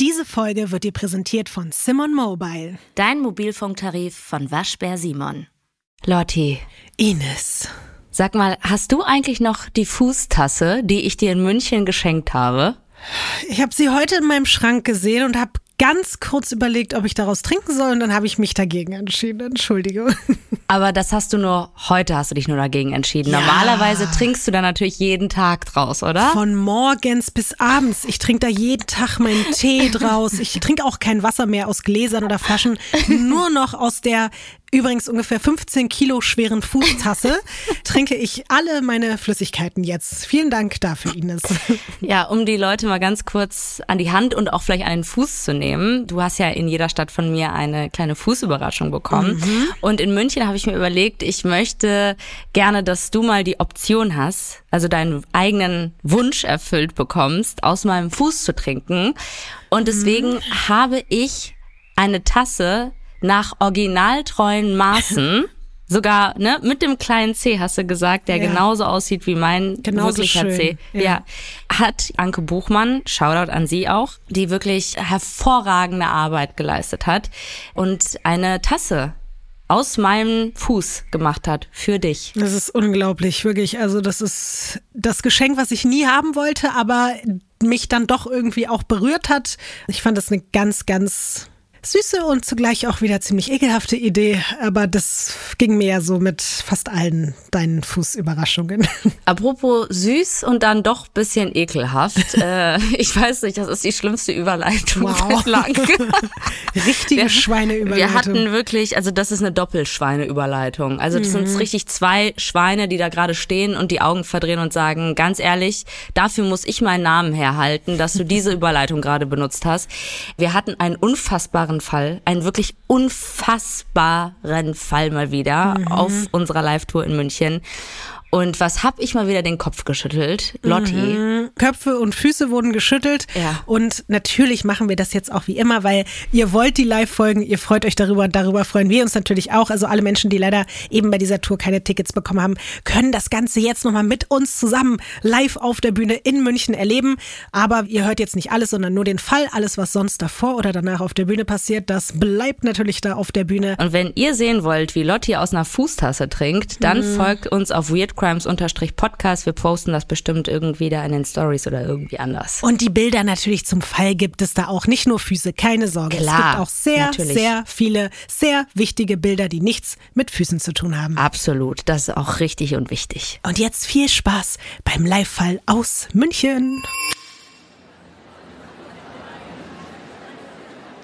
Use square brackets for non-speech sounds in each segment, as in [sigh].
Diese Folge wird dir präsentiert von Simon Mobile. Dein Mobilfunktarif von Waschbär Simon. Lotti. Ines. Sag mal, hast du eigentlich noch die Fußtasse, die ich dir in München geschenkt habe? Ich habe sie heute in meinem Schrank gesehen und habe ganz kurz überlegt, ob ich daraus trinken soll und dann habe ich mich dagegen entschieden. Entschuldigung. [laughs] Aber das hast du nur, heute hast du dich nur dagegen entschieden. Ja. Normalerweise trinkst du da natürlich jeden Tag draus, oder? Von morgens bis abends. Ich trinke da jeden Tag meinen Tee draus. Ich trinke auch kein Wasser mehr aus Gläsern oder Flaschen, nur noch aus der übrigens ungefähr 15 Kilo schweren Fußtasse [laughs] trinke ich alle meine Flüssigkeiten jetzt. Vielen Dank dafür, Ines. [laughs] Ja, um die Leute mal ganz kurz an die Hand und auch vielleicht an den Fuß zu nehmen. Du hast ja in jeder Stadt von mir eine kleine Fußüberraschung bekommen. Mhm. Und in München habe ich mir überlegt, ich möchte gerne, dass du mal die Option hast, also deinen eigenen Wunsch erfüllt bekommst, aus meinem Fuß zu trinken. Und deswegen mhm. habe ich eine Tasse nach originaltreuen Maßen. [laughs] Sogar, ne, mit dem kleinen C hast du gesagt, der ja. genauso aussieht wie mein genauso wirklicher schön. C. Ja. ja. Hat Anke Buchmann, Shoutout an sie auch, die wirklich hervorragende Arbeit geleistet hat und eine Tasse aus meinem Fuß gemacht hat für dich. Das ist unglaublich, wirklich. Also das ist das Geschenk, was ich nie haben wollte, aber mich dann doch irgendwie auch berührt hat. Ich fand das eine ganz, ganz süße und zugleich auch wieder ziemlich ekelhafte Idee, aber das ging mir ja so mit fast allen deinen Fußüberraschungen. [laughs] Apropos süß und dann doch bisschen ekelhaft. [laughs] äh, ich weiß nicht, das ist die schlimmste Überleitung wow. [laughs] Richtige wir, Schweineüberleitung. Wir hatten wirklich, also das ist eine Doppelschweineüberleitung. Also das mhm. sind richtig zwei Schweine, die da gerade stehen und die Augen verdrehen und sagen, ganz ehrlich, dafür muss ich meinen Namen herhalten, dass du diese Überleitung gerade benutzt hast. Wir hatten einen unfassbaren unfassbaren Fall, einen wirklich unfassbaren Fall mal wieder mhm. auf unserer Live-Tour in München. Und was hab ich mal wieder den Kopf geschüttelt? Lotti. Mhm. Köpfe und Füße wurden geschüttelt. Ja. Und natürlich machen wir das jetzt auch wie immer, weil ihr wollt die Live-Folgen, ihr freut euch darüber, darüber freuen wir uns natürlich auch. Also alle Menschen, die leider eben bei dieser Tour keine Tickets bekommen haben, können das Ganze jetzt nochmal mit uns zusammen live auf der Bühne in München erleben. Aber ihr hört jetzt nicht alles, sondern nur den Fall. Alles, was sonst davor oder danach auf der Bühne passiert, das bleibt natürlich da auf der Bühne. Und wenn ihr sehen wollt, wie Lotti aus einer Fußtasse trinkt, dann mhm. folgt uns auf Weird Crimes-Podcast. Wir posten das bestimmt irgendwie da in den Stories oder irgendwie anders. Und die Bilder natürlich zum Fall gibt es da auch nicht nur Füße, keine Sorge. Klar, es gibt auch sehr, natürlich. sehr viele, sehr wichtige Bilder, die nichts mit Füßen zu tun haben. Absolut, das ist auch richtig und wichtig. Und jetzt viel Spaß beim Live-Fall aus München.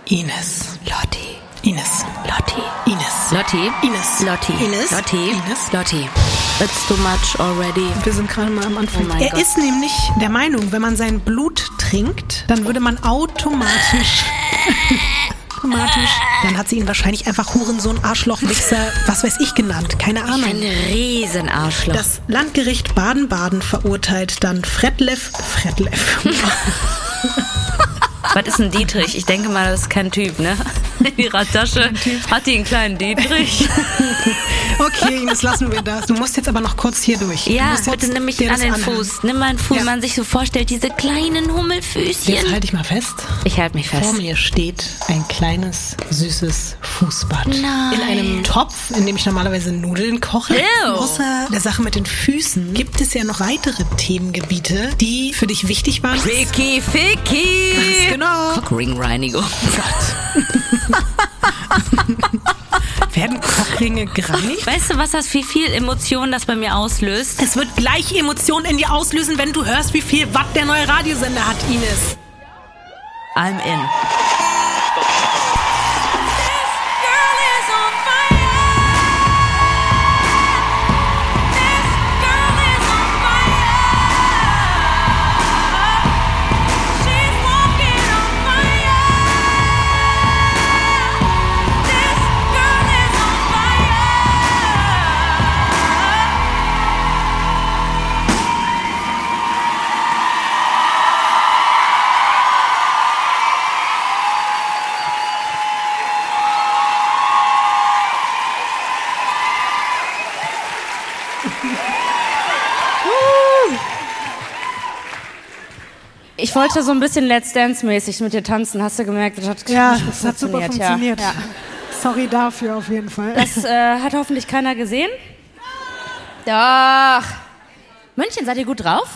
Ines. Lotti. Ines. Lotti. Ines. Lotti. Ines. Lotti. Ines. Lotti. Ines. Lotti. It's too much already. Wir sind gerade mal am Anfang. Oh er Gott. ist nämlich der Meinung, wenn man sein Blut trinkt, dann würde man automatisch [laughs] automatisch. Dann hat sie ihn wahrscheinlich einfach Hurensohn, Arschloch, Wichser, was weiß ich genannt. Keine Ahnung. Ein Riesenarschloch. Das Landgericht Baden-Baden verurteilt dann Fredlev. Fredlev. [laughs] Was ist ein Dietrich? Ich denke mal, das ist kein Typ, ne? In ihrer Tasche hat die einen kleinen Dietrich. [laughs] okay, Ines, lassen wir das. Du musst jetzt aber noch kurz hier durch. Ja, bitte nimm mich an den. Fuß. Nimm meinen Fuß, ja. man sich so vorstellt, diese kleinen Hummelfüßchen. Jetzt halte ich mal fest. Ich halte mich fest. Vor mir steht ein kleines, süßes Fußbad. Nein. In einem Topf, in dem ich normalerweise Nudeln koche. Ew. Außer der Sache mit den Füßen gibt es ja noch weitere Themengebiete, die für dich wichtig waren. Ficky, Ficky. Genau. Cockring-Reinigung. [laughs] [laughs] Werden Cockringe [laughs] gereinigt? Weißt du, was das, wie viel Emotionen das bei mir auslöst? Es wird gleich Emotionen in dir auslösen, wenn du hörst, wie viel Watt der neue Radiosender hat, Ines. I'm in. Wollte so ein bisschen Let's Dance-mäßig mit dir tanzen. Hast du gemerkt? Das hat ja, das hat super funktioniert. Ja. Sorry dafür auf jeden Fall. Das äh, hat hoffentlich keiner gesehen. Doch. München, seid ihr gut drauf?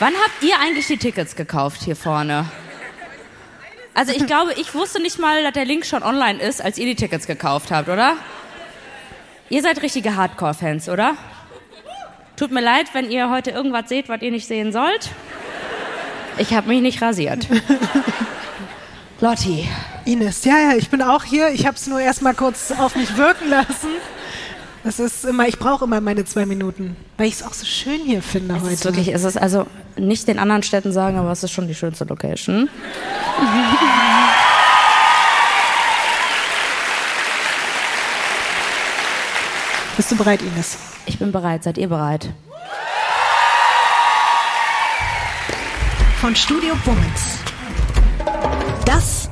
Wann habt ihr eigentlich die Tickets gekauft hier vorne? Also ich glaube, ich wusste nicht mal, dass der Link schon online ist, als ihr die Tickets gekauft habt, oder? Ihr seid richtige Hardcore-Fans, oder? Tut mir leid, wenn ihr heute irgendwas seht, was ihr nicht sehen sollt. Ich habe mich nicht rasiert. [laughs] Lotti. Ines, ja, ja, ich bin auch hier. Ich habe es nur erst mal kurz auf mich wirken lassen. Es ist immer, ich brauche immer meine zwei Minuten, weil ich es auch so schön hier finde es heute. Ist wirklich, es ist also nicht den anderen Städten sagen, aber es ist schon die schönste Location. [laughs] Bist du bereit, Ines? Ich bin bereit. Seid ihr bereit? Von Studio Bummens. Das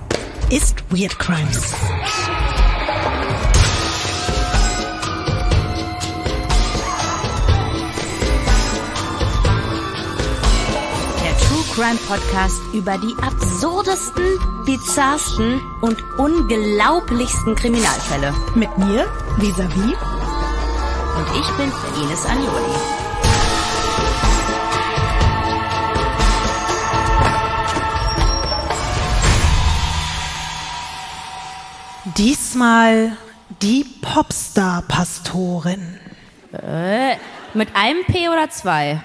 ist Weird Crimes. Crime Podcast über die absurdesten, bizarrsten und unglaublichsten Kriminalfälle. Mit mir, Visavi. Und ich bin Ines Agnoli. Diesmal die Popstar-Pastorin. Äh, mit einem P oder zwei?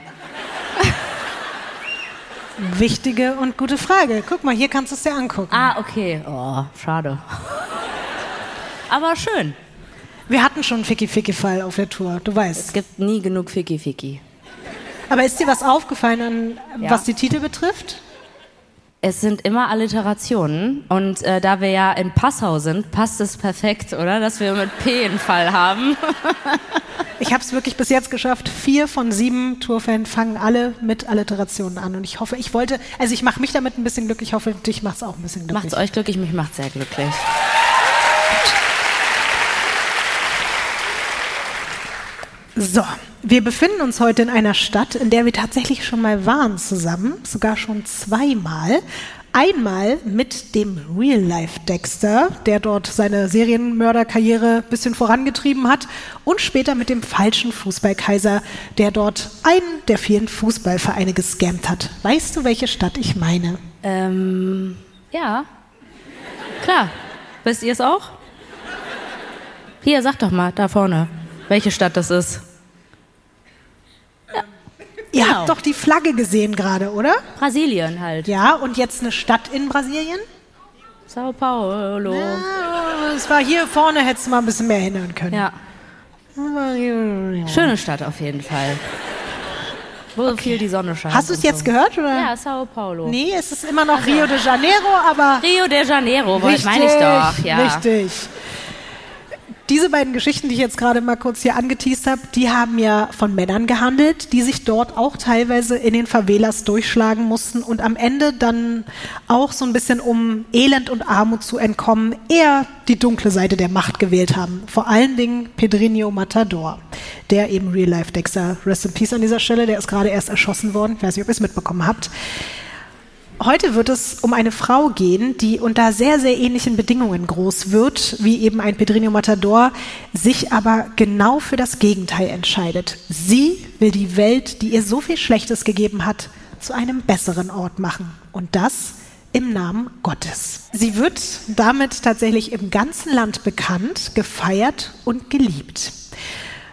Wichtige und gute Frage. Guck mal, hier kannst du es dir angucken. Ah, okay. Oh, schade. Aber schön. Wir hatten schon einen Ficky-Ficky-Fall auf der Tour, du weißt. Es gibt nie genug Ficky-Ficky. Aber ist dir was aufgefallen, an, ja. was die Titel betrifft? Es sind immer Alliterationen und äh, da wir ja in Passau sind, passt es perfekt, oder? Dass wir mit P einen Fall haben. [laughs] ich habe es wirklich bis jetzt geschafft. Vier von sieben Tourfans fangen alle mit Alliterationen an und ich hoffe, ich wollte, also ich mache mich damit ein bisschen glücklich. Ich hoffe, dich macht es auch ein bisschen glücklich. Macht es euch glücklich? Mich macht sehr glücklich. So, wir befinden uns heute in einer Stadt, in der wir tatsächlich schon mal waren zusammen, sogar schon zweimal. Einmal mit dem Real Life Dexter, der dort seine Serienmörderkarriere ein bisschen vorangetrieben hat, und später mit dem falschen Fußballkaiser, der dort einen der vielen Fußballvereine gescammt hat. Weißt du, welche Stadt ich meine? Ähm, ja. Klar. Wisst ihr es auch? Hier, sag doch mal, da vorne, welche Stadt das ist. Ihr genau. habt doch die Flagge gesehen gerade, oder? Brasilien halt. Ja, und jetzt eine Stadt in Brasilien? Sao Paulo. Ja, es war hier vorne, hättest du mal ein bisschen mehr hinhören können. Ja. Schöne Stadt auf jeden Fall. Wo okay. viel die Sonne scheint. Hast du es jetzt so. gehört? Oder? Ja, Sao Paulo. Nee, es ist immer noch Rio de Janeiro, aber. Rio de Janeiro, meine ich doch. Ja. Richtig. Diese beiden Geschichten, die ich jetzt gerade mal kurz hier angeteased habe, die haben ja von Männern gehandelt, die sich dort auch teilweise in den Favelas durchschlagen mussten und am Ende dann auch so ein bisschen um Elend und Armut zu entkommen, eher die dunkle Seite der Macht gewählt haben. Vor allen Dingen Pedrinho Matador, der eben Real Life Dexter, Rest in Peace an dieser Stelle, der ist gerade erst erschossen worden, ich weiß nicht, ob ihr es mitbekommen habt. Heute wird es um eine Frau gehen, die unter sehr, sehr ähnlichen Bedingungen groß wird, wie eben ein Pedrinho Matador, sich aber genau für das Gegenteil entscheidet. Sie will die Welt, die ihr so viel Schlechtes gegeben hat, zu einem besseren Ort machen. Und das im Namen Gottes. Sie wird damit tatsächlich im ganzen Land bekannt, gefeiert und geliebt.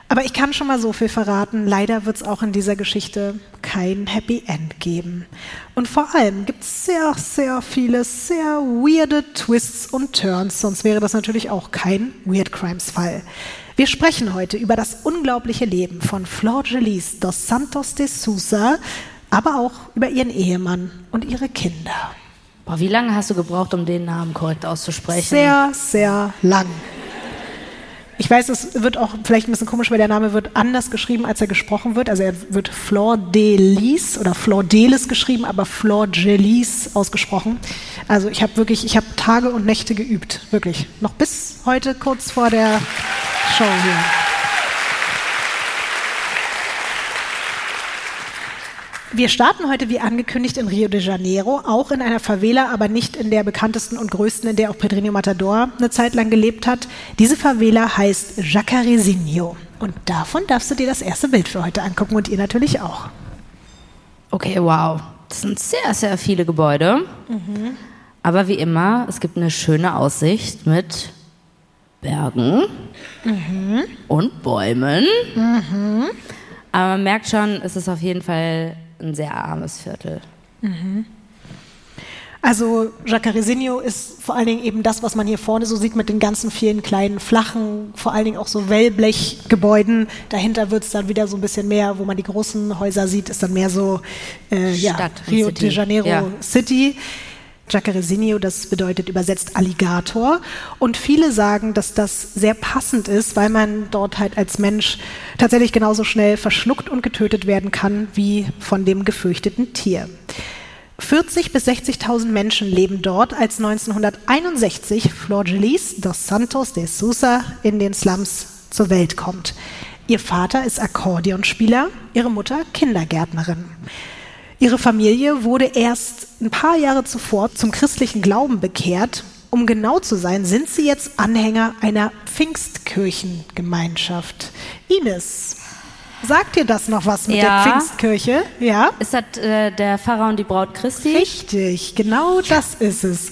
Aber ich kann schon mal so viel verraten, leider wird es auch in dieser Geschichte kein Happy End geben. Und vor allem gibt es sehr, sehr viele sehr weirde Twists und Turns, sonst wäre das natürlich auch kein Weird Crimes Fall. Wir sprechen heute über das unglaubliche Leben von Flor Gelis dos Santos de Sousa, aber auch über ihren Ehemann und ihre Kinder. Boah, wie lange hast du gebraucht, um den Namen korrekt auszusprechen? Sehr, sehr lang. Ich weiß, es wird auch vielleicht ein bisschen komisch, weil der Name wird anders geschrieben, als er gesprochen wird. Also er wird Flor Delis oder Flor Delis geschrieben, aber Flor Gelis ausgesprochen. Also ich habe wirklich, ich habe Tage und Nächte geübt, wirklich. Noch bis heute kurz vor der Show hier. Wir starten heute wie angekündigt in Rio de Janeiro, auch in einer Favela, aber nicht in der bekanntesten und größten, in der auch Pedrinho Matador eine Zeit lang gelebt hat. Diese Favela heißt Jacarezinho. Und davon darfst du dir das erste Bild für heute angucken und ihr natürlich auch. Okay, wow. Das sind sehr, sehr viele Gebäude. Mhm. Aber wie immer, es gibt eine schöne Aussicht mit Bergen mhm. und Bäumen. Mhm. Aber man merkt schon, es ist auf jeden Fall ein sehr armes Viertel. Mhm. Also Jacarezinho ist vor allen Dingen eben das, was man hier vorne so sieht mit den ganzen vielen kleinen, flachen, vor allen Dingen auch so Wellblechgebäuden. Dahinter wird es dann wieder so ein bisschen mehr, wo man die großen Häuser sieht, ist dann mehr so äh, ja, Rio City. de Janeiro ja. City. Jacarezinho, das bedeutet übersetzt Alligator. Und viele sagen, dass das sehr passend ist, weil man dort halt als Mensch tatsächlich genauso schnell verschluckt und getötet werden kann wie von dem gefürchteten Tier. 40 bis 60.000 Menschen leben dort, als 1961 Flor Gelis dos Santos de Sousa in den Slums zur Welt kommt. Ihr Vater ist Akkordeonspieler, ihre Mutter Kindergärtnerin. Ihre Familie wurde erst ein paar Jahre zuvor zum christlichen Glauben bekehrt. Um genau zu sein, sind sie jetzt Anhänger einer Pfingstkirchengemeinschaft. Ines, Sagt dir das noch was mit ja. der Pfingstkirche? Ja. Ist das äh, der Pfarrer und die Braut Christi? Richtig, genau das ist es.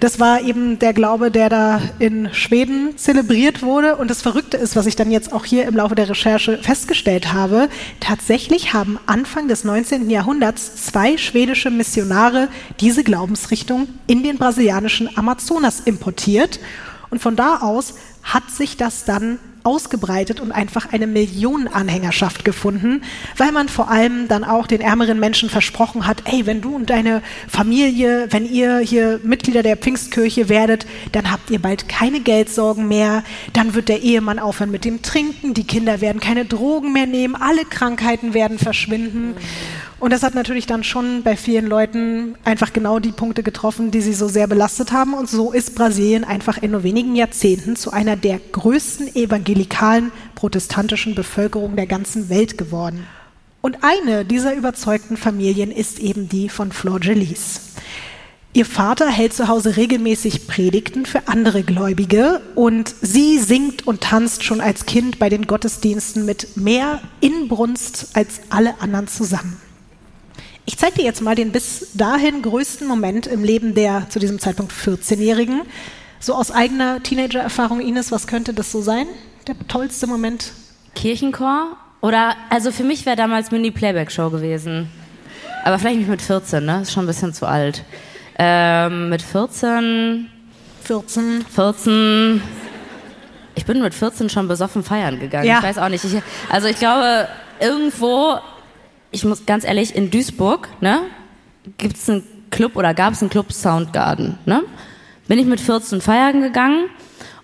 Das war eben der Glaube, der da in Schweden zelebriert wurde. Und das Verrückte ist, was ich dann jetzt auch hier im Laufe der Recherche festgestellt habe, tatsächlich haben Anfang des 19. Jahrhunderts zwei schwedische Missionare diese Glaubensrichtung in den brasilianischen Amazonas importiert. Und von da aus hat sich das dann ausgebreitet und einfach eine Millionenanhängerschaft gefunden, weil man vor allem dann auch den ärmeren Menschen versprochen hat, ey, wenn du und deine Familie, wenn ihr hier Mitglieder der Pfingstkirche werdet, dann habt ihr bald keine Geldsorgen mehr, dann wird der Ehemann aufhören mit dem Trinken, die Kinder werden keine Drogen mehr nehmen, alle Krankheiten werden verschwinden. Und das hat natürlich dann schon bei vielen Leuten einfach genau die Punkte getroffen, die sie so sehr belastet haben. Und so ist Brasilien einfach in nur wenigen Jahrzehnten zu einer der größten evangelikalen protestantischen Bevölkerungen der ganzen Welt geworden. Und eine dieser überzeugten Familien ist eben die von Flor Gelis. Ihr Vater hält zu Hause regelmäßig Predigten für andere Gläubige und sie singt und tanzt schon als Kind bei den Gottesdiensten mit mehr Inbrunst als alle anderen zusammen. Ich zeige dir jetzt mal den bis dahin größten Moment im Leben der zu diesem Zeitpunkt 14-Jährigen. So aus eigener Teenager-Erfahrung, Ines, was könnte das so sein? Der tollste Moment? Kirchenchor? Oder, also für mich wäre damals Mini-Playback-Show gewesen. Aber vielleicht nicht mit 14, ne? Ist schon ein bisschen zu alt. Ähm, mit 14. 14. 14. Ich bin mit 14 schon besoffen feiern gegangen. Ja. Ich weiß auch nicht. Ich, also ich glaube, irgendwo ich muss ganz ehrlich, in Duisburg, ne, gibt es einen Club oder gab es einen Club Soundgarden, ne? Bin ich mit 14 feiern gegangen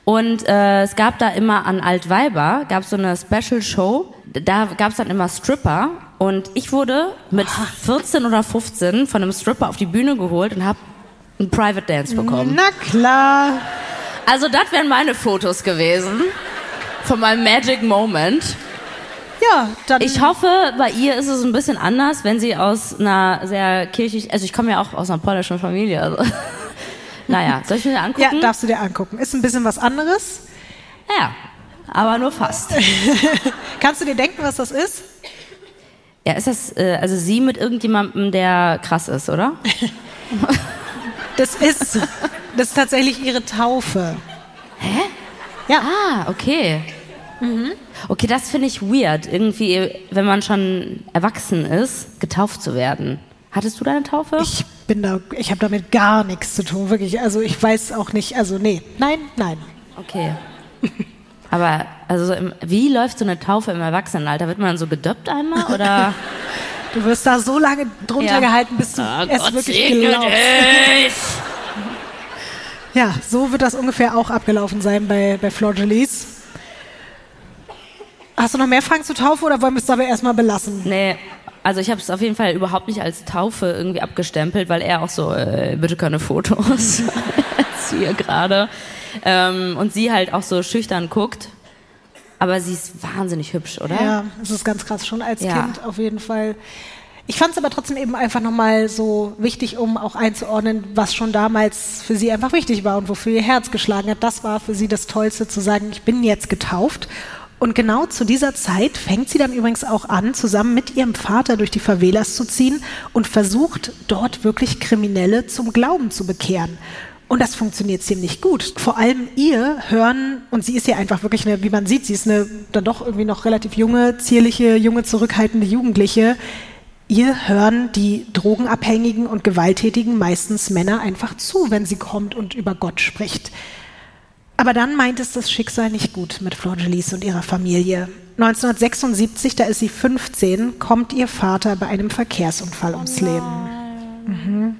und äh, es gab da immer an Altweiber, gab so eine Special Show, da gab es dann immer Stripper und ich wurde mit 14 oder 15 von einem Stripper auf die Bühne geholt und habe einen Private Dance bekommen. Na klar. Also das wären meine Fotos gewesen von meinem Magic Moment. Ja, dann. Ich hoffe, bei ihr ist es ein bisschen anders, wenn sie aus einer sehr kirchlich, also ich komme ja auch aus einer polnischen Familie. Also. [laughs] naja, soll ich mir angucken? Ja, darfst du dir angucken. Ist ein bisschen was anderes. Ja, aber nur fast. [laughs] Kannst du dir denken, was das ist? Ja, ist das, äh, also sie mit irgendjemandem, der krass ist, oder? [laughs] das ist, das ist tatsächlich ihre Taufe. Hä? Ja. Ah, okay. Mhm. Okay, das finde ich weird, irgendwie, wenn man schon erwachsen ist, getauft zu werden. Hattest du deine Taufe? Ich bin da, ich habe damit gar nichts zu tun, wirklich. Also ich weiß auch nicht, also nee, nein, nein. Okay. [laughs] Aber also wie läuft so eine Taufe im Erwachsenenalter? Wird man so gedöppt einmal oder? [laughs] Du wirst da so lange drunter ja. gehalten, bis du oh, es Gott wirklich glaubst. [laughs] ja, so wird das ungefähr auch abgelaufen sein bei, bei Flor Gelis. Hast du noch mehr Fragen zur Taufe oder wollen wir es dabei erstmal belassen? Nee, also ich habe es auf jeden Fall überhaupt nicht als Taufe irgendwie abgestempelt, weil er auch so, äh, bitte keine Fotos, [laughs] als hier gerade. Ähm, und sie halt auch so schüchtern guckt. Aber sie ist wahnsinnig hübsch, oder? Ja, es ist ganz krass, schon als ja. Kind auf jeden Fall. Ich fand es aber trotzdem eben einfach nochmal so wichtig, um auch einzuordnen, was schon damals für sie einfach wichtig war und wofür ihr Herz geschlagen hat. Das war für sie das Tollste, zu sagen, ich bin jetzt getauft. Und genau zu dieser Zeit fängt sie dann übrigens auch an, zusammen mit ihrem Vater durch die Favelas zu ziehen und versucht, dort wirklich Kriminelle zum Glauben zu bekehren. Und das funktioniert ziemlich gut. Vor allem ihr hören, und sie ist ja einfach wirklich eine, wie man sieht, sie ist eine dann doch irgendwie noch relativ junge, zierliche, junge, zurückhaltende Jugendliche. Ihr hören die Drogenabhängigen und Gewalttätigen, meistens Männer, einfach zu, wenn sie kommt und über Gott spricht. Aber dann meint es das Schicksal nicht gut mit Flor und ihrer Familie. 1976, da ist sie 15, kommt ihr Vater bei einem Verkehrsunfall ums Leben. Mhm.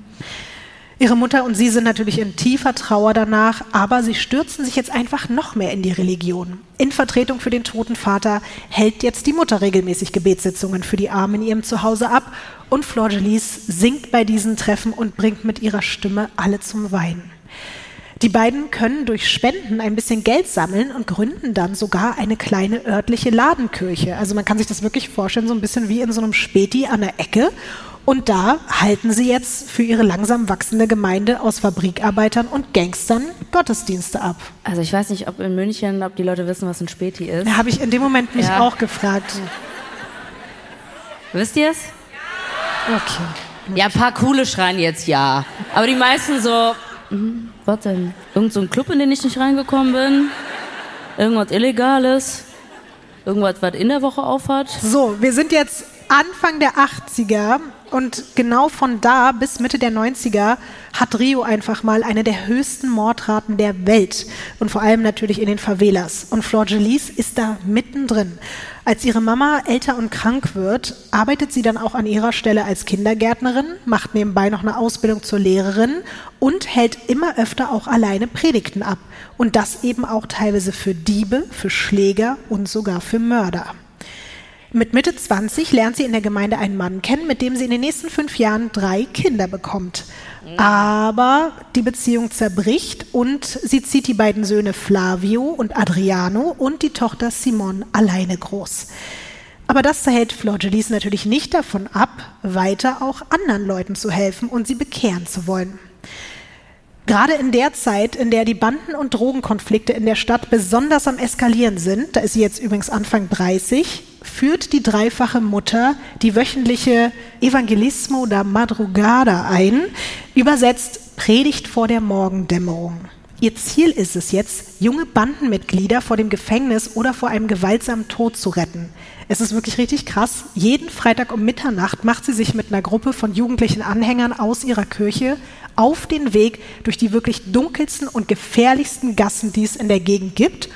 Ihre Mutter und sie sind natürlich in tiefer Trauer danach, aber sie stürzen sich jetzt einfach noch mehr in die Religion. In Vertretung für den toten Vater hält jetzt die Mutter regelmäßig Gebetssitzungen für die Armen in ihrem Zuhause ab und Flor singt bei diesen Treffen und bringt mit ihrer Stimme alle zum Weinen. Die beiden können durch Spenden ein bisschen Geld sammeln und gründen dann sogar eine kleine örtliche Ladenkirche. Also man kann sich das wirklich vorstellen, so ein bisschen wie in so einem Späti an der Ecke. Und da halten sie jetzt für ihre langsam wachsende Gemeinde aus Fabrikarbeitern und Gangstern Gottesdienste ab. Also ich weiß nicht, ob in München, ob die Leute wissen, was ein Späti ist. Da habe ich in dem Moment mich ja. auch gefragt. Wisst ihr es? Ja. Okay. Ja, ein paar coole schreien jetzt ja. Aber die meisten so, hm, was denn? Irgend so ein Club, in den ich nicht reingekommen bin? Irgendwas Illegales? Irgendwas, was in der Woche aufhat? So, wir sind jetzt Anfang der 80er und genau von da bis Mitte der 90er hat Rio einfach mal eine der höchsten Mordraten der Welt und vor allem natürlich in den Favelas. Und Flor Gelis ist da mittendrin. Als ihre Mama älter und krank wird, arbeitet sie dann auch an ihrer Stelle als Kindergärtnerin, macht nebenbei noch eine Ausbildung zur Lehrerin und hält immer öfter auch alleine Predigten ab. Und das eben auch teilweise für Diebe, für Schläger und sogar für Mörder. Mit Mitte 20 lernt sie in der Gemeinde einen Mann kennen, mit dem sie in den nächsten fünf Jahren drei Kinder bekommt. Aber die Beziehung zerbricht und sie zieht die beiden Söhne Flavio und Adriano und die Tochter Simon alleine groß. Aber das hält Flor Gelis natürlich nicht davon ab, weiter auch anderen Leuten zu helfen und sie bekehren zu wollen. Gerade in der Zeit, in der die Banden- und Drogenkonflikte in der Stadt besonders am Eskalieren sind, da ist sie jetzt übrigens Anfang 30, führt die dreifache Mutter die wöchentliche Evangelismo da Madrugada ein, übersetzt Predigt vor der Morgendämmerung. Ihr Ziel ist es jetzt, junge Bandenmitglieder vor dem Gefängnis oder vor einem gewaltsamen Tod zu retten. Es ist wirklich richtig krass. Jeden Freitag um Mitternacht macht sie sich mit einer Gruppe von jugendlichen Anhängern aus ihrer Kirche auf den Weg durch die wirklich dunkelsten und gefährlichsten Gassen, die es in der Gegend gibt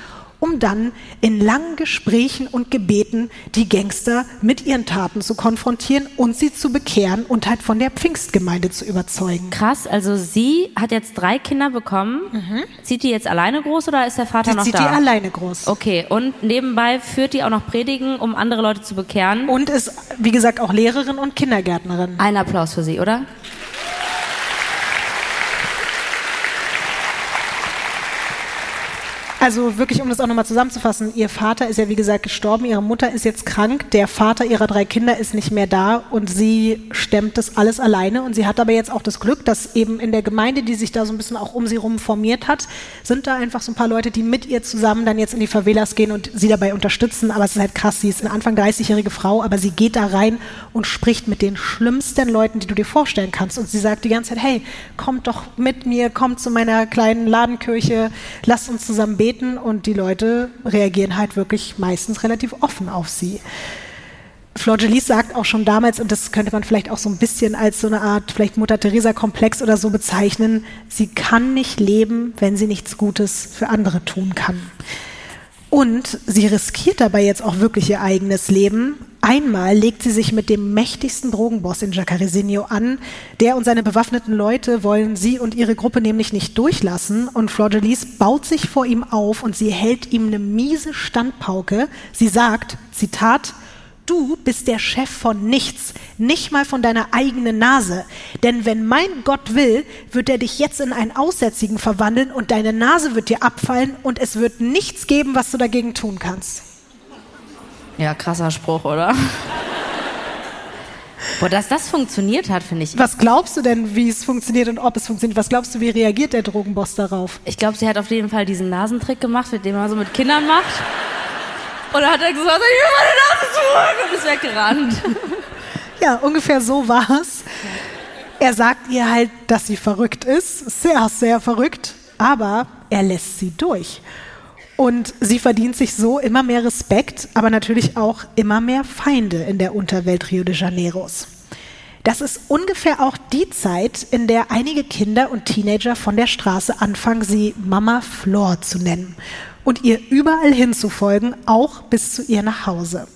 um dann in langen Gesprächen und Gebeten die Gangster mit ihren Taten zu konfrontieren und sie zu bekehren und halt von der Pfingstgemeinde zu überzeugen. Krass, also sie hat jetzt drei Kinder bekommen. Mhm. Zieht die jetzt alleine groß oder ist der Vater die noch zieht da? Zieht die alleine groß. Okay, und nebenbei führt die auch noch Predigen, um andere Leute zu bekehren. Und ist, wie gesagt, auch Lehrerin und Kindergärtnerin. Ein Applaus für sie, oder? Also wirklich, um das auch nochmal zusammenzufassen, ihr Vater ist ja wie gesagt gestorben, ihre Mutter ist jetzt krank, der Vater ihrer drei Kinder ist nicht mehr da und sie stemmt das alles alleine und sie hat aber jetzt auch das Glück, dass eben in der Gemeinde, die sich da so ein bisschen auch um sie rum formiert hat, sind da einfach so ein paar Leute, die mit ihr zusammen dann jetzt in die Favelas gehen und sie dabei unterstützen, aber es ist halt krass, sie ist eine Anfang 30-jährige Frau, aber sie geht da rein und spricht mit den schlimmsten Leuten, die du dir vorstellen kannst. Und sie sagt die ganze Zeit, hey, kommt doch mit mir, kommt zu meiner kleinen Ladenkirche, lasst uns zusammen beten treten und die Leute reagieren halt wirklich meistens relativ offen auf sie. Flor Gelis sagt auch schon damals, und das könnte man vielleicht auch so ein bisschen als so eine Art vielleicht Mutter Teresa-Komplex oder so bezeichnen, sie kann nicht leben, wenn sie nichts Gutes für andere tun kann. Und sie riskiert dabei jetzt auch wirklich ihr eigenes Leben. Einmal legt sie sich mit dem mächtigsten Drogenboss in Jacarezinho an. Der und seine bewaffneten Leute wollen sie und ihre Gruppe nämlich nicht durchlassen. Und Flor baut sich vor ihm auf und sie hält ihm eine miese Standpauke. Sie sagt, Zitat, Du bist der Chef von nichts, nicht mal von deiner eigenen Nase. Denn wenn mein Gott will, wird er dich jetzt in einen Aussätzigen verwandeln und deine Nase wird dir abfallen und es wird nichts geben, was du dagegen tun kannst. Ja, krasser Spruch, oder? Boah, dass das funktioniert hat, finde ich. Was glaubst du denn, wie es funktioniert und ob es funktioniert? Was glaubst du, wie reagiert der Drogenboss darauf? Ich glaube, sie hat auf jeden Fall diesen Nasentrick gemacht, mit dem man so mit Kindern macht. Und dann hat er gesagt, ich will meine Nase zurück und ist weggerannt. Ja, ungefähr so war es. Er sagt ihr halt, dass sie verrückt ist, sehr, sehr verrückt, aber er lässt sie durch. Und sie verdient sich so immer mehr Respekt, aber natürlich auch immer mehr Feinde in der Unterwelt Rio de Janeiros. Das ist ungefähr auch die Zeit, in der einige Kinder und Teenager von der Straße anfangen, sie Mama Flor zu nennen und ihr überall hinzufolgen, auch bis zu ihr nach Hause.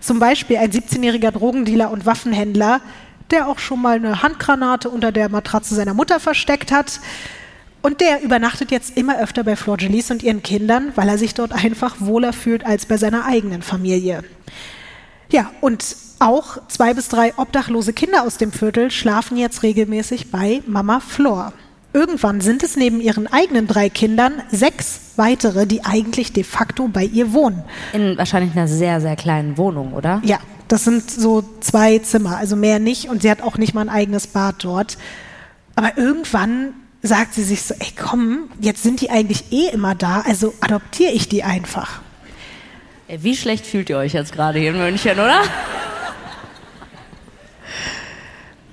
Zum Beispiel ein 17-jähriger Drogendealer und Waffenhändler, der auch schon mal eine Handgranate unter der Matratze seiner Mutter versteckt hat, und der übernachtet jetzt immer öfter bei Flor Jelies und ihren Kindern, weil er sich dort einfach wohler fühlt als bei seiner eigenen Familie. Ja, und auch zwei bis drei obdachlose Kinder aus dem Viertel schlafen jetzt regelmäßig bei Mama Flor. Irgendwann sind es neben ihren eigenen drei Kindern sechs weitere, die eigentlich de facto bei ihr wohnen. In wahrscheinlich einer sehr, sehr kleinen Wohnung, oder? Ja, das sind so zwei Zimmer, also mehr nicht. Und sie hat auch nicht mal ein eigenes Bad dort. Aber irgendwann sagt sie sich so, ey komm, jetzt sind die eigentlich eh immer da, also adoptiere ich die einfach. Wie schlecht fühlt ihr euch jetzt gerade hier in München, oder?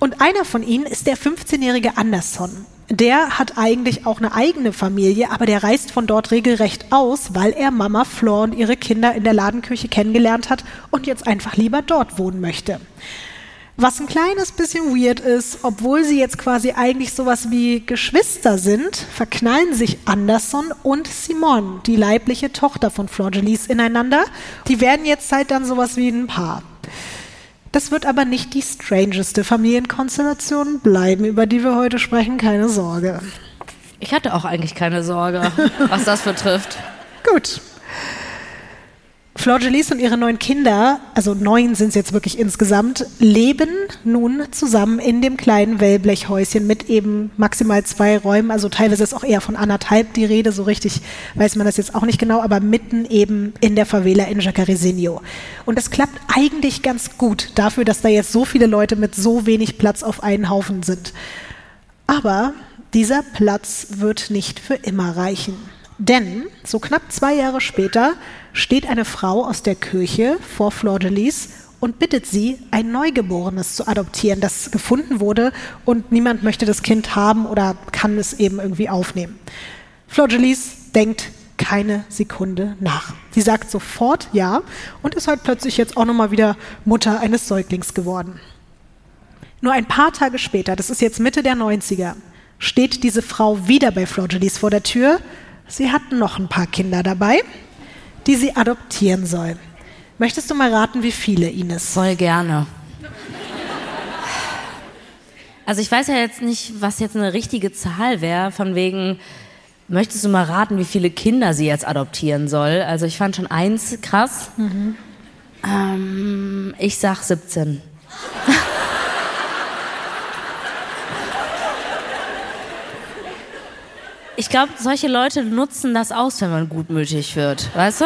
Und einer von ihnen ist der 15-jährige Anderson. Der hat eigentlich auch eine eigene Familie, aber der reist von dort regelrecht aus, weil er Mama Flor und ihre Kinder in der Ladenküche kennengelernt hat und jetzt einfach lieber dort wohnen möchte. Was ein kleines bisschen weird ist, obwohl sie jetzt quasi eigentlich sowas wie Geschwister sind, verknallen sich Anderson und Simone, die leibliche Tochter von Florgelis, ineinander. Die werden jetzt halt dann sowas wie ein Paar. Das wird aber nicht die strangeste Familienkonstellation bleiben, über die wir heute sprechen, keine Sorge. Ich hatte auch eigentlich keine Sorge, was das betrifft. Gut. Flor Jelies und ihre neun Kinder, also neun sind es jetzt wirklich insgesamt, leben nun zusammen in dem kleinen Wellblechhäuschen mit eben maximal zwei Räumen. Also teilweise ist auch eher von anderthalb die Rede, so richtig weiß man das jetzt auch nicht genau, aber mitten eben in der Favela in Jacarezinho. Und das klappt eigentlich ganz gut dafür, dass da jetzt so viele Leute mit so wenig Platz auf einen Haufen sind. Aber dieser Platz wird nicht für immer reichen. Denn so knapp zwei Jahre später steht eine Frau aus der Kirche vor Flor de Lis und bittet sie, ein Neugeborenes zu adoptieren, das gefunden wurde und niemand möchte das Kind haben oder kann es eben irgendwie aufnehmen. Flor de Lis denkt keine Sekunde nach. Sie sagt sofort ja und ist halt plötzlich jetzt auch nochmal wieder Mutter eines Säuglings geworden. Nur ein paar Tage später, das ist jetzt Mitte der 90er, steht diese Frau wieder bei Flor vor der Tür. Sie hat noch ein paar Kinder dabei die sie adoptieren soll. Möchtest du mal raten, wie viele, Ines? Voll gerne. Also ich weiß ja jetzt nicht, was jetzt eine richtige Zahl wäre, von wegen, möchtest du mal raten, wie viele Kinder sie jetzt adoptieren soll? Also ich fand schon eins krass. Mhm. Ähm, ich sag 17. ich glaube, solche Leute nutzen das aus, wenn man gutmütig wird. Weißt du?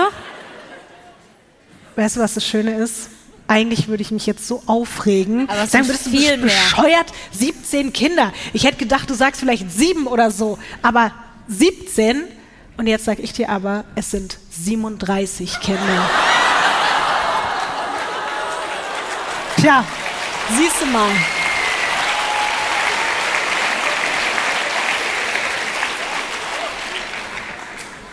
Weißt du, was das Schöne ist? Eigentlich würde ich mich jetzt so aufregen. Aber Sagen würdest viel du bescheuert, 17 Kinder. Ich hätte gedacht, du sagst vielleicht sieben oder so, aber 17 und jetzt sage ich dir aber, es sind 37 Kinder. Tja, siehst du mal.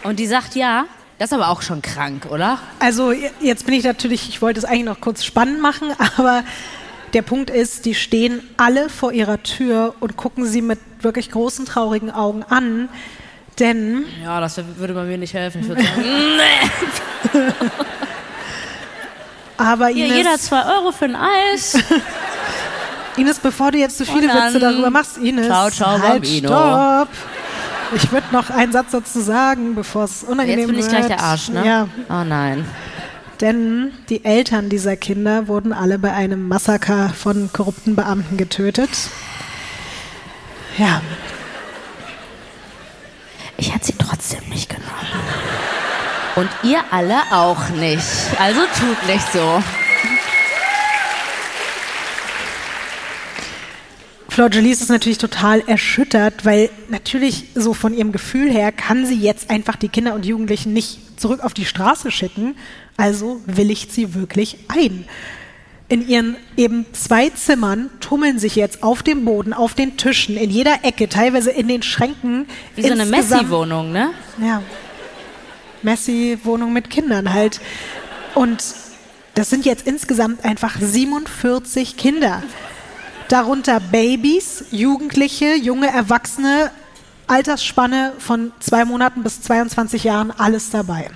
Und die sagt ja. Das ist aber auch schon krank, oder? Also jetzt bin ich natürlich, ich wollte es eigentlich noch kurz spannend machen, [laughs] aber der Punkt ist, die stehen alle vor ihrer Tür und gucken sie mit wirklich großen, traurigen Augen an. Denn. Ja, das würde bei mir nicht helfen. Ich würde sagen, [laughs] nee. Aber Ines, Hier, jeder zwei Euro für ein Eis. [laughs] Ines, bevor du jetzt zu so viele Witze darüber machst, Ines. Ciao, ciao, halt, Bambino. Stopp. Ich würde noch einen Satz dazu sagen, bevor es unangenehm wird. Jetzt bin ich gleich der Arsch, ne? Ja. Oh nein. Denn die Eltern dieser Kinder wurden alle bei einem Massaker von korrupten Beamten getötet. Ja. Ich hätte sie trotzdem nicht genommen. Und ihr alle auch nicht. Also tut nicht so. Flor Jalice ist natürlich total erschüttert, weil natürlich so von ihrem Gefühl her kann sie jetzt einfach die Kinder und Jugendlichen nicht zurück auf die Straße schicken. Also willigt sie wirklich ein. In ihren eben zwei Zimmern tummeln sich jetzt auf dem Boden, auf den Tischen, in jeder Ecke, teilweise in den Schränken. Wie so eine Messi-Wohnung, ne? Ja. Messi-Wohnung mit Kindern halt. Und das sind jetzt insgesamt einfach 47 Kinder. Darunter Babys, Jugendliche, junge Erwachsene, Altersspanne von zwei Monaten bis 22 Jahren, alles dabei.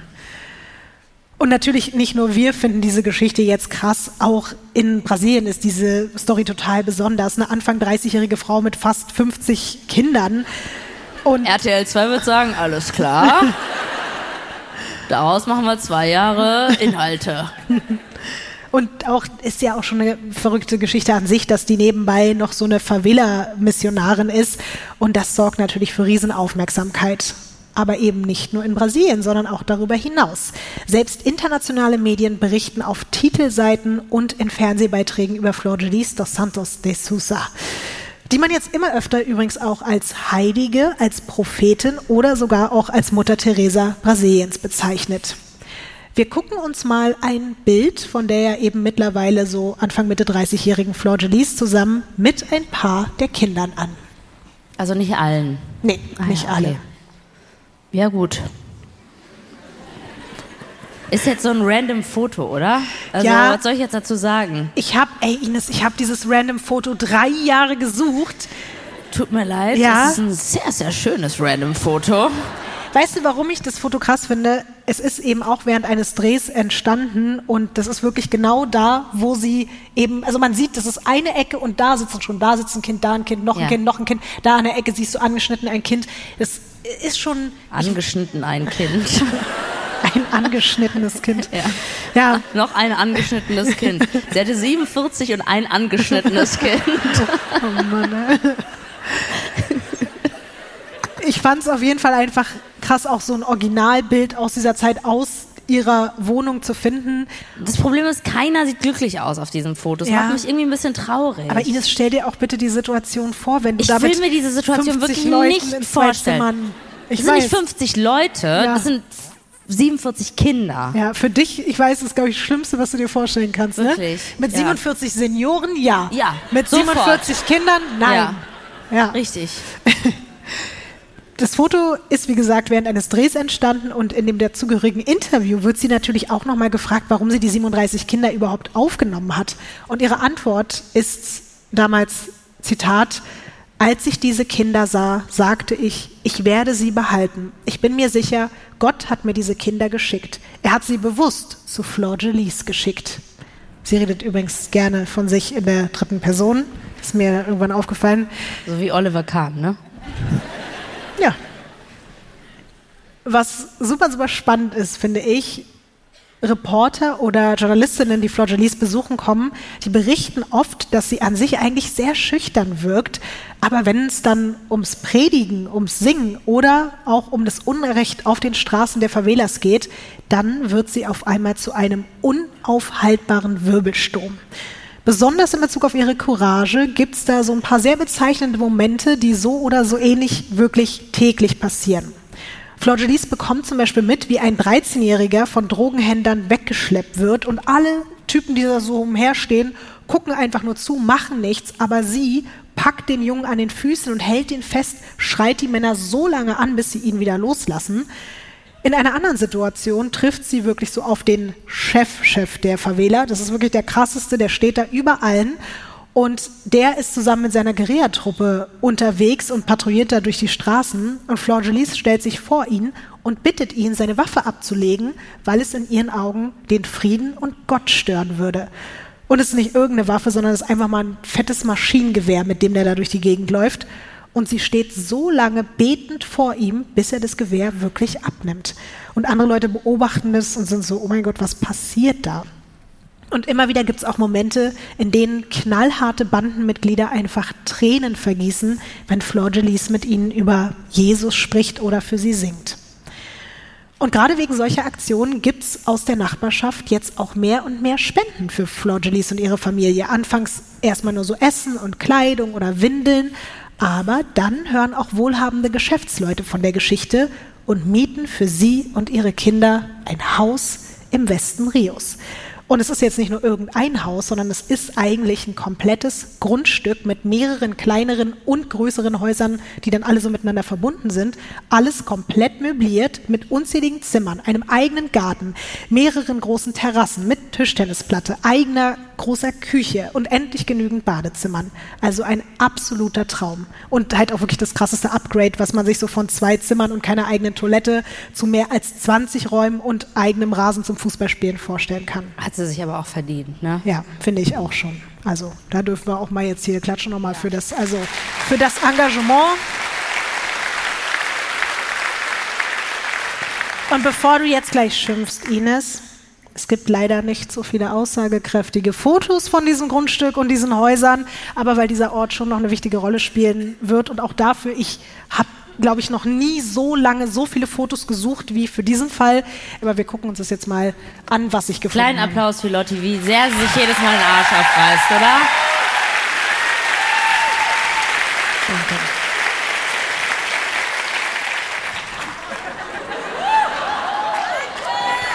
Und natürlich nicht nur wir finden diese Geschichte jetzt krass, auch in Brasilien ist diese Story total besonders. Eine Anfang 30-jährige Frau mit fast 50 Kindern. Und RTL 2 wird sagen, alles klar. [laughs] Daraus machen wir zwei Jahre Inhalte. [laughs] Und auch ist ja auch schon eine verrückte Geschichte an sich, dass die nebenbei noch so eine Favela-Missionarin ist. Und das sorgt natürlich für Riesenaufmerksamkeit. Aber eben nicht nur in Brasilien, sondern auch darüber hinaus. Selbst internationale Medien berichten auf Titelseiten und in Fernsehbeiträgen über Flor de Lis dos Santos de Sousa die man jetzt immer öfter übrigens auch als Heilige, als Prophetin oder sogar auch als Mutter Teresa Brasiliens bezeichnet. Wir gucken uns mal ein Bild von der ja eben mittlerweile so Anfang Mitte 30-jährigen Flor Gelis zusammen mit ein paar der Kindern an. Also nicht allen? Nee, ah, nicht ja, okay. alle. Ja gut. Ist jetzt so ein random Foto, oder? Also, ja, was soll ich jetzt dazu sagen? Ich habe, ey Ines, ich habe dieses random Foto drei Jahre gesucht. Tut mir leid, ja. das ist ein sehr, sehr schönes random Foto. Weißt du, warum ich das Foto krass finde? Es ist eben auch während eines Drehs entstanden und das ist wirklich genau da, wo sie eben, also man sieht, das ist eine Ecke und da sitzen schon, da sitzt ein Kind, da ein Kind, noch ein ja. Kind, noch ein Kind, da an der Ecke siehst du angeschnitten ein Kind. Das ist schon. Angeschnitten ein [laughs] Kind. Ein angeschnittenes Kind. Ja. ja. Noch ein angeschnittenes Kind. Sie hatte 47 und ein angeschnittenes [laughs] Kind. Oh Mann. Ich fand es auf jeden Fall einfach krass, auch so ein Originalbild aus dieser Zeit aus ihrer Wohnung zu finden. Das Problem ist, keiner sieht glücklich aus auf diesem Foto. Das ja. macht mich irgendwie ein bisschen traurig. Aber Ines, stell dir auch bitte die Situation vor, wenn du ich damit will mir diese Situation wirklich Leuten nicht vorstellen. Ich das sind nicht 50 Leute, ja. das sind 47 Kinder. Ja, für dich, ich weiß, das ist, glaube ich, das Schlimmste, was du dir vorstellen kannst. Ne? Wirklich? Ne? Mit ja. 47 Senioren, ja. Ja. Mit sofort. 47 Kindern, nein. Ja. ja. Richtig. [laughs] Das Foto ist, wie gesagt, während eines Drehs entstanden und in dem dazugehörigen Interview wird sie natürlich auch nochmal gefragt, warum sie die 37 Kinder überhaupt aufgenommen hat. Und ihre Antwort ist damals, Zitat, als ich diese Kinder sah, sagte ich, ich werde sie behalten. Ich bin mir sicher, Gott hat mir diese Kinder geschickt. Er hat sie bewusst zu Flor Jelies geschickt. Sie redet übrigens gerne von sich in der dritten Person. Ist mir irgendwann aufgefallen. So wie Oliver Kahn, ne? Ja. Was super, super spannend ist, finde ich, Reporter oder Journalistinnen, die Flor besuchen kommen, die berichten oft, dass sie an sich eigentlich sehr schüchtern wirkt, aber wenn es dann ums Predigen, ums Singen oder auch um das Unrecht auf den Straßen der Favelas geht, dann wird sie auf einmal zu einem unaufhaltbaren Wirbelsturm. Besonders in Bezug auf ihre Courage gibt es da so ein paar sehr bezeichnende Momente, die so oder so ähnlich wirklich täglich passieren. Flor Jalice bekommt zum Beispiel mit, wie ein 13-Jähriger von Drogenhändlern weggeschleppt wird und alle Typen, die da so umherstehen, gucken einfach nur zu, machen nichts, aber sie packt den Jungen an den Füßen und hält ihn fest, schreit die Männer so lange an, bis sie ihn wieder loslassen. In einer anderen Situation trifft sie wirklich so auf den Chef-Chef der Favela. Das ist wirklich der krasseste, der steht da über allen und der ist zusammen mit seiner Guerillatruppe unterwegs und patrouilliert da durch die Straßen. Und Flor Jalice stellt sich vor ihn und bittet ihn, seine Waffe abzulegen, weil es in ihren Augen den Frieden und Gott stören würde. Und es ist nicht irgendeine Waffe, sondern es ist einfach mal ein fettes Maschinengewehr, mit dem der da durch die Gegend läuft. Und sie steht so lange betend vor ihm, bis er das Gewehr wirklich abnimmt. Und andere Leute beobachten das und sind so, oh mein Gott, was passiert da? Und immer wieder gibt es auch Momente, in denen knallharte Bandenmitglieder einfach Tränen vergießen, wenn Flor Jalice mit ihnen über Jesus spricht oder für sie singt. Und gerade wegen solcher Aktionen gibt es aus der Nachbarschaft jetzt auch mehr und mehr Spenden für Florgelis und ihre Familie. Anfangs erstmal nur so Essen und Kleidung oder Windeln, aber dann hören auch wohlhabende Geschäftsleute von der Geschichte und mieten für sie und ihre Kinder ein Haus im Westen Rios. Und es ist jetzt nicht nur irgendein Haus, sondern es ist eigentlich ein komplettes Grundstück mit mehreren kleineren und größeren Häusern, die dann alle so miteinander verbunden sind. Alles komplett möbliert mit unzähligen Zimmern, einem eigenen Garten, mehreren großen Terrassen mit Tischtennisplatte, eigener großer Küche und endlich genügend Badezimmern. Also ein absoluter Traum. Und halt auch wirklich das krasseste Upgrade, was man sich so von zwei Zimmern und keiner eigenen Toilette zu mehr als 20 Räumen und eigenem Rasen zum Fußballspielen vorstellen kann. Hat sie sich aber auch verdient, ne? Ja, finde ich auch schon. Also da dürfen wir auch mal jetzt hier klatschen nochmal für das, also für das Engagement. Und bevor du jetzt gleich schimpfst, Ines, es gibt leider nicht so viele aussagekräftige Fotos von diesem Grundstück und diesen Häusern, aber weil dieser Ort schon noch eine wichtige Rolle spielen wird und auch dafür, ich habe glaube ich, noch nie so lange so viele Fotos gesucht wie für diesen Fall. Aber wir gucken uns das jetzt mal an, was ich gefunden habe. Kleinen Applaus für Lotti, wie sehr sie sich jedes Mal den Arsch aufreißt, oder? Danke.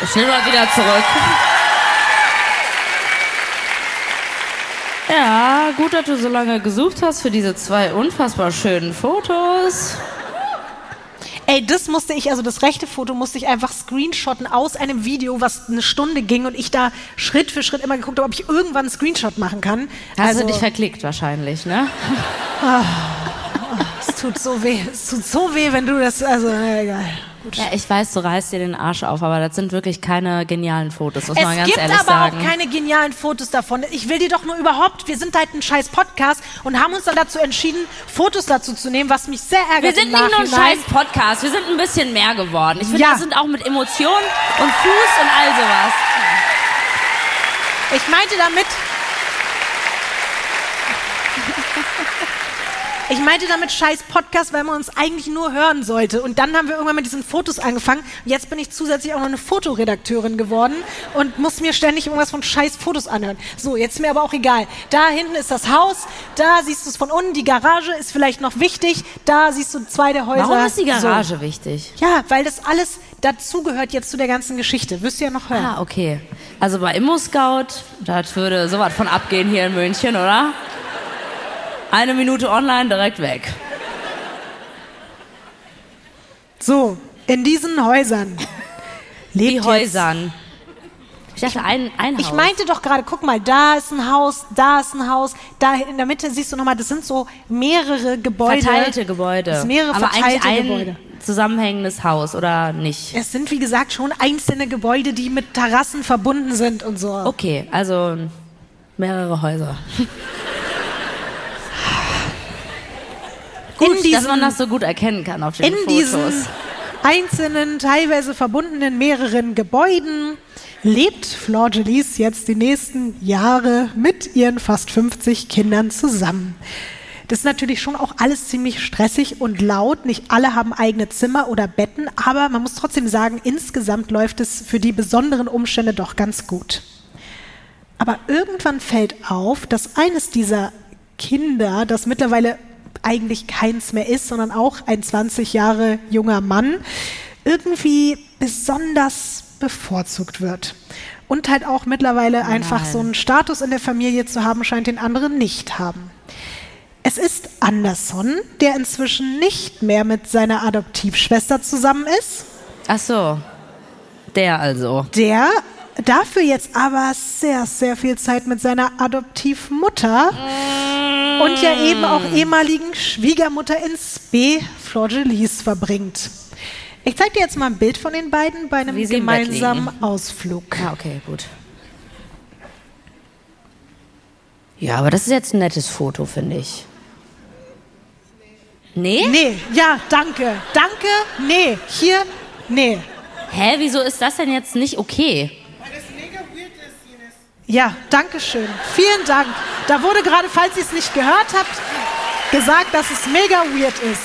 Ich nehme mal wieder zurück. Ja, gut, dass du so lange gesucht hast für diese zwei unfassbar schönen Fotos. Ey, das musste ich, also das rechte Foto musste ich einfach screenshotten aus einem Video, was eine Stunde ging und ich da Schritt für Schritt immer geguckt habe, ob ich irgendwann einen Screenshot machen kann. Also, dich verklickt wahrscheinlich, ne? Ah, es tut so weh, es tut so weh, wenn du das, also, egal. Gut. Ja, ich weiß, du reißt dir den Arsch auf, aber das sind wirklich keine genialen Fotos, muss es man ganz ehrlich sagen. Es gibt aber auch keine genialen Fotos davon. Ich will dir doch nur überhaupt, wir sind halt ein scheiß Podcast und haben uns dann dazu entschieden, Fotos dazu zu nehmen, was mich sehr ärgert. Wir sind nicht nur ein scheiß Podcast, wir sind ein bisschen mehr geworden. Ich finde, ja. wir sind auch mit Emotionen und Fuß und all sowas. Ich meinte damit, Ich meinte damit scheiß Podcast, weil man uns eigentlich nur hören sollte. Und dann haben wir irgendwann mit diesen Fotos angefangen. Und jetzt bin ich zusätzlich auch noch eine Fotoredakteurin geworden und muss mir ständig irgendwas von scheiß Fotos anhören. So, jetzt ist mir aber auch egal. Da hinten ist das Haus, da siehst du es von unten, die Garage ist vielleicht noch wichtig, da siehst du zwei der Häuser. Warum ist die Garage so. wichtig? Ja, weil das alles dazugehört jetzt zu der ganzen Geschichte. Wirst du ja noch hören. Ah, okay. Also bei Immo Scout, da würde sowas von abgehen hier in München, oder? Eine Minute online, direkt weg. So, in diesen Häusern. Lebt Die Häusern. Ich dachte, ein, ein Haus. Ich meinte doch gerade, guck mal, da ist ein Haus, da ist ein Haus, da in der Mitte siehst du nochmal, das sind so mehrere Gebäude. Verteilte Gebäude. Das mehrere Aber verteilte ein Gebäude. zusammenhängendes Haus oder nicht? Es sind, wie gesagt, schon einzelne Gebäude, die mit Terrassen verbunden sind und so. Okay, also mehrere Häuser. Gut, diesen, dass man das so gut erkennen kann auf den in Fotos. Diesen einzelnen, teilweise verbundenen mehreren Gebäuden lebt Florgelis jetzt die nächsten Jahre mit ihren fast 50 Kindern zusammen. Das ist natürlich schon auch alles ziemlich stressig und laut. Nicht alle haben eigene Zimmer oder Betten, aber man muss trotzdem sagen, insgesamt läuft es für die besonderen Umstände doch ganz gut. Aber irgendwann fällt auf, dass eines dieser Kinder, das mittlerweile eigentlich keins mehr ist, sondern auch ein 20 Jahre junger Mann, irgendwie besonders bevorzugt wird. Und halt auch mittlerweile Nein. einfach so einen Status in der Familie zu haben, scheint den anderen nicht haben. Es ist Anderson, der inzwischen nicht mehr mit seiner Adoptivschwester zusammen ist. Ach so, der also. Der dafür jetzt aber sehr, sehr viel Zeit mit seiner Adoptivmutter mm. und ja eben auch ehemaligen Schwiegermutter in Spee, Florgelis, verbringt. Ich zeige dir jetzt mal ein Bild von den beiden bei einem gemeinsamen Ausflug. Ah, okay, gut. Ja, aber das ist jetzt ein nettes Foto, finde ich. Nee? Nee, ja, danke. Danke, nee. Hier, nee. Hä, wieso ist das denn jetzt nicht okay? Ja, danke schön. Vielen Dank. Da wurde gerade, falls ihr es nicht gehört habt, gesagt, dass es mega weird ist.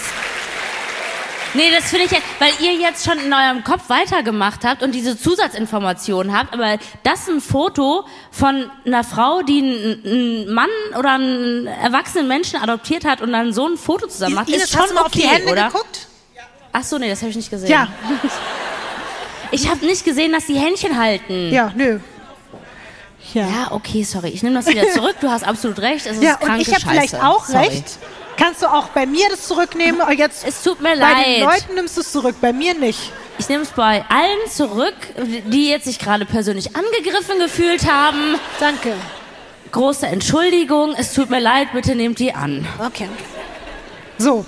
Nee, das finde ich jetzt, weil ihr jetzt schon in eurem Kopf weitergemacht habt und diese Zusatzinformationen habt, aber das ist ein Foto von einer Frau, die einen, Mann oder einen erwachsenen Menschen adoptiert hat und dann so ein Foto zusammen macht, ist schon okay, auf die Hände oder? geguckt? Ach so, nee, das habe ich nicht gesehen. Ja. [laughs] Ich habe nicht gesehen, dass die Händchen halten. Ja, nö. Ja. ja, okay, sorry. Ich nehme das wieder zurück. Du hast absolut recht. Es [laughs] ist ja, und ich habe vielleicht auch sorry. recht. Kannst du auch bei mir das zurücknehmen? Jetzt es tut mir bei leid. Bei den Leuten nimmst du es zurück, bei mir nicht. Ich nehme es bei allen zurück, die jetzt sich gerade persönlich angegriffen gefühlt haben. Danke. Große Entschuldigung. Es tut mir leid, bitte nehmt die an. Okay. So,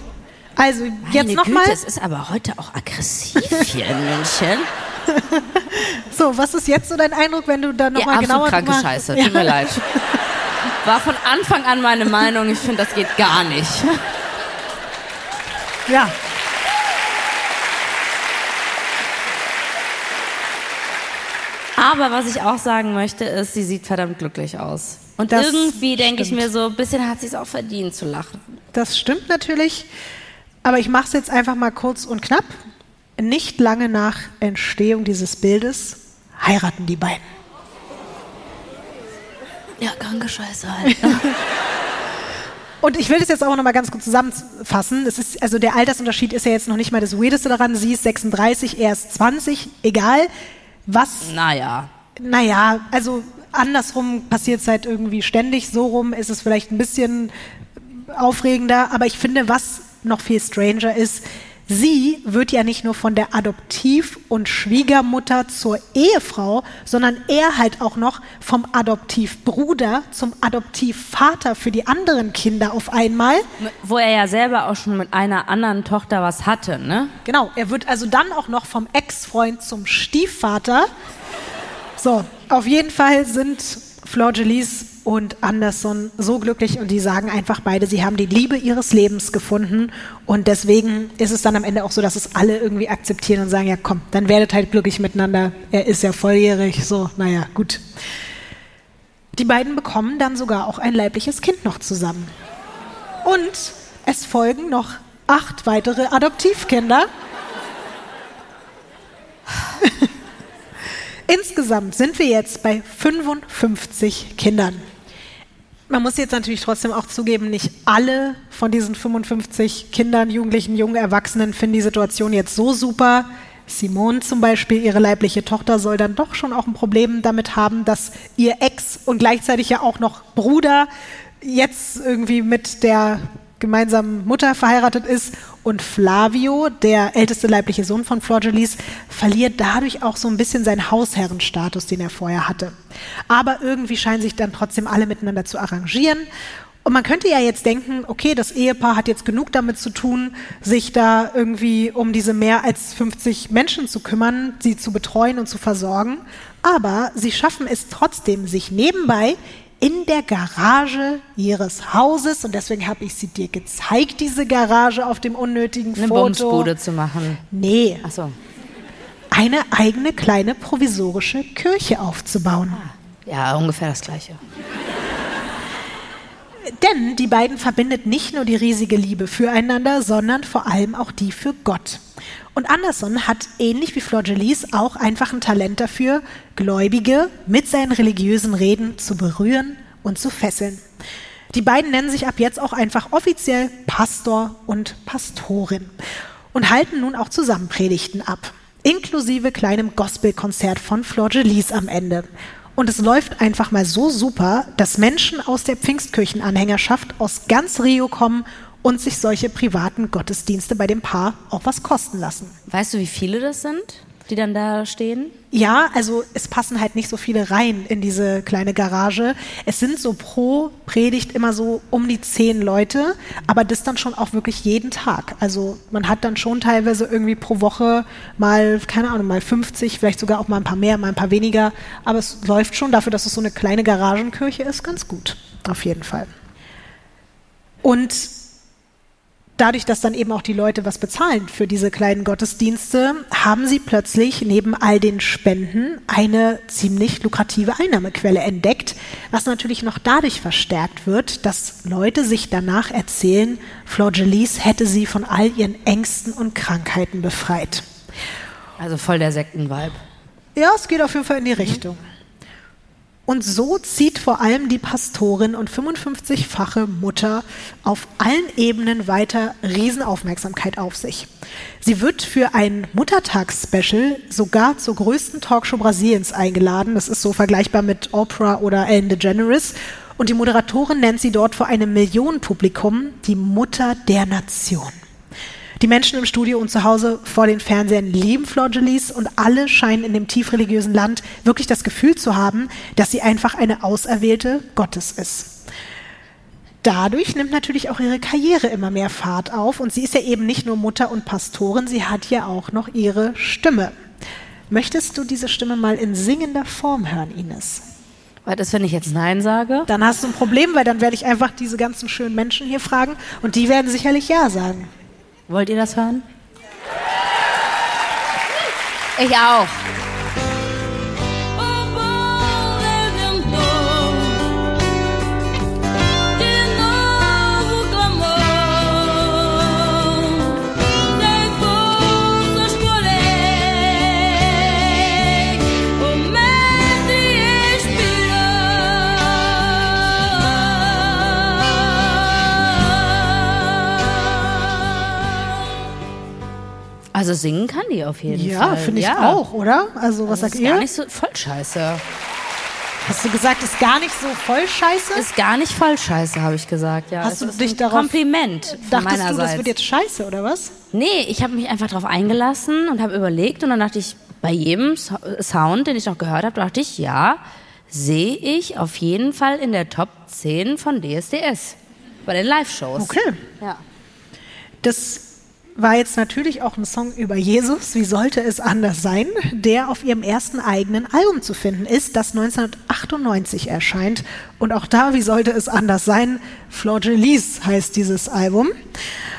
also Meine jetzt nochmal. Es ist aber heute auch aggressiv hier in München. So, was ist jetzt so dein Eindruck, wenn du da nochmal ja, genauer kranke Scheiße. Tut mir leid. War von Anfang an meine Meinung. Ich finde, das geht gar nicht. Ja. Aber was ich auch sagen möchte, ist, sie sieht verdammt glücklich aus. Und das irgendwie denke ich mir so, ein bisschen hat sie es auch verdient zu lachen. Das stimmt natürlich. Aber ich mache es jetzt einfach mal kurz und knapp. Nicht lange nach Entstehung dieses Bildes heiraten die beiden. Ja, kranke Scheiße halt. [laughs] Und ich will das jetzt auch noch mal ganz kurz zusammenfassen. Es ist, also der Altersunterschied ist ja jetzt noch nicht mal das Weirdeste daran. Sie ist 36, er ist 20. Egal, was. Naja. Naja, also andersrum passiert es halt irgendwie ständig. So rum ist es vielleicht ein bisschen aufregender. Aber ich finde, was noch viel stranger ist, sie wird ja nicht nur von der Adoptiv- und Schwiegermutter zur Ehefrau, sondern er halt auch noch vom Adoptivbruder zum Adoptivvater für die anderen Kinder auf einmal. Wo er ja selber auch schon mit einer anderen Tochter was hatte, ne? Genau, er wird also dann auch noch vom Ex-Freund zum Stiefvater. So, auf jeden Fall sind Flor Jelies und Anderson so glücklich und die sagen einfach beide, sie haben die Liebe ihres Lebens gefunden und deswegen ist es dann am Ende auch so, dass es alle irgendwie akzeptieren und sagen, ja komm, dann werdet halt glücklich miteinander. Er ist ja volljährig, so, naja, gut. Die beiden bekommen dann sogar auch ein leibliches Kind noch zusammen. Und es folgen noch acht weitere Adoptivkinder. [laughs] Insgesamt sind wir jetzt bei 55 Kindern. Man muss jetzt natürlich trotzdem auch zugeben, nicht alle von diesen 55 Kindern, Jugendlichen, jungen Erwachsenen finden die Situation jetzt so super. Simone zum Beispiel, ihre leibliche Tochter, soll dann doch schon auch ein Problem damit haben, dass ihr Ex und gleichzeitig ja auch noch Bruder jetzt irgendwie mit der gemeinsamen Mutter verheiratet ist und Flavio, der älteste leibliche Sohn von Flor Jolies, verliert dadurch auch so ein bisschen seinen Hausherrenstatus, den er vorher hatte. Aber irgendwie scheinen sich dann trotzdem alle miteinander zu arrangieren. Und man könnte ja jetzt denken, okay, das Ehepaar hat jetzt genug damit zu tun, sich da irgendwie um diese mehr als 50 Menschen zu kümmern, sie zu betreuen und zu versorgen. Aber sie schaffen es trotzdem, sich nebenbei in der Garage ihres Hauses und deswegen habe ich sie dir gezeigt, diese Garage auf dem unnötigen Eine Foto. Eine Bumsbude zu machen. Nee. Ach so. Eine eigene kleine provisorische Kirche aufzubauen. Ah, ja, ungefähr das gleiche. Denn die beiden verbindet nicht nur die riesige Liebe füreinander, sondern vor allem auch die für Gott. Und Anderson hat ähnlich wie Flor Jelies auch einfach ein Talent dafür, Gläubige mit seinen religiösen Reden zu berühren und zu fesseln. Die beiden nennen sich ab jetzt auch einfach offiziell Pastor und Pastorin und halten nun auch zusammen Predigten ab, inklusive kleinem Gospelkonzert von Flor Jelies am Ende. Und es läuft einfach mal so super, dass Menschen aus der Pfingstkirchenanhängerschaft aus ganz Rio kommen und sich solche privaten Gottesdienste bei dem Paar auch was kosten lassen. Weißt du, wie viele das sind, die dann da stehen? Ja, also es passen halt nicht so viele rein in diese kleine Garage. Es sind so pro Predigt immer so um die zehn Leute, aber das dann schon auch wirklich jeden Tag. Also man hat dann schon teilweise irgendwie pro Woche mal, keine Ahnung, mal 50, vielleicht sogar auch mal ein paar mehr, mal ein paar weniger. Aber es läuft schon dafür, dass es so eine kleine Garagenkirche ist, ganz gut. Auf jeden Fall. Und dadurch, dass dann eben auch die Leute was bezahlen für diese kleinen Gottesdienste, haben sie plötzlich neben all den Spenden eine ziemlich lukrative Einnahmequelle entdeckt, was natürlich noch dadurch verstärkt wird, dass Leute sich danach erzählen, Flor Jelies hätte sie von all ihren Ängsten und Krankheiten befreit. Also voll der Sektenvibe. Ja, es geht auf jeden Fall in die Richtung. Und so zieht vor allem die Pastorin und 55-fache Mutter auf allen Ebenen weiter Riesenaufmerksamkeit auf sich. Sie wird für ein Muttertags-Special sogar zur größten Talkshow Brasiliens eingeladen. Das ist so vergleichbar mit Oprah oder Ellen DeGeneres. Und die Moderatorin nennt sie dort vor einem Millionenpublikum die Mutter der Nation. Die Menschen im Studio und zu Hause vor den Fernsehern lieben Flor Jolies und alle scheinen in dem tiefreligiösen Land wirklich das Gefühl zu haben, dass sie einfach eine Auserwählte Gottes ist. Dadurch nimmt natürlich auch ihre Karriere immer mehr Fahrt auf und sie ist ja eben nicht nur Mutter und Pastorin, sie hat ja auch noch ihre Stimme. Möchtest du diese Stimme mal in singender Form hören, Ines? Was ist, wenn ich jetzt Nein sage? Dann hast du ein Problem, weil dann werde ich einfach diese ganzen schönen Menschen hier fragen und die werden sicherlich Ja sagen. Wollt ihr das hören? Ich auch. Also singen kann die auf jeden ja, Fall. Ja, finde ich auch, oder? Also was also sagt ist ihr? Gar nicht so voll scheiße. Hast du gesagt, ist gar nicht so voll scheiße? Ist gar nicht voll scheiße, habe ich gesagt. Ja, Hast das du dich darauf Kompliment von Dachtest meinerseits. du, das wird jetzt scheiße oder was? Nee, ich habe mich einfach darauf eingelassen und habe überlegt und dann dachte ich, bei jedem Sound, den ich noch gehört habe, dachte ich, ja, sehe ich auf jeden Fall in der Top 10 von DSDS bei den Live-Shows. Okay. Ja. Das war jetzt natürlich auch ein Song über Jesus, wie sollte es anders sein, der auf ihrem ersten eigenen Album zu finden ist, das 1998 erscheint. Und auch da, wie sollte es anders sein, Flor Jelies heißt dieses Album.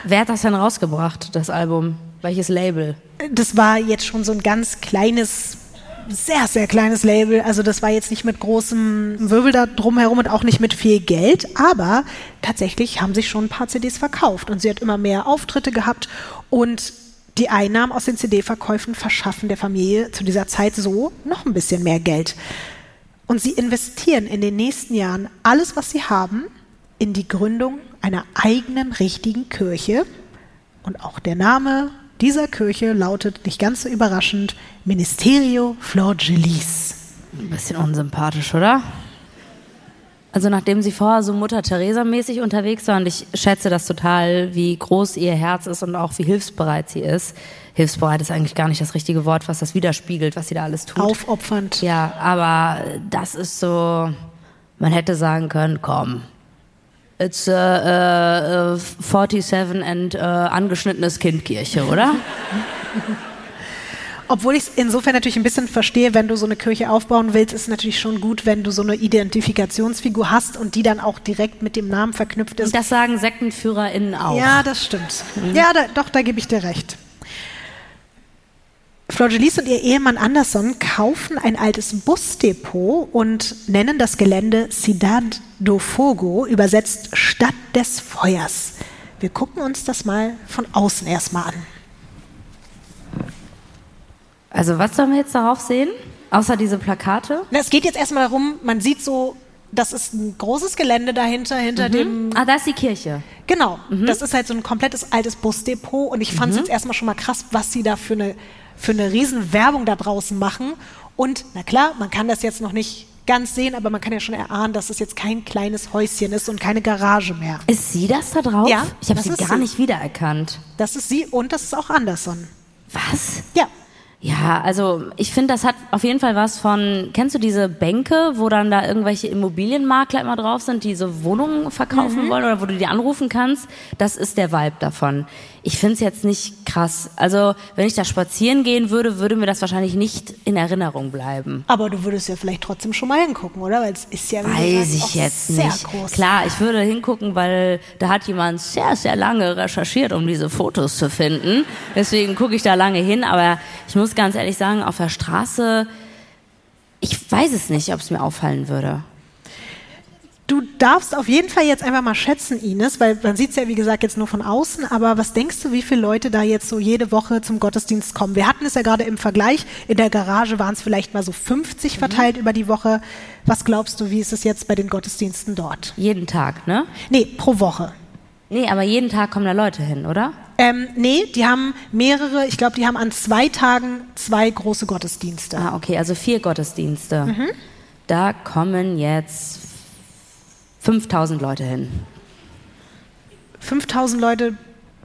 Wer hat das denn rausgebracht, das Album? Welches Label? Das war jetzt schon so ein ganz kleines sehr, sehr kleines Label. Also das war jetzt nicht mit großem Wirbel da drumherum und auch nicht mit viel Geld. Aber tatsächlich haben sich schon ein paar CDs verkauft. Und sie hat immer mehr Auftritte gehabt. Und die Einnahmen aus den CD-Verkäufen verschaffen der Familie zu dieser Zeit so noch ein bisschen mehr Geld. Und sie investieren in den nächsten Jahren alles, was sie haben, in die Gründung einer eigenen richtigen Kirche. Und auch der Name dieser Kirche lautet nicht ganz so überraschend Ministerio Flor Gelis. Ein bisschen unsympathisch, oder? Also nachdem sie vorher so Mutter Teresa mäßig unterwegs war und ich schätze das total, wie groß ihr Herz ist und auch wie hilfsbereit sie ist. Hilfsbereit ist eigentlich gar nicht das richtige Wort, was das widerspiegelt, was sie da alles tut. Aufopfernd. Ja, aber das ist so, man hätte sagen können, komm, it's uh, uh, 47 and uh, angeschnittenes Kindkirche, oder? Obwohl ich es insofern natürlich ein bisschen verstehe, wenn du so eine Kirche aufbauen willst, ist es natürlich schon gut, wenn du so eine Identifikationsfigur hast und die dann auch direkt mit dem Namen verknüpft ist. Das sagen SektenführerInnen auch. Ja, das stimmt. Mhm. Ja, da, doch, da gebe ich dir recht. Flor Gelis und ihr Ehemann Anderson kaufen ein altes Busdepot und nennen das Gelände Cidade do Fogo, übersetzt Stadt des Feuers. Wir gucken uns das mal von außen erstmal an. Also was sollen wir jetzt darauf sehen? Außer diese Plakate? Na, es geht jetzt erstmal darum, man sieht so, das ist ein großes Gelände dahinter, hinter mhm. dem. Ah, da ist die Kirche. Genau. Mhm. Das ist halt so ein komplettes altes Busdepot und ich fand es mhm. jetzt erstmal schon mal krass, was sie da für eine, für eine riesen Werbung da draußen machen. Und na klar, man kann das jetzt noch nicht ganz sehen, aber man kann ja schon erahnen, dass es jetzt kein kleines Häuschen ist und keine Garage mehr. Ist sie das da drauf? Ja. Ich habe sie gar sie. nicht wiedererkannt. Das ist sie und das ist auch Anderson. Was? Ja. Ja, also ich finde, das hat auf jeden Fall was von, kennst du diese Bänke, wo dann da irgendwelche Immobilienmakler immer drauf sind, die so Wohnungen verkaufen mhm. wollen oder wo du die anrufen kannst? Das ist der Vibe davon. Ich finde es jetzt nicht krass. Also wenn ich da spazieren gehen würde, würde mir das wahrscheinlich nicht in Erinnerung bleiben. Aber du würdest ja vielleicht trotzdem schon mal hingucken, oder? Weil es ist ja Weiß ich jetzt nicht. Groß. Klar, ich würde hingucken, weil da hat jemand sehr, sehr lange recherchiert, um diese Fotos zu finden. Deswegen gucke ich da lange hin, aber ich muss muss ganz ehrlich sagen, auf der Straße, ich weiß es nicht, ob es mir auffallen würde. Du darfst auf jeden Fall jetzt einfach mal schätzen, Ines, weil man sieht es ja, wie gesagt, jetzt nur von außen, aber was denkst du, wie viele Leute da jetzt so jede Woche zum Gottesdienst kommen? Wir hatten es ja gerade im Vergleich, in der Garage waren es vielleicht mal so 50 mhm. verteilt mhm. über die Woche. Was glaubst du, wie ist es jetzt bei den Gottesdiensten dort? Jeden Tag, ne? Nee, pro Woche. Nee, aber jeden Tag kommen da Leute hin, oder? Ähm, nee, die haben mehrere, ich glaube, die haben an zwei Tagen zwei große Gottesdienste. Ah, okay, also vier Gottesdienste. Mhm. Da kommen jetzt 5000 Leute hin. 5000 Leute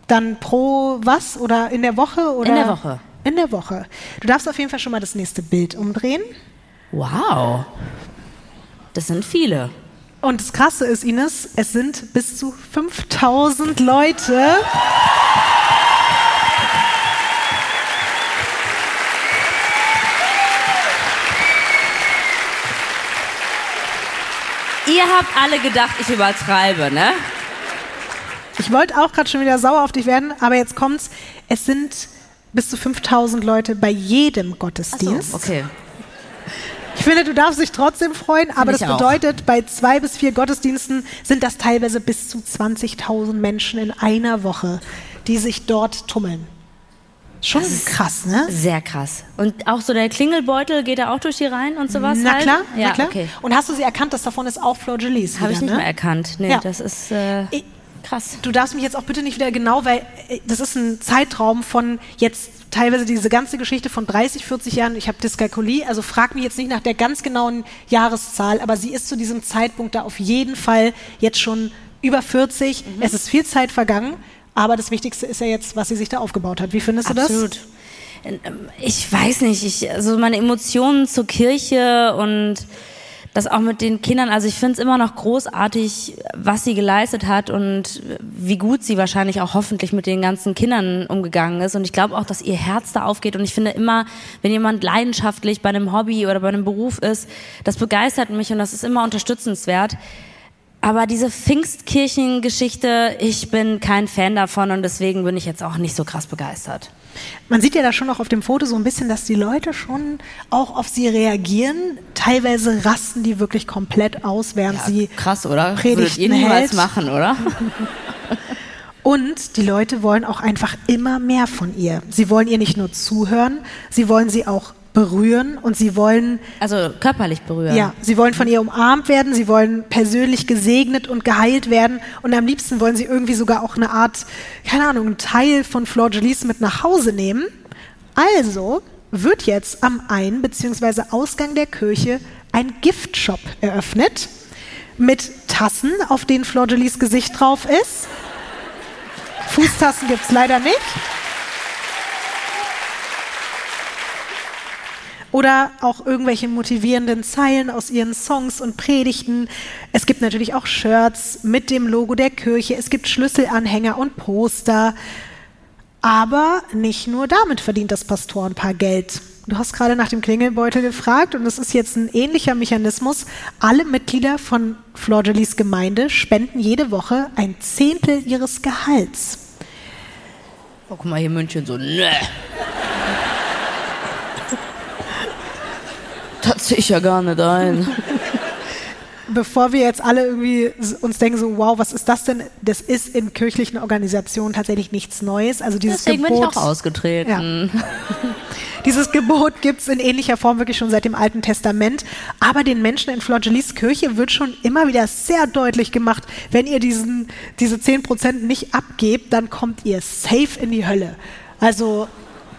dann pro was oder in der Woche? Oder? In der Woche. In der Woche. Du darfst auf jeden Fall schon mal das nächste Bild umdrehen. Wow. Das sind viele. Und das Krasse ist, Ines, es sind bis zu 5000 Leute. Ihr habt alle gedacht, ich übertreibe, ne? Ich wollte auch gerade schon wieder sauer auf dich werden, aber jetzt kommt's. Es sind bis zu 5000 Leute bei jedem Gottesdienst. So, okay. Ich finde, du darfst dich trotzdem freuen, aber das bedeutet, auch. bei zwei bis vier Gottesdiensten sind das teilweise bis zu 20.000 Menschen in einer Woche, die sich dort tummeln. Schon krass, ne? Sehr krass. Und auch so der Klingelbeutel geht da auch durch die Reihen und sowas? Na halt? klar, ja, na klar. Okay. Und hast du sie erkannt, dass davon ist auch Fleur Jolies? Habe ich nicht ne? mehr erkannt. Nee, ja. das ist äh, krass. Du darfst mich jetzt auch bitte nicht wieder genau, weil äh, das ist ein Zeitraum von jetzt teilweise diese ganze Geschichte von 30, 40 Jahren, ich habe Dyskalkulie, also frag mich jetzt nicht nach der ganz genauen Jahreszahl, aber sie ist zu diesem Zeitpunkt da auf jeden Fall jetzt schon über 40. Mhm. Es ist viel Zeit vergangen, aber das Wichtigste ist ja jetzt, was sie sich da aufgebaut hat. Wie findest du Absolut. das? Absolut. Ich weiß nicht, ich, also meine Emotionen zur Kirche und das auch mit den Kindern, also ich finde es immer noch großartig, was sie geleistet hat und wie gut sie wahrscheinlich auch hoffentlich mit den ganzen Kindern umgegangen ist. Und ich glaube auch, dass ihr Herz da aufgeht. Und ich finde immer, wenn jemand leidenschaftlich bei einem Hobby oder bei einem Beruf ist, das begeistert mich und das ist immer unterstützenswert. Aber diese Pfingstkirchengeschichte, ich bin kein Fan davon und deswegen bin ich jetzt auch nicht so krass begeistert. Man sieht ja da schon noch auf dem Foto so ein bisschen, dass die Leute schon auch auf sie reagieren. Teilweise rasten die wirklich komplett aus, während ja, sie krass, oder? Predigten Würdet niemals machen, oder? [laughs] Und die Leute wollen auch einfach immer mehr von ihr. Sie wollen ihr nicht nur zuhören, sie wollen sie auch berühren und sie wollen. Also körperlich berühren. Ja, sie wollen von ihr umarmt werden, sie wollen persönlich gesegnet und geheilt werden und am liebsten wollen sie irgendwie sogar auch eine Art, keine Ahnung, einen Teil von Flor Jolies mit nach Hause nehmen. Also wird jetzt am Ein- bzw. Ausgang der Kirche ein Giftshop eröffnet mit Tassen, auf denen Flor Jolies Gesicht drauf ist. Fußtassen gibt es leider nicht. Oder auch irgendwelche motivierenden Zeilen aus ihren Songs und Predigten. Es gibt natürlich auch Shirts mit dem Logo der Kirche, es gibt Schlüsselanhänger und Poster. Aber nicht nur damit verdient das Pastorenpaar Geld. Du hast gerade nach dem Klingelbeutel gefragt und es ist jetzt ein ähnlicher Mechanismus. Alle Mitglieder von Florgelis Gemeinde spenden jede Woche ein Zehntel ihres Gehalts. Oh, guck mal hier München so, ne. Das sehe ich ja gar nicht ein. [laughs] Bevor wir jetzt alle irgendwie uns denken, so, wow, was ist das denn? Das ist in kirchlichen Organisationen tatsächlich nichts Neues. Also dieses Deswegen Gebot, bin ich auch ausgetreten. Ja. [laughs] dieses Gebot gibt es in ähnlicher Form wirklich schon seit dem Alten Testament. Aber den Menschen in Florgelis Kirche wird schon immer wieder sehr deutlich gemacht, wenn ihr diesen, diese 10% nicht abgebt, dann kommt ihr safe in die Hölle. Also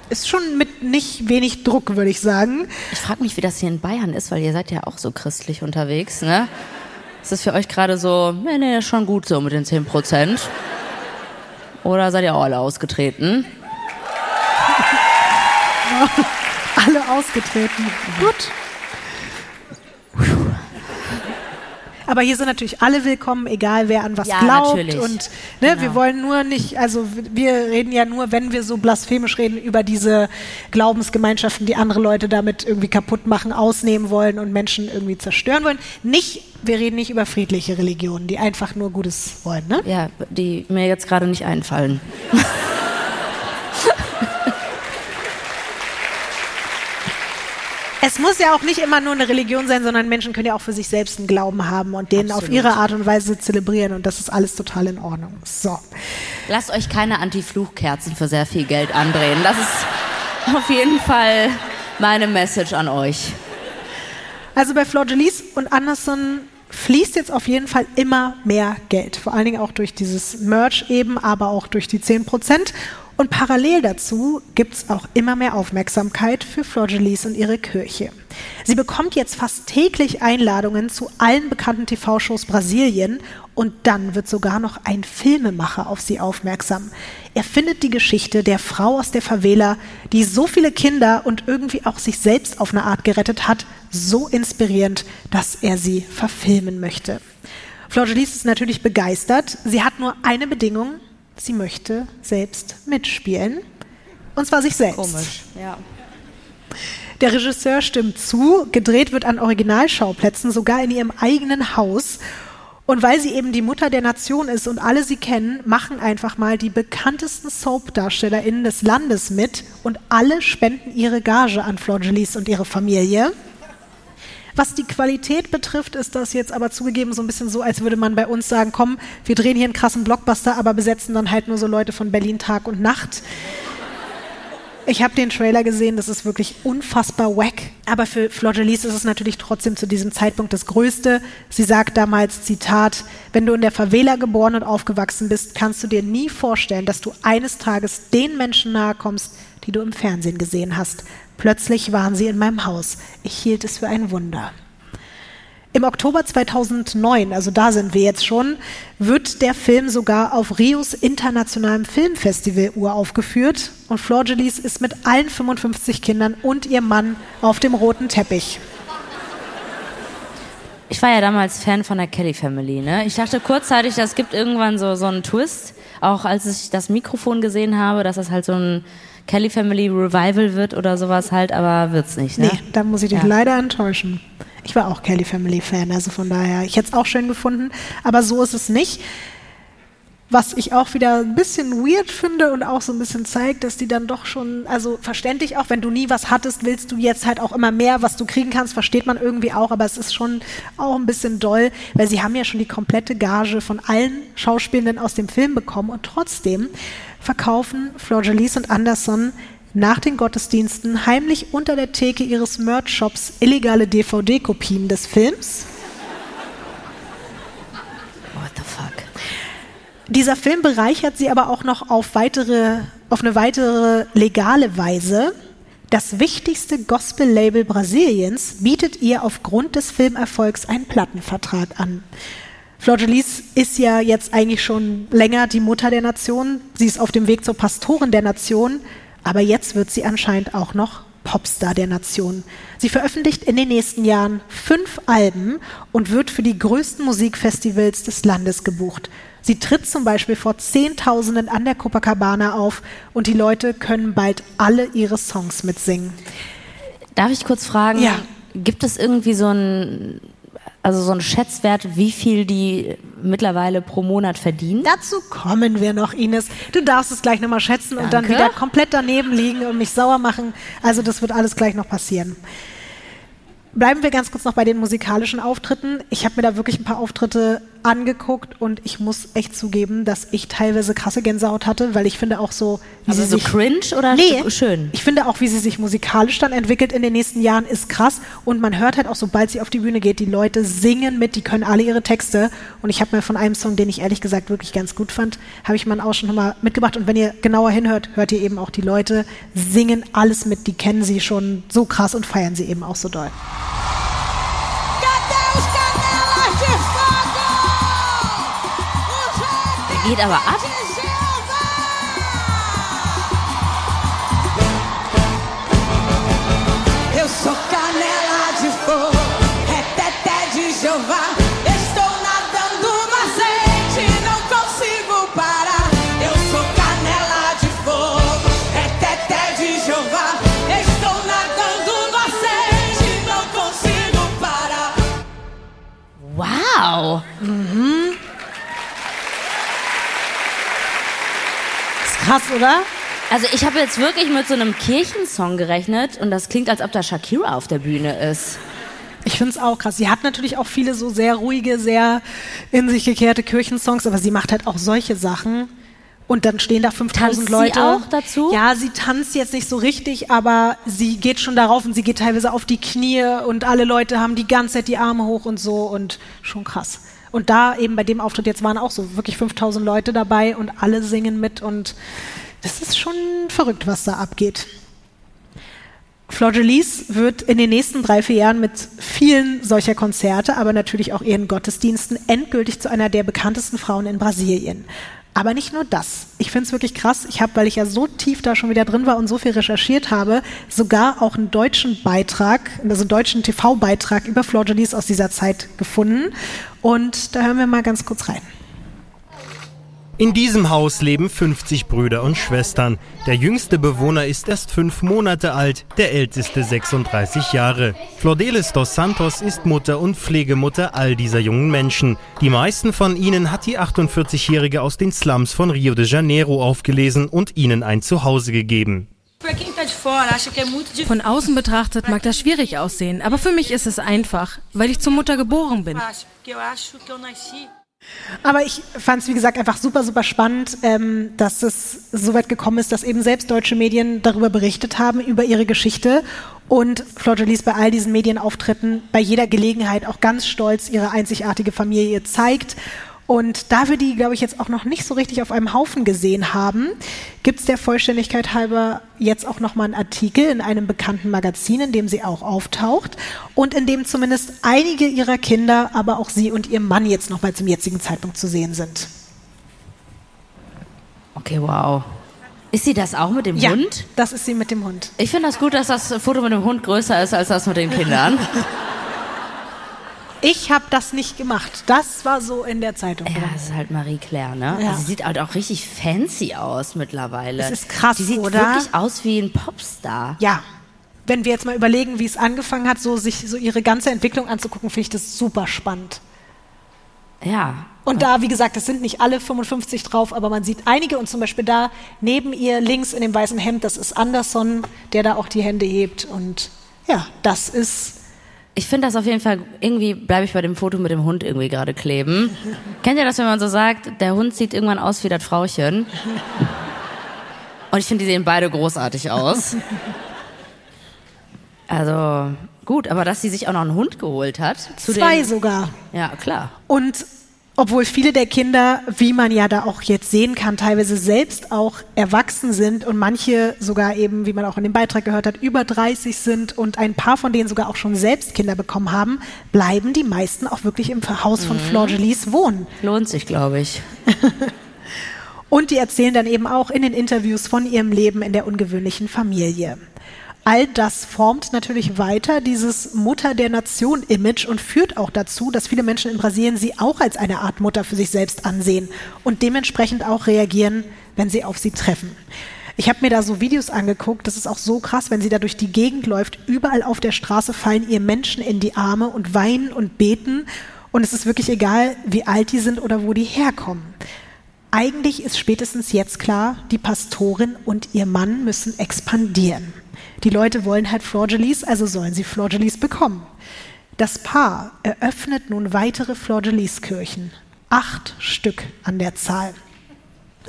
ist schon mit nicht wenig Druck, würde ich sagen. Ich frage mich, wie das hier in Bayern ist, weil ihr seid ja auch so christlich unterwegs, ne? Ist das für euch gerade so, nee, nee, schon gut so mit den 10 Prozent? Oder seid ihr auch alle ausgetreten? [laughs] alle ausgetreten. Gut. Aber hier sind natürlich alle willkommen, egal wer an was ja, glaubt. Natürlich. Und ne, genau. wir wollen nur nicht, also wir reden ja nur, wenn wir so blasphemisch reden, über diese Glaubensgemeinschaften, die andere Leute damit irgendwie kaputt machen, ausnehmen wollen und Menschen irgendwie zerstören wollen. Nicht, wir reden nicht über friedliche Religionen, die einfach nur Gutes wollen. Ne? Ja, die mir jetzt gerade nicht einfallen. [laughs] Es muss ja auch nicht immer nur eine Religion sein, sondern Menschen können ja auch für sich selbst einen Glauben haben und den Absolut. auf ihre Art und Weise zelebrieren und das ist alles total in Ordnung. So. Lasst euch keine Anti-Fluchkerzen für sehr viel Geld andrehen. Das ist auf jeden Fall meine Message an euch. Also bei Flor und Anderson fließt jetzt auf jeden Fall immer mehr Geld. Vor allen Dingen auch durch dieses Merch eben, aber auch durch die 10 Prozent. Und parallel dazu gibt es auch immer mehr Aufmerksamkeit für Flor und ihre Kirche. Sie bekommt jetzt fast täglich Einladungen zu allen bekannten TV-Shows Brasilien und dann wird sogar noch ein Filmemacher auf sie aufmerksam. Er findet die Geschichte der Frau aus der Favela, die so viele Kinder und irgendwie auch sich selbst auf eine Art gerettet hat, so inspirierend, dass er sie verfilmen möchte. Flor ist natürlich begeistert. Sie hat nur eine Bedingung, sie möchte selbst mitspielen. Und zwar sich selbst. Komisch, ja. Der Regisseur stimmt zu, gedreht wird an Originalschauplätzen, sogar in ihrem eigenen Haus. Und weil sie eben die Mutter der Nation ist und alle sie kennen, machen einfach mal die bekanntesten Soap-DarstellerInnen des Landes mit und alle spenden ihre Gage an Flor Jalice und ihre Familie. Was die Qualität betrifft, ist das jetzt aber zugegeben so ein bisschen so, als würde man bei uns sagen, komm, wir drehen hier einen krassen Blockbuster, aber besetzen dann halt nur so Leute von Berlin Tag und Nacht. Ich habe den Trailer gesehen, das ist wirklich unfassbar wack. Aber für Jalice ist es natürlich trotzdem zu diesem Zeitpunkt das Größte. Sie sagt damals, Zitat, wenn du in der Favela geboren und aufgewachsen bist, kannst du dir nie vorstellen, dass du eines Tages den Menschen nahe kommst, die du im Fernsehen gesehen hast. Plötzlich waren sie in meinem Haus. Ich hielt es für ein Wunder. Im Oktober 2009, also da sind wir jetzt schon, wird der Film sogar auf Rios internationalem Filmfestival uraufgeführt und Flor Jalice ist mit allen 55 Kindern und ihrem Mann auf dem roten Teppich. Ich war ja damals Fan von der Kelly Family. Ne? Ich dachte kurzzeitig, das gibt irgendwann so, so einen Twist. Auch als ich das Mikrofon gesehen habe, dass das halt so ein Kelly Family Revival wird oder sowas halt, aber wird's nicht. Ne? Nee, da muss ich dich ja. leider enttäuschen. Ich war auch Kelly Family Fan, also von daher, ich hätte es auch schön gefunden, aber so ist es nicht. Was ich auch wieder ein bisschen weird finde und auch so ein bisschen zeigt, dass die dann doch schon, also verständlich auch, wenn du nie was hattest, willst du jetzt halt auch immer mehr, was du kriegen kannst, versteht man irgendwie auch, aber es ist schon auch ein bisschen doll, weil sie haben ja schon die komplette Gage von allen Schauspielenden aus dem Film bekommen und trotzdem verkaufen Flor Jalice und Anderson nach den Gottesdiensten heimlich unter der Theke ihres Merch-Shops illegale DVD-Kopien des Films. What the fuck? Dieser Film bereichert sie aber auch noch auf, weitere, auf eine weitere legale Weise. Das wichtigste Gospel-Label Brasiliens bietet ihr aufgrund des Filmerfolgs einen Plattenvertrag an. Flor ist ja jetzt eigentlich schon länger die Mutter der Nation. Sie ist auf dem Weg zur Pastorin der Nation. Aber jetzt wird sie anscheinend auch noch Popstar der Nation. Sie veröffentlicht in den nächsten Jahren fünf Alben und wird für die größten Musikfestivals des Landes gebucht. Sie tritt zum Beispiel vor Zehntausenden an der Copacabana auf und die Leute können bald alle ihre Songs mitsingen. Darf ich kurz fragen, ja. gibt es irgendwie so ein also so ein Schätzwert, wie viel die mittlerweile pro Monat verdienen? Dazu kommen wir noch, Ines. Du darfst es gleich nochmal schätzen Danke. und dann wieder komplett daneben liegen und mich sauer machen. Also das wird alles gleich noch passieren. Bleiben wir ganz kurz noch bei den musikalischen Auftritten. Ich habe mir da wirklich ein paar Auftritte angeguckt und ich muss echt zugeben, dass ich teilweise krasse Gänsehaut hatte, weil ich finde auch so, wie also sie so sich cringe oder nee, schön. Ich finde auch, wie sie sich musikalisch dann entwickelt in den nächsten Jahren, ist krass und man hört halt auch, sobald sie auf die Bühne geht, die Leute singen mit, die können alle ihre Texte und ich habe mir von einem Song, den ich ehrlich gesagt wirklich ganz gut fand, habe ich mal auch schon nochmal mitgebracht und wenn ihr genauer hinhört, hört ihr eben auch die Leute singen alles mit, die kennen sie schon so krass und feiern sie eben auch so doll. Geht aber ab. sou canela de fogo, reteté de Jeová. Estou nadando no azeite, não consigo parar. Eu sou canela de fogo, reteté de Jeová. Estou nadando no azeite, não consigo parar. Mhm. Krass, oder? Also ich habe jetzt wirklich mit so einem Kirchensong gerechnet und das klingt, als ob da Shakira auf der Bühne ist. Ich finde es auch krass. Sie hat natürlich auch viele so sehr ruhige, sehr in sich gekehrte Kirchensongs, aber sie macht halt auch solche Sachen. Und dann stehen da 5000 Leute. Sie auch dazu? Ja, sie tanzt jetzt nicht so richtig, aber sie geht schon darauf und sie geht teilweise auf die Knie und alle Leute haben die ganze Zeit die Arme hoch und so und schon krass. Und da eben bei dem Auftritt jetzt waren auch so wirklich 5000 Leute dabei und alle singen mit und das ist schon verrückt, was da abgeht. Flor Jolies wird in den nächsten drei, vier Jahren mit vielen solcher Konzerte, aber natürlich auch ihren Gottesdiensten endgültig zu einer der bekanntesten Frauen in Brasilien. Aber nicht nur das. Ich finde es wirklich krass. Ich habe, weil ich ja so tief da schon wieder drin war und so viel recherchiert habe, sogar auch einen deutschen Beitrag, also einen deutschen TV-Beitrag über Flor aus dieser Zeit gefunden. Und da hören wir mal ganz kurz rein. In diesem Haus leben 50 Brüder und Schwestern. Der jüngste Bewohner ist erst fünf Monate alt, der älteste 36 Jahre. Flordelis dos Santos ist Mutter und Pflegemutter all dieser jungen Menschen. Die meisten von ihnen hat die 48-Jährige aus den Slums von Rio de Janeiro aufgelesen und ihnen ein Zuhause gegeben. Von außen betrachtet mag das schwierig aussehen, aber für mich ist es einfach, weil ich zur Mutter geboren bin. Aber ich fand es, wie gesagt, einfach super, super spannend, ähm, dass es so weit gekommen ist, dass eben selbst deutsche Medien darüber berichtet haben, über ihre Geschichte. Und Flor Jolies bei all diesen Medienauftritten bei jeder Gelegenheit auch ganz stolz ihre einzigartige Familie zeigt und da wir die, glaube ich, jetzt auch noch nicht so richtig auf einem Haufen gesehen haben, gibt es der Vollständigkeit halber jetzt auch nochmal einen Artikel in einem bekannten Magazin, in dem sie auch auftaucht und in dem zumindest einige ihrer Kinder, aber auch sie und ihr Mann jetzt nochmal zum jetzigen Zeitpunkt zu sehen sind. Okay, wow. Ist sie das auch mit dem ja, Hund? Das ist sie mit dem Hund. Ich finde das gut, dass das Foto mit dem Hund größer ist als das mit den Kindern. [laughs] Ich habe das nicht gemacht. Das war so in der Zeitung. Ja, das ist halt Marie Claire, ne? Ja. Also sie sieht halt auch richtig fancy aus mittlerweile. Das ist krass, Die sieht oder? wirklich aus wie ein Popstar. Ja. Wenn wir jetzt mal überlegen, wie es angefangen hat, so sich so ihre ganze Entwicklung anzugucken, finde ich das super spannend. Ja. Und da, wie gesagt, es sind nicht alle 55 drauf, aber man sieht einige und zum Beispiel da neben ihr links in dem weißen Hemd, das ist Anderson, der da auch die Hände hebt. Und ja, das ist Ich finde das auf jeden Fall, irgendwie bleibe ich bei dem Foto mit dem Hund irgendwie gerade kleben. [laughs] Kennt ihr das, wenn man so sagt, der Hund sieht irgendwann aus wie das Frauchen? Und ich finde, die sehen beide großartig aus. Also gut, aber dass sie sich auch noch einen Hund geholt hat. Zu zwei sogar. Ja, klar. Und obwohl viele der Kinder, wie man ja da auch jetzt sehen kann, teilweise selbst auch erwachsen sind und manche sogar eben, wie man auch in dem Beitrag gehört hat, über 30 sind und ein paar von denen sogar auch schon selbst Kinder bekommen haben, bleiben die meisten auch wirklich im Haus von Flor Jolies wohnen. Lohnt sich, glaube ich. [laughs] Und die erzählen dann eben auch in den Interviews von ihrem Leben in der ungewöhnlichen Familie. All das formt natürlich weiter dieses Mutter der Nation-Image und führt auch dazu, dass viele Menschen in Brasilien sie auch als eine Art Mutter für sich selbst ansehen und dementsprechend auch reagieren, wenn sie auf sie treffen. Ich habe mir da so Videos angeguckt, das ist auch so krass, wenn sie da durch die Gegend läuft, überall auf der Straße fallen ihr Menschen in die Arme und weinen und beten und es ist wirklich egal, wie alt die sind oder wo die herkommen. Eigentlich ist spätestens jetzt klar, die Pastorin und ihr Mann müssen expandieren. Die Leute wollen halt Flor Jolies, also sollen sie Flor Jolies bekommen. Das Paar eröffnet nun weitere Flor Jolies Kirchen. Acht Stück an der Zahl.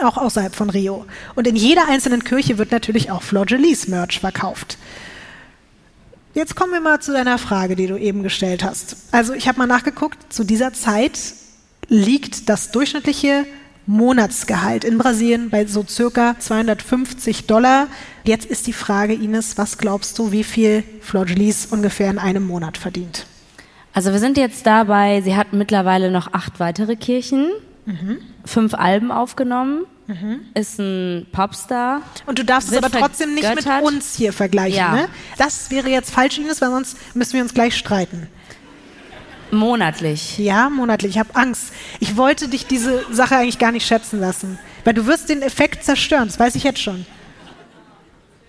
Auch außerhalb von Rio. Und in jeder einzelnen Kirche wird natürlich auch Flor Jolies Merch verkauft. Jetzt kommen wir mal zu deiner Frage, die du eben gestellt hast. Also ich habe mal nachgeguckt, zu dieser Zeit liegt das durchschnittliche Monatsgehalt in Brasilien bei so circa 250 Dollar. Jetzt ist die Frage, Ines, was glaubst du, wie viel Flor Jolies ungefähr in einem Monat verdient? Also wir sind jetzt dabei, sie hat mittlerweile noch acht weitere Kirchen, fünf Alben aufgenommen ist ein Popstar. Und du darfst es aber trotzdem nicht mit uns hier vergleichen, Ja. ne? Das wäre jetzt falsch, Ines, weil sonst müssen wir uns gleich streiten. Monatlich. Ja, monatlich. Ich habe Angst. Ich wollte dich diese Sache eigentlich gar nicht schätzen lassen. Weil du wirst den Effekt zerstören, das weiß ich jetzt schon.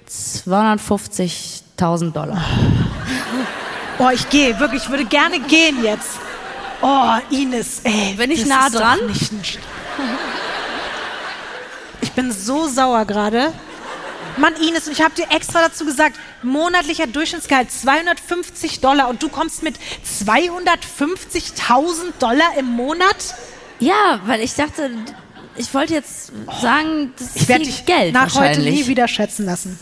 250.000 Dollar. Oh, ich gehe, wirklich, ich würde gerne gehen jetzt. Oh, Ines, ey. Bin ich nah dran? Ich bin so sauer gerade. Mann, Ines, und ich habe dir extra dazu gesagt, monatlicher Durchschnittsgehalt 250 Dollar und du kommst mit 250.000 Dollar im Monat? Ja, weil ich dachte, ich wollte jetzt sagen, das ist Ich werde viel dich Geld nach heute nie wieder schätzen lassen.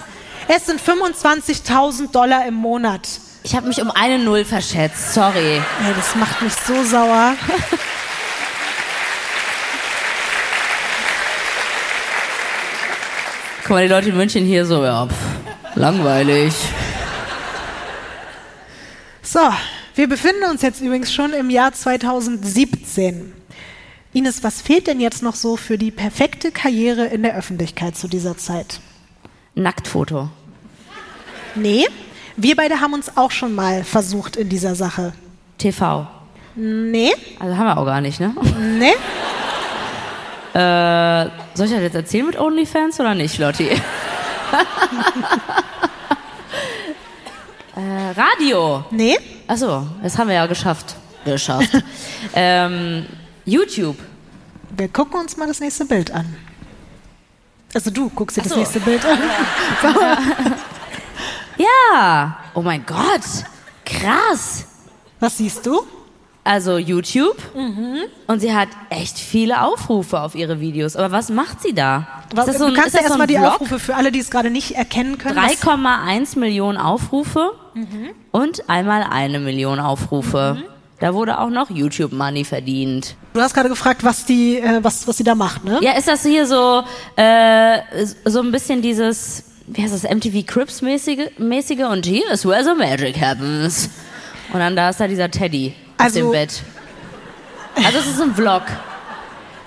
Es sind 25.000 Dollar im Monat. Ich habe mich um eine Null verschätzt, sorry. Ey, das macht mich so sauer. [laughs] Guck mal, die Leute in München hier so, ja, pff, langweilig. So, wir befinden uns jetzt übrigens schon im Jahr 2017. Ines, was fehlt denn jetzt noch so für die perfekte Karriere in der Öffentlichkeit zu dieser Zeit? Nacktfoto. Nee, wir beide haben uns auch schon mal versucht in dieser Sache. TV. Nee, Also haben wir auch gar nicht, ne? nee. Äh, soll ich das jetzt erzählen mit OnlyFans oder nicht, Lotti? [laughs] äh, Radio. Nee, Achso, das haben wir ja geschafft. Geschafft. [laughs] ähm, YouTube. wir gucken uns mal das nächste Bild an. Also du guckst dir Ach das nächste Bild an. [laughs] Ja. Oh mein Gott. Krass. Was siehst du? Also YouTube. Mhm. Und sie hat echt viele Aufrufe auf ihre Videos. Aber was macht sie da? Was, ist so du ein, kannst ist das ja so erstmal ein die Vlog? Aufrufe für alle, die es gerade nicht erkennen können. was- 3,1 Millionen Aufrufe Mhm. und einmal eine Million Aufrufe. Da wurde auch noch YouTube Money verdient. Du hast gerade gefragt, was die, äh, was, was sie da macht, ne? Ja, ist das hier so äh, so ein bisschen dieses, wie heißt das, MTV Crips mäßige, mäßige und here is where the magic happens. Und dann da ist da dieser Teddy Also- dem Bett. Also es ist ein Vlog.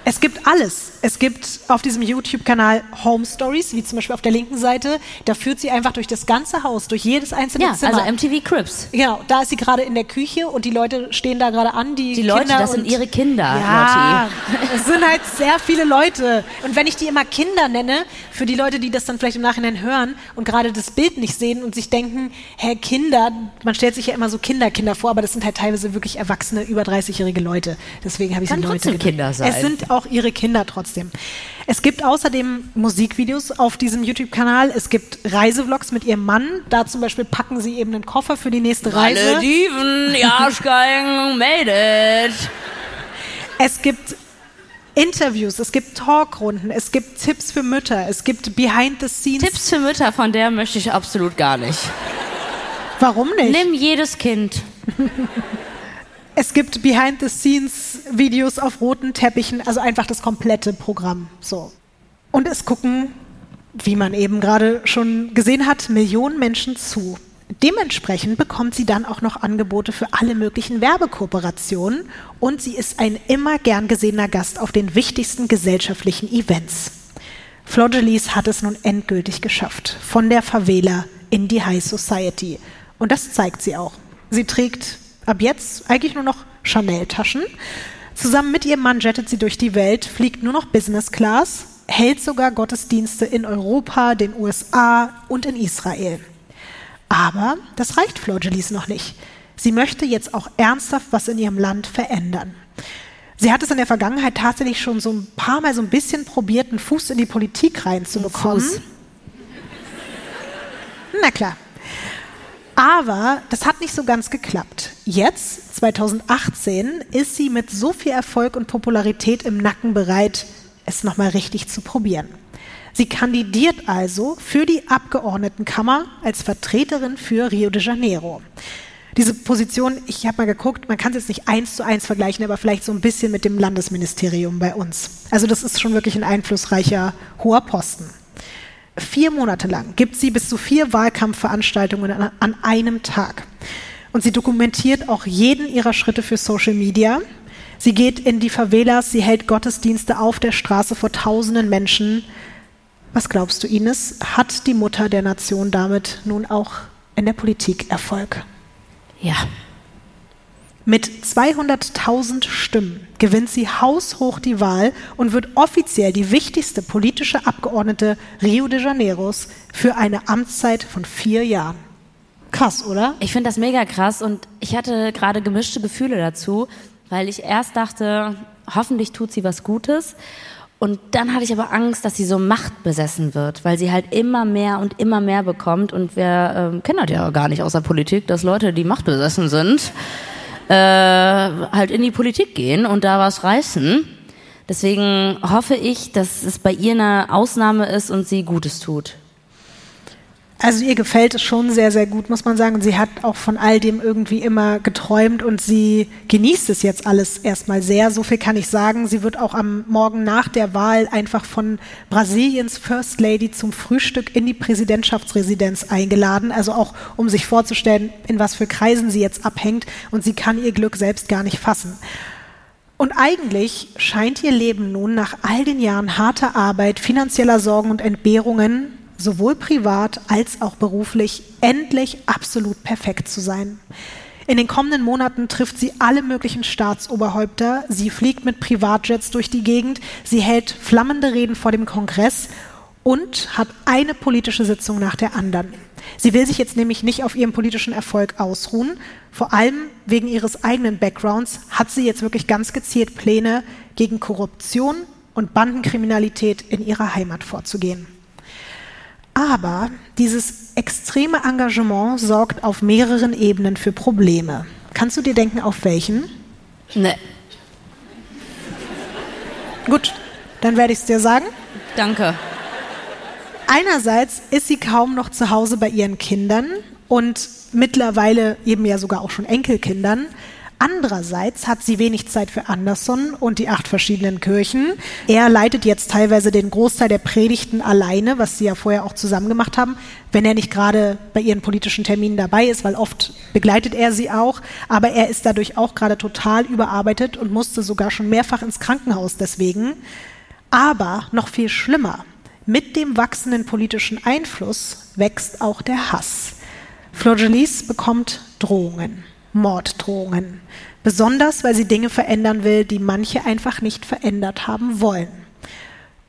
Es gibt alles. Es gibt auf diesem YouTube-Kanal Home Stories, wie zum Beispiel auf der linken Seite. Da führt sie einfach durch das ganze Haus, durch jedes einzelne Ja, Zimmer. also MTV Crips. Genau, da ist sie gerade in der Küche und die Leute stehen da gerade an. Die, Die Leute, Kinder das sind ihre Kinder, Ja, es sind halt sehr viele Leute. Und wenn ich die immer Kinder nenne, für die Leute, die das dann vielleicht im Nachhinein hören und gerade das Bild nicht sehen und sich denken, hä, Kinder, man stellt sich ja immer so Kinderkinder vor, aber das sind halt teilweise wirklich erwachsene, über 30-jährige Leute. Deswegen habe ich Kann sie Leute trotzdem genannt. Kinder sein. Es sind auch ihre Kinder trotzdem. Es gibt außerdem Musikvideos auf diesem YouTube-Kanal. Es gibt Reisevlogs mit ihrem Mann. Da zum Beispiel packen sie eben einen Koffer für die nächste Reise. Malediven, die [laughs] Arschgeigen, made it. Es gibt Interviews, es gibt Talkrunden, es gibt Tipps für Mütter, es gibt Behind the Scenes. Tipps für Mütter, von der möchte ich absolut gar nicht. Warum nicht? Nimm jedes Kind. [laughs] Es gibt Behind the Scenes Videos auf roten Teppichen, also einfach das komplette Programm. So. Und es gucken, wie man eben gerade schon gesehen hat, Millionen Menschen zu. Dementsprechend bekommt sie dann auch noch Angebote für alle möglichen Werbekooperationen und sie ist ein immer gern gesehener Gast auf den wichtigsten gesellschaftlichen Events. Flor hat es nun endgültig geschafft, von der Favela in die High Society. Und das zeigt sie auch. Sie trägt ab jetzt eigentlich nur noch Chanel-Taschen. Zusammen mit ihrem Mann jettet sie durch die Welt, fliegt nur noch Business Class, hält sogar Gottesdienste in Europa, den USA und in Israel. Aber das reicht Flor Delis noch nicht. Sie möchte jetzt auch ernsthaft was in ihrem Land verändern. Sie hat es in der Vergangenheit tatsächlich schon so ein paar Mal so ein bisschen probiert, einen Fuß in die Politik reinzubekommen. Na klar. Aber das hat nicht so ganz geklappt. Jetzt, 2018, ist sie mit so viel Erfolg und Popularität im Nacken bereit, es nochmal richtig zu probieren. Sie kandidiert also für die Abgeordnetenkammer als Vertreterin für Rio de Janeiro. Diese Position, ich habe mal geguckt, man kann es jetzt nicht eins zu eins vergleichen, aber vielleicht so ein bisschen mit dem Landesministerium bei uns. Also das ist schon wirklich ein einflussreicher hoher Posten. Vier Monate lang gibt sie bis zu vier Wahlkampfveranstaltungen an, einem Tag. Und sie dokumentiert auch jeden ihrer Schritte für Social Media. Sie geht in die Favelas, sie hält Gottesdienste auf der Straße vor tausenden Menschen. Was glaubst du, Ines? Hat die Mutter der Nation damit nun auch in der Politik Erfolg? Ja. Mit 200.000 Stimmen gewinnt sie haushoch die Wahl und wird offiziell die wichtigste politische Abgeordnete Rio de Janeiros für eine Amtszeit von vier Jahren. Krass, oder? Ich finde das mega krass und ich hatte gerade gemischte Gefühle dazu, weil ich erst dachte, hoffentlich tut sie was Gutes. Und dann hatte ich aber Angst, dass sie so machtbesessen wird, weil sie halt immer mehr und immer mehr bekommt. Und wir ähm, kennen das ja gar nicht aus der Politik, dass Leute, die machtbesessen sind, äh, halt in die Politik gehen und da was reißen. Deswegen hoffe ich, dass es bei ihr eine Ausnahme ist und sie Gutes tut. Also ihr gefällt es schon sehr, sehr gut, muss man sagen. Sie hat auch von all dem irgendwie immer geträumt und sie genießt es jetzt alles erstmal sehr. So viel kann ich sagen. Sie wird auch am Morgen nach der Wahl einfach von Brasiliens First Lady zum Frühstück in die Präsidentschaftsresidenz eingeladen. Also auch, um sich vorzustellen, in was für Kreisen sie jetzt abhängt. Und sie kann ihr Glück selbst gar nicht fassen. Und eigentlich scheint ihr Leben nun nach all den Jahren harter Arbeit, finanzieller Sorgen und Entbehrungen sowohl privat als auch beruflich endlich absolut perfekt zu sein. In den kommenden Monaten trifft sie alle möglichen Staatsoberhäupter, sie fliegt mit Privatjets durch die Gegend, sie hält flammende Reden vor dem Kongress und hat eine politische Sitzung nach der anderen. Sie will sich jetzt nämlich nicht auf ihrem politischen Erfolg ausruhen. Vor allem wegen ihres eigenen Backgrounds hat sie jetzt wirklich ganz gezielt Pläne, gegen Korruption und Bandenkriminalität in ihrer Heimat vorzugehen. Aber dieses extreme Engagement sorgt auf mehreren Ebenen für Probleme. Kannst du dir denken, auf welchen? Ne. Gut, dann werde ich es dir sagen. Danke. Einerseits ist sie kaum noch zu Hause bei ihren Kindern und mittlerweile eben ja sogar auch schon Enkelkindern. Andererseits hat sie wenig Zeit für Anderson und die acht verschiedenen Kirchen. Er leitet jetzt teilweise den Großteil der Predigten alleine, was sie ja vorher auch zusammen gemacht haben, wenn er nicht gerade bei ihren politischen Terminen dabei ist, weil oft begleitet er sie auch. Aber er ist dadurch auch gerade total überarbeitet und musste sogar schon mehrfach ins Krankenhaus deswegen. Aber noch viel schlimmer, mit dem wachsenden politischen Einfluss wächst auch der Hass. Flor bekommt Drohungen. Morddrohungen. Besonders, weil sie Dinge verändern will, die manche einfach nicht verändert haben wollen.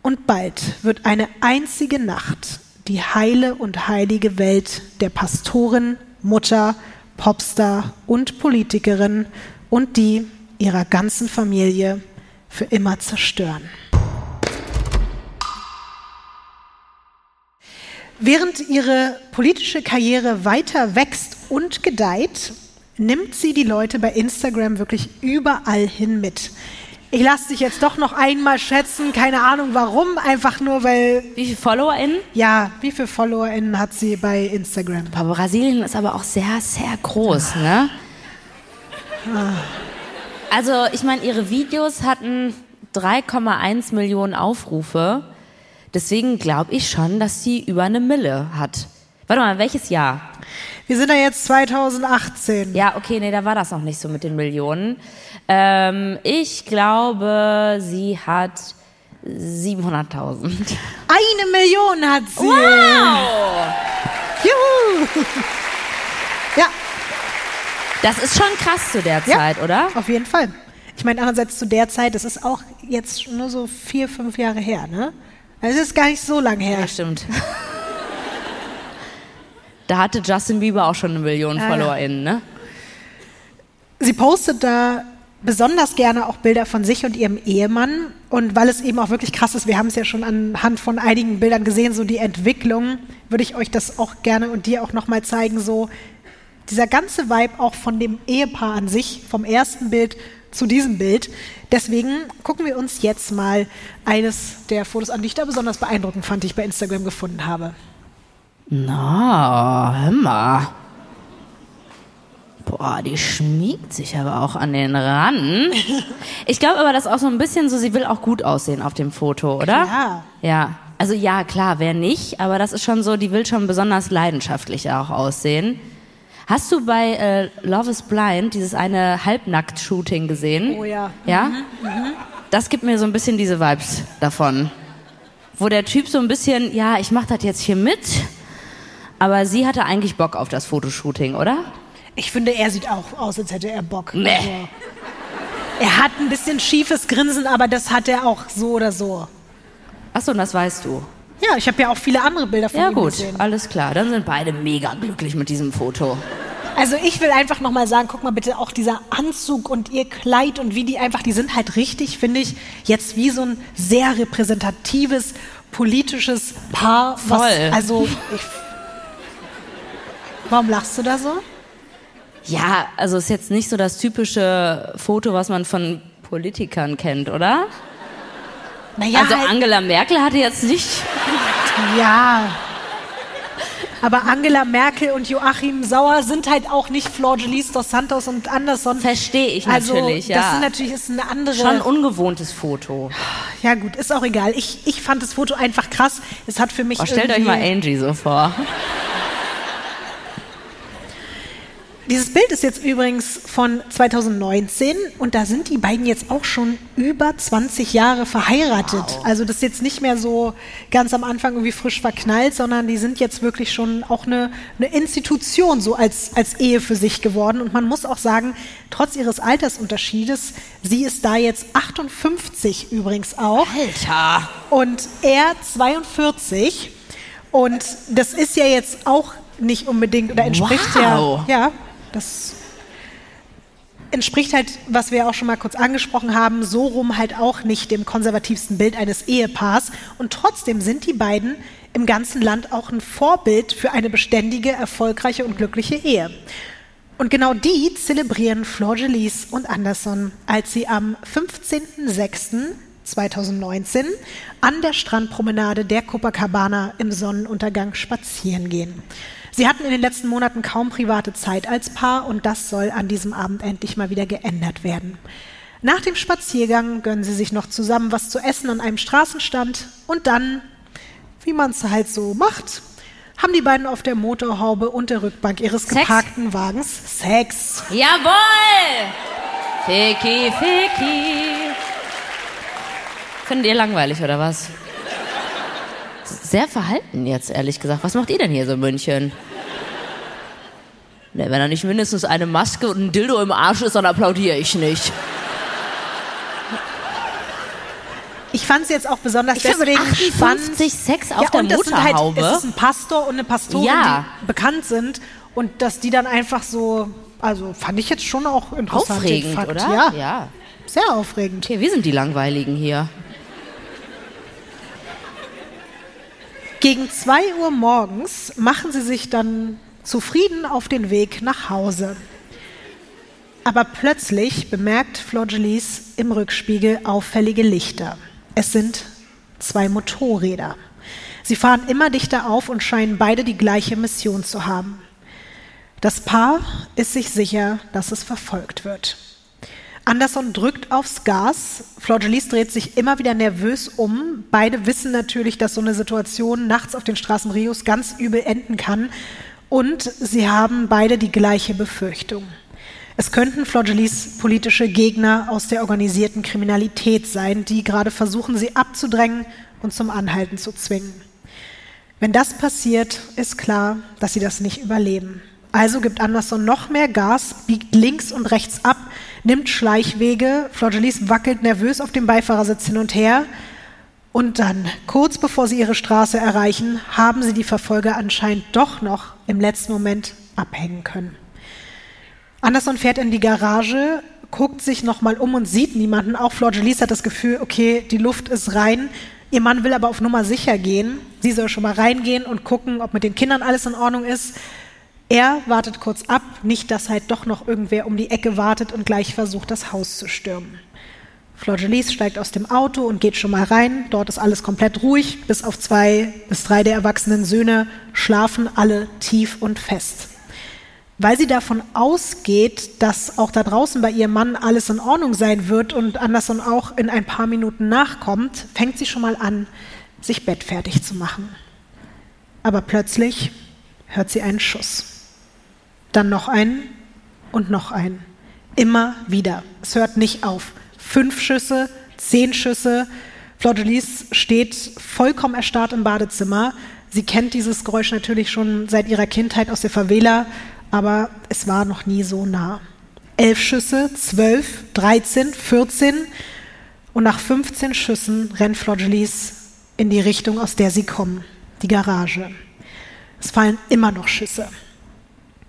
Und bald wird eine einzige Nacht die heile und heilige Welt der Pastorin, Mutter, Popstar und Politikerin und die ihrer ganzen Familie für immer zerstören. Während ihre politische Karriere weiter wächst und gedeiht, nimmt sie die Leute bei Instagram wirklich überall hin mit. Ich lasse dich jetzt doch noch einmal schätzen, keine Ahnung warum, einfach nur weil. Wie viele FollowerInnen? Ja, wie viele FollowerInnen hat sie bei Instagram? Aber Brasilien ist aber auch sehr, sehr groß, ne? Also, ich meine, ihre Videos hatten 3,1 Millionen Aufrufe. Deswegen glaube ich schon, dass sie über eine Mille hat. Warte mal, welches Jahr? Wir sind ja jetzt 2018. Ja, okay, nee, da war das noch nicht so mit den Millionen. Ähm, ich glaube, sie hat 700.000. Eine Million hat sie. Wow! Juhu! ja. Das ist schon krass zu der Zeit, ja, oder? Auf jeden Fall. Ich meine, andererseits zu der Zeit, das ist auch jetzt nur so vier, fünf Jahre her, ne? Das ist gar nicht so lang her. Ja, stimmt. Da hatte Justin Bieber auch schon eine Million ah, FollowerInnen, ne? Sie postet da besonders gerne auch Bilder von sich und ihrem Ehemann. Und weil es eben auch wirklich krass ist, wir haben es ja schon anhand von einigen Bildern gesehen, so die Entwicklung, würde ich euch das auch gerne und dir auch nochmal zeigen, so dieser ganze Vibe auch von dem Ehepaar an sich, vom ersten Bild zu diesem Bild. Deswegen gucken wir uns jetzt mal eines der Fotos an, die ich da besonders beeindruckend fand, die ich bei Instagram gefunden habe. Na, hör mal. Boah, die schmiegt sich aber auch an den ran. Ich glaube aber, das ist auch so ein bisschen so, sie will auch gut aussehen auf dem Foto, oder? Ja. Ja. Also ja, klar, wer nicht, aber das ist schon so, die will schon besonders leidenschaftlich auch aussehen. Hast du bei äh, Love is Blind dieses eine Halbnackt-Shooting gesehen? Oh ja. Ja? Das gibt mir so ein bisschen diese Vibes davon. Wo der Typ so ein bisschen, ja, ich mach das jetzt hier mit, aber sie hatte eigentlich Bock auf das Fotoshooting, oder? Ich finde, er sieht auch aus, als hätte er Bock. Nee. Also, er hat ein bisschen schiefes Grinsen, aber das hat er auch so oder so. Achso, und das weißt du. Ja, ich habe ja auch viele andere Bilder von Ja ihm gut, gesehen. alles klar. Dann sind beide mega glücklich mit diesem Foto. Also ich will einfach nochmal sagen, guck mal bitte, auch dieser Anzug und ihr Kleid und wie die einfach, die sind halt richtig, finde ich, jetzt wie so ein sehr repräsentatives politisches Paar. Was, Voll. also ich, warum lachst du da so? Ja, also ist jetzt nicht so das typische Foto, was man von Politikern kennt, oder? Naja, also halt, Angela Merkel hatte jetzt nicht. ja. Aber Angela Merkel und Joachim Sauer sind halt auch nicht Flor Delis dos Santos und Anderson. Verstehe ich also, natürlich, ja. Das sind natürlich ist eine andere. Schon ein ungewohntes Foto. ja gut, ist auch egal. Ich, ich fand das Foto einfach krass. Es hat für mich Oh, stellt euch mal Angie so vor. Dieses Bild ist jetzt übrigens von 2019 und da sind die beiden jetzt auch schon über 20 Jahre verheiratet. Also das ist jetzt nicht mehr so ganz am Anfang irgendwie frisch verknallt, sondern die sind jetzt wirklich schon auch eine, eine Institution so als, als Ehe für sich geworden. Und man muss auch sagen, trotz ihres Altersunterschiedes, sie ist da jetzt 58 übrigens auch. Alter. Und er 42. Und das ist ja jetzt auch nicht unbedingt, oder entspricht Wow. ja, ja, das entspricht halt, was wir auch schon mal kurz angesprochen haben, so rum halt auch nicht dem konservativsten Bild eines Ehepaars. Und trotzdem sind die beiden im ganzen Land auch ein Vorbild für eine beständige, erfolgreiche und glückliche Ehe. Und genau die zelebrieren Flor Delis und Anderson, als sie am 15.06.2019 an der Strandpromenade der Copacabana im Sonnenuntergang spazieren gehen. Sie hatten in den letzten Monaten kaum private Zeit als Paar und das soll an diesem Abend endlich mal wieder geändert werden. Nach dem Spaziergang gönnen sie sich noch zusammen was zu essen an einem Straßenstand und dann, wie man es halt so macht, haben die beiden auf der Motorhaube und der Rückbank ihres Sex? geparkten Wagens Sex. Jawohl! Ficky, Ficky. Findet ihr langweilig, oder was? Sehr verhalten jetzt, ehrlich gesagt. Was macht ihr denn hier so in München? Ne, wenn da nicht mindestens eine Maske und ein Dildo im Arsch ist, dann applaudiere ich nicht. Ich fand es jetzt auch besonders Ich deswegen 58 spannend. Sex auf der und halt, Motorhaube. es ist ein Pastor und eine Pastorin, Ja. die bekannt sind und dass die dann einfach so, also fand ich jetzt schon auch interessant. Aufregend, Fakt. oder? Ja, ja. sehr aufregend. Okay, wir sind die Langweiligen hier. Gegen 2 Uhr morgens machen sie sich dann zufrieden auf den Weg nach Hause. Aber plötzlich bemerkt Flor Delis im Rückspiegel auffällige Lichter. Es sind zwei Motorräder. Sie fahren immer dichter auf und scheinen beide die gleiche Mission zu haben. Das Paar ist sich sicher, dass es verfolgt wird. Anderson drückt aufs Gas. Flor Delis dreht sich immer wieder nervös um. Beide wissen natürlich, dass so eine Situation nachts auf den Straßen Rios ganz übel enden kann. Und sie haben beide die gleiche Befürchtung. Es könnten Flor Delis politische Gegner aus der organisierten Kriminalität sein, die gerade versuchen, sie abzudrängen und zum Anhalten zu zwingen. Wenn das passiert, ist klar, dass sie das nicht überleben. Also gibt Anderson noch mehr Gas, biegt links und rechts ab, nimmt Schleichwege. Flor Delis wackelt nervös auf dem Beifahrersitz hin und her. Und dann, kurz bevor sie ihre Straße erreichen, haben sie die Verfolger anscheinend doch noch im letzten Moment abhängen können. Anderson fährt in die Garage, guckt sich nochmal um und sieht niemanden. Auch Flor Delis hat das Gefühl, okay, die Luft ist rein. Ihr Mann will aber auf Nummer sicher gehen. Sie soll schon mal reingehen und gucken, ob mit den Kindern alles in Ordnung ist. Er wartet kurz ab, nicht, dass halt doch noch irgendwer um die Ecke wartet und gleich versucht, das Haus zu stürmen. Flor Delis steigt aus dem Auto und geht schon mal rein. Dort ist alles komplett ruhig. Bis auf zwei bis drei der erwachsenen Söhne schlafen alle tief und fest. Weil sie davon ausgeht, dass auch da draußen bei ihrem Mann alles in Ordnung sein wird und Anderson auch in ein paar Minuten nachkommt, fängt sie schon mal an, sich bettfertig zu machen. Aber plötzlich hört sie einen Schuss. Dann noch einen und noch einen. Immer wieder. Es hört nicht auf. Fünf Schüsse, zehn Schüsse. Delis steht vollkommen erstarrt im Badezimmer. Sie kennt dieses Geräusch natürlich schon seit ihrer Kindheit aus der Favela, aber es war noch nie so nah. Elf Schüsse, zwölf, dreizehn, vierzehn und nach 15 Schüssen rennt Delis in die Richtung, aus der sie kommen, die Garage. Es fallen immer noch Schüsse.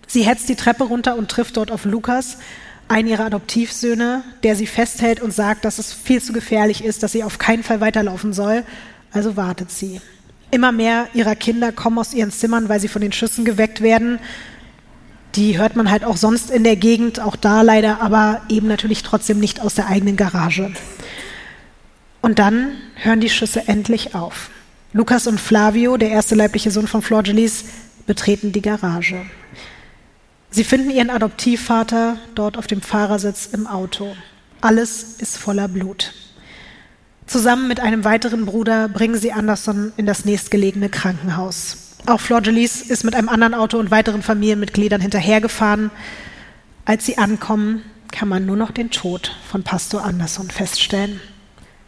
Sie hetzt die Treppe runter und trifft dort auf Lukas, einen ihrer Adoptivsöhne, der sie festhält und sagt, dass es viel zu gefährlich ist, dass sie auf keinen Fall weiterlaufen soll. Also wartet sie. Immer mehr ihrer Kinder kommen aus ihren Zimmern, weil sie von den Schüssen geweckt werden. Die hört man halt auch sonst in der Gegend, auch da leider, aber eben natürlich trotzdem nicht aus der eigenen Garage. Und dann hören die Schüsse endlich auf. Lukas und Flavio, der erste leibliche Sohn von Flor Gelis, betreten die Garage. Sie finden ihren Adoptivvater dort auf dem Fahrersitz im Auto. Alles ist voller Blut. Zusammen mit einem weiteren Bruder bringen sie Anderson in das nächstgelegene Krankenhaus. Auch Flor Gelis ist mit einem anderen Auto und weiteren Familienmitgliedern hinterhergefahren. Als sie ankommen, kann man nur noch den Tod von Pastor Anderson feststellen.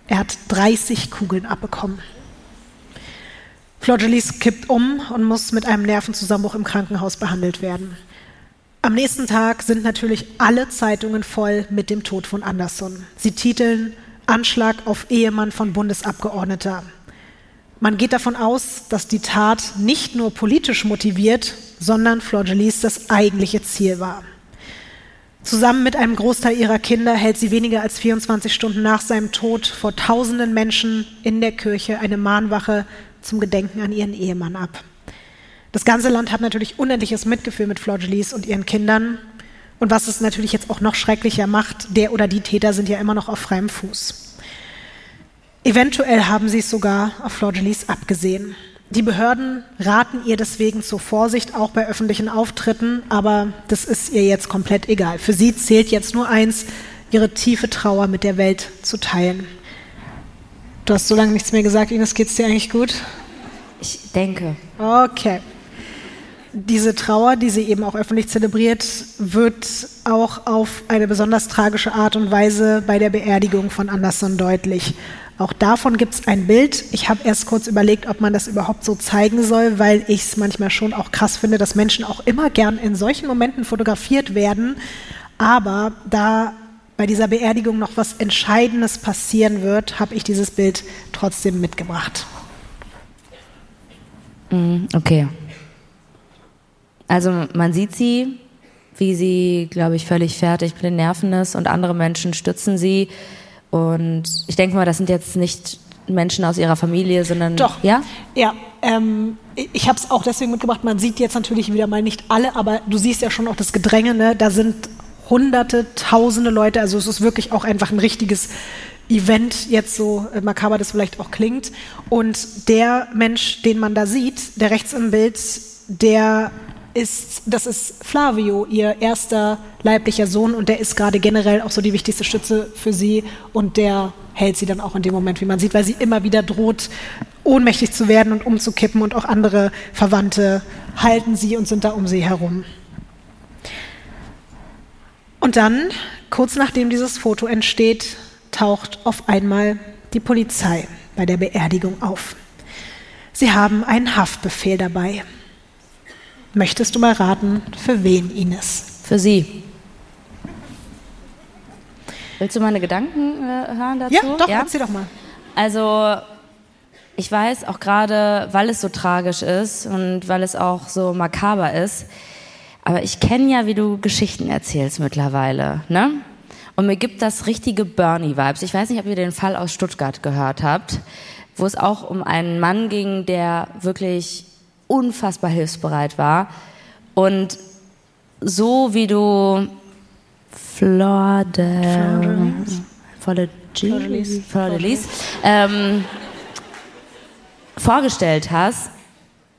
Er hat 30 Kugeln abbekommen. Flor Gelis kippt um und muss mit einem Nervenzusammenbruch im Krankenhaus behandelt werden. Am nächsten Tag sind natürlich alle Zeitungen voll mit dem Tod von Anderson. Sie titeln Anschlag auf Ehemann von Bundesabgeordneter. Man geht davon aus, dass die Tat nicht nur politisch motiviert, sondern Flor Gelis das eigentliche Ziel war. Zusammen mit einem Großteil ihrer Kinder hält sie weniger als 24 Stunden nach seinem Tod vor tausenden Menschen in der Kirche eine Mahnwache zum Gedenken an ihren Ehemann ab. Das ganze Land hat natürlich unendliches Mitgefühl mit Flor Gelis und ihren Kindern. Und was es natürlich jetzt auch noch schrecklicher macht, der oder die Täter sind ja immer noch auf freiem Fuß. Eventuell haben sie es sogar auf Flor Gelis abgesehen. Die Behörden raten ihr deswegen zur Vorsicht, auch bei öffentlichen Auftritten, aber das ist ihr jetzt komplett egal. Für sie zählt jetzt nur eins, ihre tiefe Trauer mit der Welt zu teilen. Du hast so lange nichts mehr gesagt, Ines, geht's dir eigentlich gut? Ich denke. Okay diese Trauer, die sie eben auch öffentlich zelebriert, wird auch auf eine besonders tragische Art und Weise bei der Beerdigung von Anderson deutlich. Auch davon gibt es ein Bild. Ich habe erst kurz überlegt, ob man das überhaupt so zeigen soll, weil ich es manchmal schon auch krass finde, dass Menschen auch immer gern in solchen Momenten fotografiert werden. Aber da bei dieser Beerdigung noch was Entscheidendes passieren wird, habe ich dieses Bild trotzdem mitgebracht. Mm, okay. Also man sieht sie, wie sie, glaube ich, völlig fertig mit den Nerven ist und andere Menschen stützen sie. Und ich denke mal, das sind jetzt nicht Menschen aus ihrer Familie, sondern doch ja, ja. Ähm, ich habe es auch deswegen mitgebracht. Man sieht jetzt natürlich wieder mal nicht alle, aber du siehst ja schon auch das Gedränge. Ne? Da sind Hunderte, Tausende Leute. Also es ist wirklich auch einfach ein richtiges Event jetzt so äh, makaber das vielleicht auch klingt. Und der Mensch, den man da sieht, der rechts im Bild, der ist, das ist Flavio, ihr erster leiblicher Sohn und der ist gerade generell auch so die wichtigste Stütze für sie und der hält sie dann auch in dem Moment, wie man sieht, weil sie immer wieder droht, ohnmächtig zu werden und umzukippen und auch andere Verwandte halten sie und sind da um sie herum. Und dann, kurz nachdem dieses Foto entsteht, taucht auf einmal die Polizei bei der Beerdigung auf. Sie haben einen Haftbefehl dabei. Möchtest du mal raten, für wen, Ines? Für sie. Willst du meine Gedanken äh, hören dazu? Ja, doch, ja? erzähl doch mal. Also, ich weiß auch gerade, weil es so tragisch ist und weil es auch so makaber ist, aber ich kenne ja, wie du Geschichten erzählst mittlerweile, ne? Und mir gibt das richtige Bernie-Vibes. Ich weiß nicht, ob ihr den Fall aus Stuttgart gehört habt, wo es auch um einen Mann ging, der wirklich unfassbar hilfsbereit war. Und so wie du Flor de, Flor de, Flor de Lis, ähm, vorgestellt hast,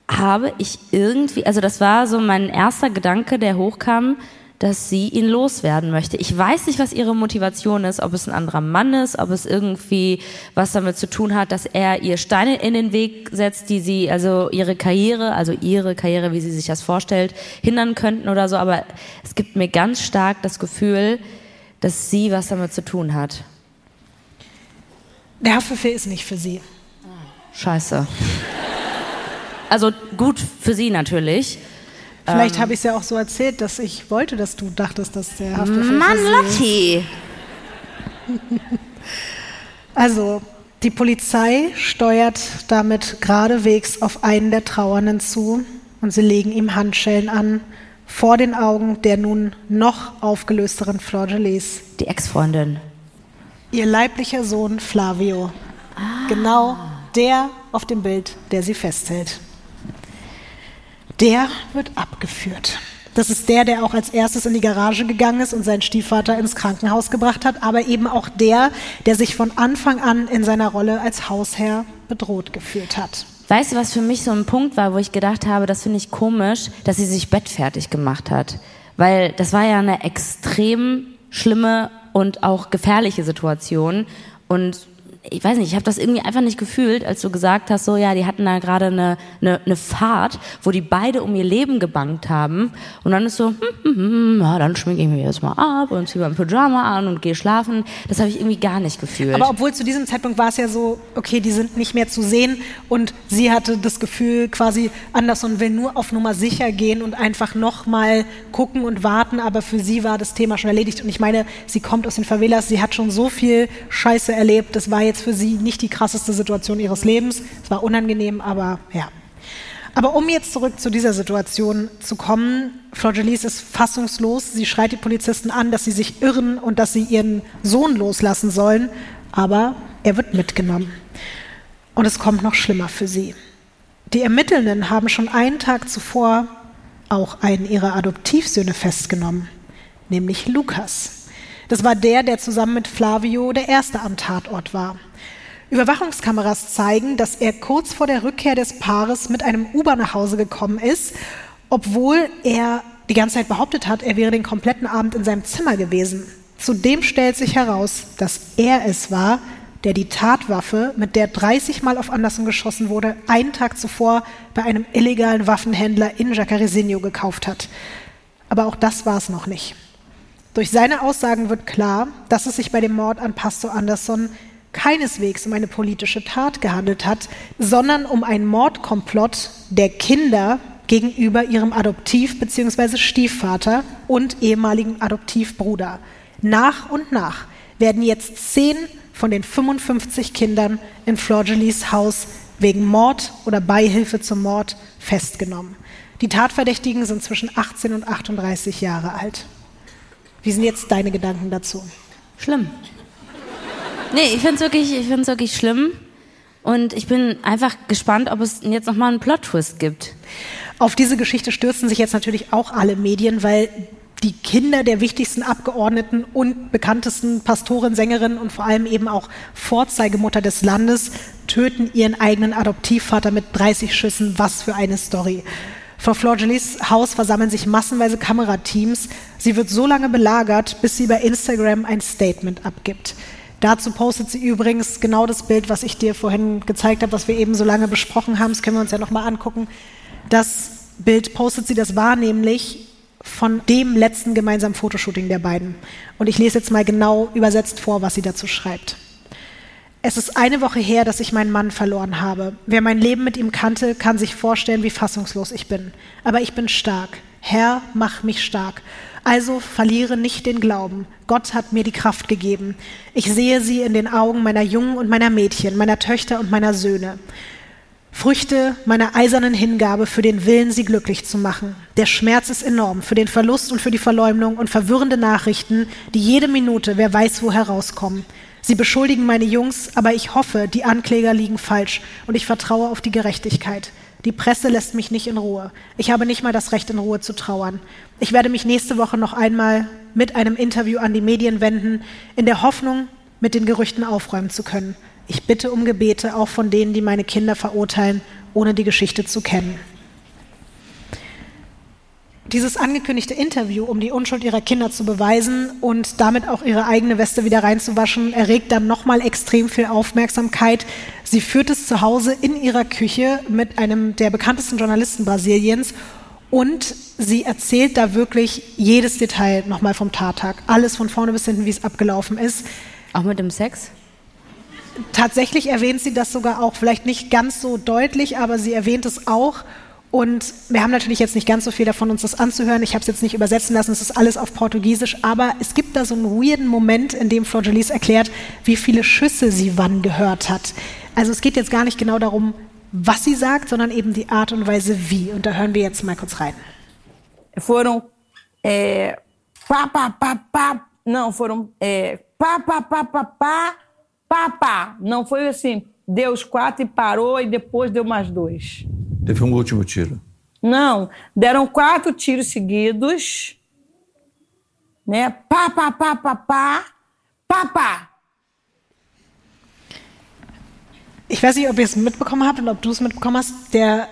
habe ich irgendwie, also das war so mein erster Gedanke, der hochkam, dass sie ihn loswerden möchte. Ich weiß nicht, was ihre Motivation ist, ob es ein anderer Mann ist, ob es irgendwie was damit zu tun hat, dass er ihr Steine in den Weg setzt, die sie, also ihre Karriere, also ihre Karriere, wie sie sich das vorstellt, hindern könnten oder so. Aber es gibt mir ganz stark das Gefühl, dass sie was damit zu tun hat. Der Haftbefehl ist nicht für sie. Scheiße. Also gut für sie natürlich. Vielleicht ähm, habe ich es ja auch so erzählt, dass ich wollte, dass du dachtest, dass der Haftbefehl Mann, Lotti! also, die Polizei steuert damit geradewegs auf einen der Trauernden zu und sie legen ihm Handschellen an, vor den Augen der nun noch aufgelösteren Flor Gelis. Die Ex-Freundin. Ihr leiblicher Sohn Flavio. Ah. Genau der auf dem Bild, der sie festhält der wird abgeführt. Das ist der, der auch als erstes in die Garage gegangen ist und seinen Stiefvater ins Krankenhaus gebracht hat, aber eben auch der, der sich von Anfang an in seiner Rolle als Hausherr bedroht gefühlt hat. Weißt du, was für mich so ein Punkt war, wo ich gedacht habe, das finde ich komisch, dass sie sich bettfertig gemacht hat. Weil das war ja eine extrem schlimme und auch gefährliche Situation. Und ich weiß nicht, ich habe das irgendwie einfach nicht gefühlt, als du gesagt hast, so ja, die hatten da gerade eine, eine, eine Fahrt, wo die beide um ihr Leben gebankt haben. Und dann ist so, hm, hm, hm, hm ja, dann schminke ich mich jetzt mal ab und ziehe mein Pyjama an und gehe schlafen. Das habe ich irgendwie gar nicht gefühlt. Aber obwohl zu diesem Zeitpunkt war es ja so, okay, die sind nicht mehr zu sehen und sie hatte das Gefühl quasi anders und will nur auf Nummer sicher gehen und einfach nochmal gucken und warten. Aber für sie war das Thema schon erledigt. Und ich meine, sie kommt aus den Favelas, sie hat schon so viel Scheiße erlebt. Das war jetzt für sie nicht die krasseste Situation ihres Lebens. Es war unangenehm, aber ja. Aber um jetzt zurück zu dieser Situation zu kommen, Jalice ist fassungslos. Sie schreit die Polizisten an, dass sie sich irren und dass sie ihren Sohn loslassen sollen. Aber er wird mitgenommen. Und es kommt noch schlimmer für sie. Die Ermittelnden haben schon einen Tag zuvor auch einen ihrer Adoptivsöhne festgenommen, nämlich Lukas. Das war der, der zusammen mit Flavio der Erste am Tatort war. Überwachungskameras zeigen, dass er kurz vor der Rückkehr des Paares mit einem Uber nach Hause gekommen ist, obwohl er die ganze Zeit behauptet hat, er wäre den kompletten Abend in seinem Zimmer gewesen. Zudem stellt sich heraus, dass er es war, der die Tatwaffe, mit der 30 Mal auf Anderson geschossen wurde, einen Tag zuvor bei einem illegalen Waffenhändler in Jacarezinho gekauft hat. Aber auch das war es noch nicht. Durch seine Aussagen wird klar, dass es sich bei dem Mord an Pastor Anderson keineswegs um eine politische Tat gehandelt hat, sondern um einen Mordkomplott der Kinder gegenüber ihrem Adoptiv- bzw. Stiefvater und ehemaligen Adoptivbruder. Nach und nach werden jetzt zehn von den 55 Kindern in Florgelis Haus wegen Mord oder Beihilfe zum Mord festgenommen. Die Tatverdächtigen sind zwischen 18 und 38 Jahre alt. Wie sind jetzt deine Gedanken dazu? Schlimm. Nee, ich finde es wirklich, wirklich schlimm. Und ich bin einfach gespannt, ob es jetzt nochmal einen Plot-Twist gibt. Auf diese Geschichte stürzen sich jetzt natürlich auch alle Medien, weil die Kinder der wichtigsten Abgeordneten und bekanntesten Pastorin, Sängerin und vor allem eben auch Vorzeigemutter des Landes töten ihren eigenen Adoptivvater mit 30 Schüssen. Was für eine Story. Vor Flor Gelis Haus versammeln sich massenweise Kamerateams. Sie wird so lange belagert, bis sie bei Instagram ein Statement abgibt. Dazu postet sie übrigens genau das Bild, was ich dir vorhin gezeigt habe, was wir eben so lange besprochen haben. Das können wir uns ja nochmal angucken. Das Bild postet sie, das war nämlich von dem letzten gemeinsamen Fotoshooting der beiden. Und ich lese jetzt mal genau übersetzt vor, was sie dazu schreibt. Es ist eine Woche her, dass ich meinen Mann verloren habe. Wer mein Leben mit ihm kannte, kann sich vorstellen, wie fassungslos ich bin. Aber ich bin stark. Herr, mach mich stark. Also verliere nicht den Glauben. Gott hat mir die Kraft gegeben. Ich sehe sie in den Augen meiner Jungen und meiner Mädchen, meiner Töchter und meiner Söhne. Früchte meiner eisernen Hingabe für den Willen, sie glücklich zu machen. Der Schmerz ist enorm für den Verlust und für die Verleumdung und verwirrende Nachrichten, die jede Minute, wer weiß wo, herauskommen. Sie beschuldigen meine Jungs, aber ich hoffe, die Ankläger liegen falsch und ich vertraue auf die Gerechtigkeit. Die Presse lässt mich nicht in Ruhe. Ich habe nicht mal das Recht, in Ruhe zu trauern. Ich werde mich nächste Woche noch einmal mit einem Interview an die Medien wenden, in der Hoffnung, mit den Gerüchten aufräumen zu können. Ich bitte um Gebete, auch von denen, die meine Kinder verurteilen, ohne die Geschichte zu kennen. Dieses angekündigte Interview, um die Unschuld ihrer Kinder zu beweisen und damit auch ihre eigene Weste wieder reinzuwaschen, erregt dann nochmal extrem viel Aufmerksamkeit. Sie führt es zu Hause in ihrer Küche mit einem der bekanntesten Journalisten Brasiliens und sie erzählt da wirklich jedes Detail nochmal vom Tattag. Alles von vorne bis hinten, wie es abgelaufen ist. Auch mit dem Sex? Tatsächlich erwähnt sie das sogar auch, vielleicht nicht ganz so deutlich, aber sie erwähnt es auch. Und wir haben natürlich jetzt nicht ganz so viel davon, uns das anzuhören. Ich habe es jetzt nicht übersetzen lassen, es ist alles auf Portugiesisch, aber es gibt da so einen weirden Moment, in dem Flor Jolies erklärt, wie viele Schüsse sie wann gehört hat. Also es geht jetzt gar nicht genau darum, was sie sagt, sondern eben die Art und Weise wie. Und da hören wir jetzt mal kurz rein. Foram é, pá, pá, pá, pá. Não, foram é, pá, pá, pá, pá, pá, pá, pá. Não foi assim, deu os quatro e parou e depois deu mais dois. Teve um último tiro. Não, deram quatro tiros seguidos, né? Pá, pá, pá, pá, pá, pá, pá. Ich weiß nicht, ob ihr es mitbekommen habt und ob du es mitbekommen hast. Der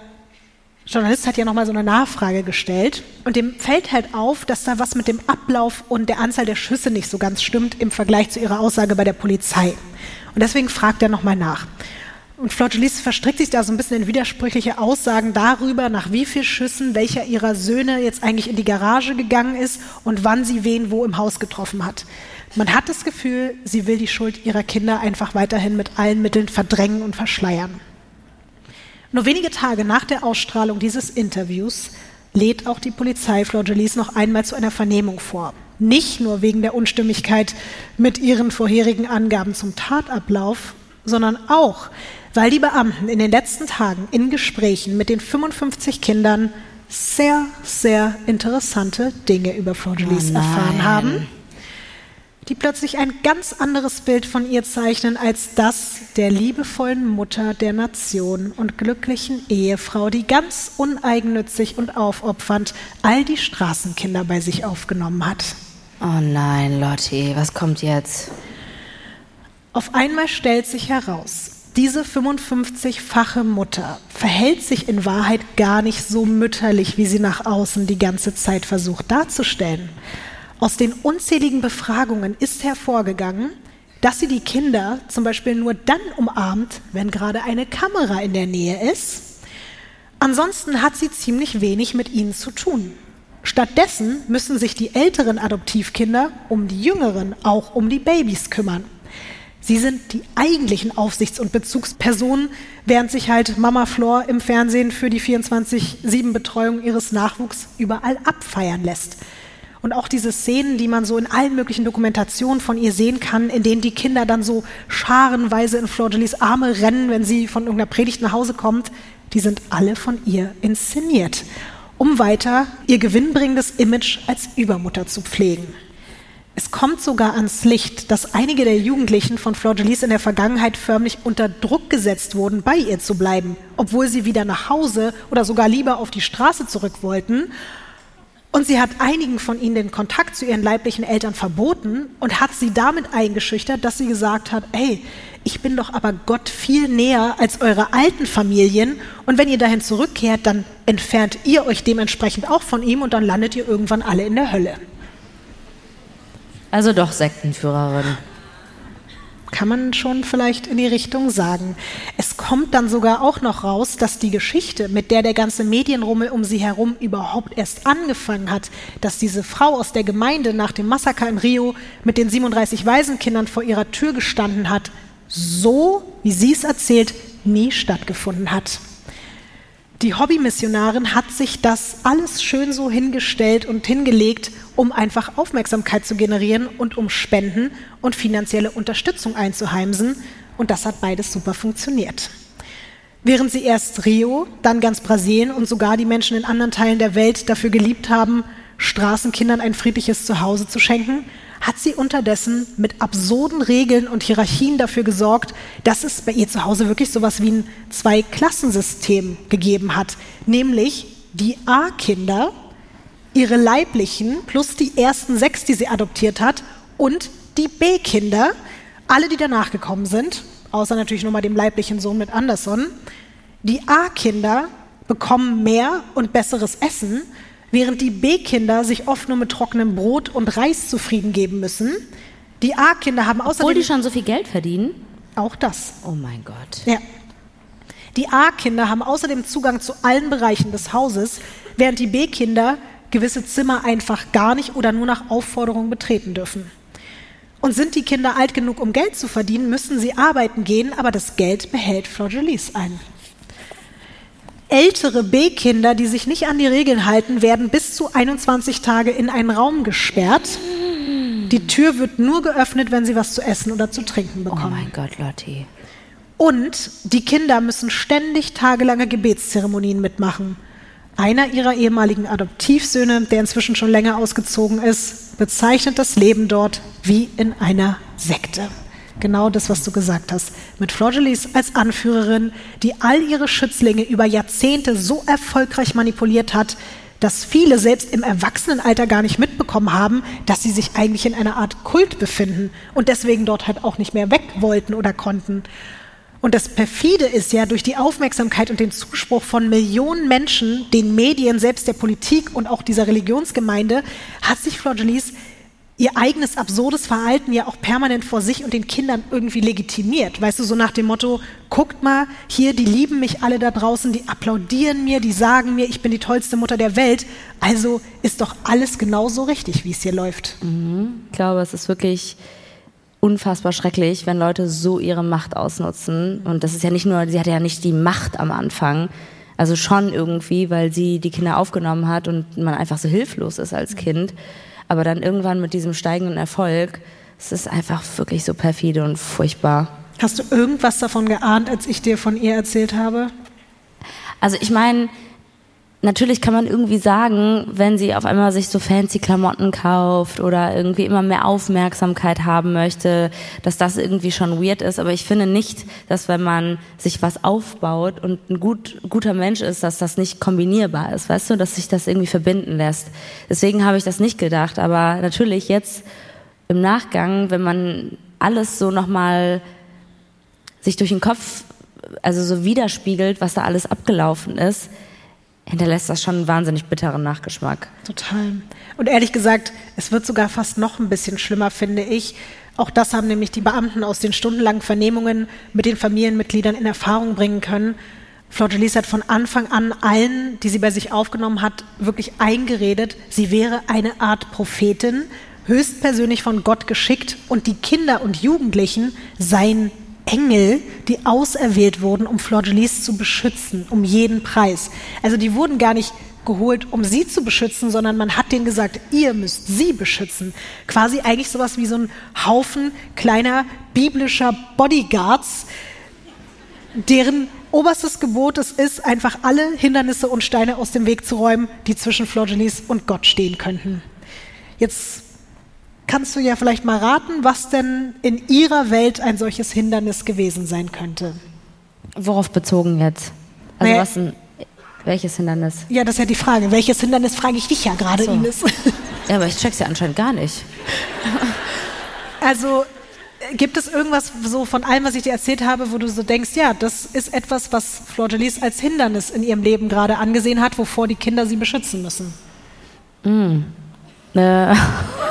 Journalist hat ja nochmal so eine Nachfrage gestellt und dem fällt halt auf, dass da was mit dem Ablauf und der Anzahl der Schüsse nicht so ganz stimmt im Vergleich zu ihrer Aussage bei der Polizei. Und deswegen fragt er nochmal nach. Und Flor Jolies verstrickt sich da so ein bisschen in widersprüchliche Aussagen darüber, nach wie vielen Schüssen welcher ihrer Söhne jetzt eigentlich in die Garage gegangen ist und wann sie wen wo im Haus getroffen hat. Man hat das Gefühl, sie will die Schuld ihrer Kinder einfach weiterhin mit allen Mitteln verdrängen und verschleiern. Nur wenige Tage nach der Ausstrahlung dieses Interviews lädt auch die Polizei Flor Jolies noch einmal zu einer Vernehmung vor. Nicht nur wegen der Unstimmigkeit mit ihren vorherigen Angaben zum Tatablauf, sondern auch, weil die Beamten in den letzten Tagen in Gesprächen mit den 55 Kindern sehr, sehr interessante Dinge über Jolies Oh erfahren haben, die plötzlich ein ganz anderes Bild von ihr zeichnen als das der liebevollen Mutter der Nation und glücklichen Ehefrau, die ganz uneigennützig und aufopfernd all die Straßenkinder bei sich aufgenommen hat. Oh nein, Lotti, was kommt jetzt? Auf einmal stellt sich heraus, diese 55-fache Mutter verhält sich in Wahrheit gar nicht so mütterlich, wie sie nach außen die ganze Zeit versucht darzustellen. Aus den unzähligen Befragungen ist hervorgegangen, dass sie die Kinder zum Beispiel nur dann umarmt, wenn gerade eine Kamera in der Nähe ist. Ansonsten hat sie ziemlich wenig mit ihnen zu tun. Stattdessen müssen sich die älteren Adoptivkinder um die jüngeren, auch um die Babys kümmern. Sie sind die eigentlichen Aufsichts- und Bezugspersonen, während sich halt Mama Flor im Fernsehen für die 24-7-Betreuung ihres Nachwuchs überall abfeiern lässt. Und auch diese Szenen, die man so in allen möglichen Dokumentationen von ihr sehen kann, in denen die Kinder dann so scharenweise in Flor Jolies Arme rennen, wenn sie von irgendeiner Predigt nach Hause kommt, die sind alle von ihr inszeniert, um weiter ihr gewinnbringendes Image als Übermutter zu pflegen. Es kommt sogar ans Licht, dass einige der Jugendlichen von Flor Jolies in der Vergangenheit förmlich unter Druck gesetzt wurden, bei ihr zu bleiben, obwohl sie wieder nach Hause oder sogar lieber auf die Straße zurück wollten. Und sie hat einigen von ihnen den Kontakt zu ihren leiblichen Eltern verboten und hat sie damit eingeschüchtert, dass sie gesagt hat, ey, ich bin doch aber Gott viel näher als eure alten Familien und wenn ihr dahin zurückkehrt, dann entfernt ihr euch dementsprechend auch von ihm und dann landet ihr irgendwann alle in der Hölle. Also doch Sektenführerin. kann man schon vielleicht in die Richtung sagen. Es kommt dann sogar auch noch raus, dass die Geschichte, mit der der ganze Medienrummel um sie herum überhaupt erst angefangen hat, dass diese Frau aus der Gemeinde nach dem Massaker in Rio mit den 37 Waisenkindern vor ihrer Tür gestanden hat, so, wie sie es erzählt, nie stattgefunden hat. Die Hobbymissionarin hat sich das alles schön so hingestellt und hingelegt, um einfach Aufmerksamkeit zu generieren und um Spenden und finanzielle Unterstützung einzuheimsen. Und das hat beides super funktioniert. Während sie erst Rio, dann ganz Brasilien und sogar die Menschen in anderen Teilen der Welt dafür geliebt haben, Straßenkindern ein friedliches Zuhause zu schenken, hat sie unterdessen mit absurden Regeln und Hierarchien dafür gesorgt, dass es bei ihr zu Hause wirklich sowas wie ein Zwei-Klassensystem gegeben hat. Nämlich die A-Kinder, ihre leiblichen plus die ersten sechs, die sie adoptiert hat, und die B-Kinder, alle, die danach gekommen sind, außer natürlich nur mal dem leiblichen Sohn mit Anderson. Die A-Kinder bekommen mehr und besseres Essen, Während die B-Kinder sich oft nur mit trockenem Brot und Reis zufrieden geben müssen. Die A-Kinder haben außerdem... Obwohl die schon so viel Geld verdienen? Auch das. Oh mein Gott. Ja. Die A-Kinder haben außerdem Zugang zu allen Bereichen des Hauses, während die B-Kinder gewisse Zimmer einfach gar nicht oder nur nach Aufforderung betreten dürfen. Und sind die Kinder alt genug, um Geld zu verdienen, müssen sie arbeiten gehen, aber das Geld behält Fleur Jolies ein. Ältere B-Kinder, die sich nicht an die Regeln halten, werden bis zu 21 Tage in einen Raum gesperrt. Die Tür wird nur geöffnet, wenn sie was zu essen oder zu trinken Oh bekommen. mein Gott, Lotti. Und die Kinder müssen ständig tagelange Gebetszeremonien mitmachen. Einer ihrer ehemaligen Adoptivsöhne, der inzwischen schon länger ausgezogen ist, bezeichnet das Leben dort wie in einer Sekte. Genau das, was du gesagt hast. Mit Florgelis als Anführerin, die all ihre Schützlinge über Jahrzehnte so erfolgreich manipuliert hat, dass viele selbst im Erwachsenenalter gar nicht mitbekommen haben, dass sie sich eigentlich in einer Art Kult befinden und deswegen dort halt auch nicht mehr weg wollten oder konnten. Und das perfide ist ja, durch die Aufmerksamkeit und den Zuspruch von Millionen Menschen, den Medien, selbst der Politik und auch dieser Religionsgemeinde, hat sich Jolies ihr eigenes absurdes Verhalten ja auch permanent vor sich und den Kindern irgendwie legitimiert. Weißt du, so nach dem Motto, guckt mal, hier, die lieben mich alle da draußen, die applaudieren mir, die sagen mir, ich bin die tollste Mutter der Welt. Also ist doch alles genauso richtig, wie es hier läuft. Ich glaube, es ist wirklich unfassbar schrecklich, wenn Leute so ihre Macht ausnutzen. Und das ist ja nicht nur, sie hatte ja nicht die Macht am Anfang. Also schon irgendwie, weil sie die Kinder aufgenommen hat und man einfach so hilflos ist als Kind. Aber dann irgendwann mit diesem steigenden Erfolg, es ist einfach wirklich so perfide und furchtbar. Hast du irgendwas davon geahnt, als ich dir von ihr erzählt habe? Also ich meine, natürlich kann man irgendwie sagen, wenn sie auf einmal sich so fancy Klamotten kauft oder irgendwie immer mehr Aufmerksamkeit haben möchte, dass das irgendwie schon weird ist. Aber ich finde nicht, dass wenn man sich was aufbaut und ein gut, guter Mensch ist, dass das nicht kombinierbar ist, weißt du, dass sich das irgendwie verbinden lässt. Deswegen habe ich das nicht gedacht. Aber natürlich jetzt im Nachgang, wenn man alles so nochmal sich durch den Kopf, also so widerspiegelt, was da alles abgelaufen ist, hinterlässt das schon einen wahnsinnig bitteren Nachgeschmack. Total. Und ehrlich gesagt, es wird sogar fast noch ein bisschen schlimmer, finde ich. Auch das haben nämlich die Beamten aus den stundenlangen Vernehmungen mit den Familienmitgliedern in Erfahrung bringen können. Flor Jolies hat von Anfang an allen, die sie bei sich aufgenommen hat, wirklich eingeredet, sie wäre eine Art Prophetin, höchstpersönlich von Gott geschickt und die Kinder und Jugendlichen seien Engel, die auserwählt wurden, um Jolies zu beschützen, um jeden Preis. Also die wurden gar nicht geholt, um sie zu beschützen, sondern man hat denen gesagt, ihr müsst sie beschützen. Quasi eigentlich sowas wie so ein Haufen kleiner biblischer Bodyguards, deren oberstes Gebot es ist, einfach alle Hindernisse und Steine aus dem Weg zu räumen, die zwischen Jolies und Gott stehen könnten. Jetzt kannst du ja vielleicht mal raten, was denn in ihrer Welt ein solches Hindernis gewesen sein könnte. Worauf bezogen jetzt? Also Naja- was ein, welches Hindernis? Ja, das ist ja die Frage. Welches Hindernis frage ich dich ja gerade, So. Ines? [laughs] Ja, aber ich check's ja anscheinend gar nicht. [laughs] Also äh, gibt es irgendwas so von allem, was ich dir erzählt habe, wo du so denkst, ja, das ist etwas, was Flor Jolies als Hindernis in ihrem Leben gerade angesehen hat, wovor die Kinder sie beschützen müssen? Äh, [laughs]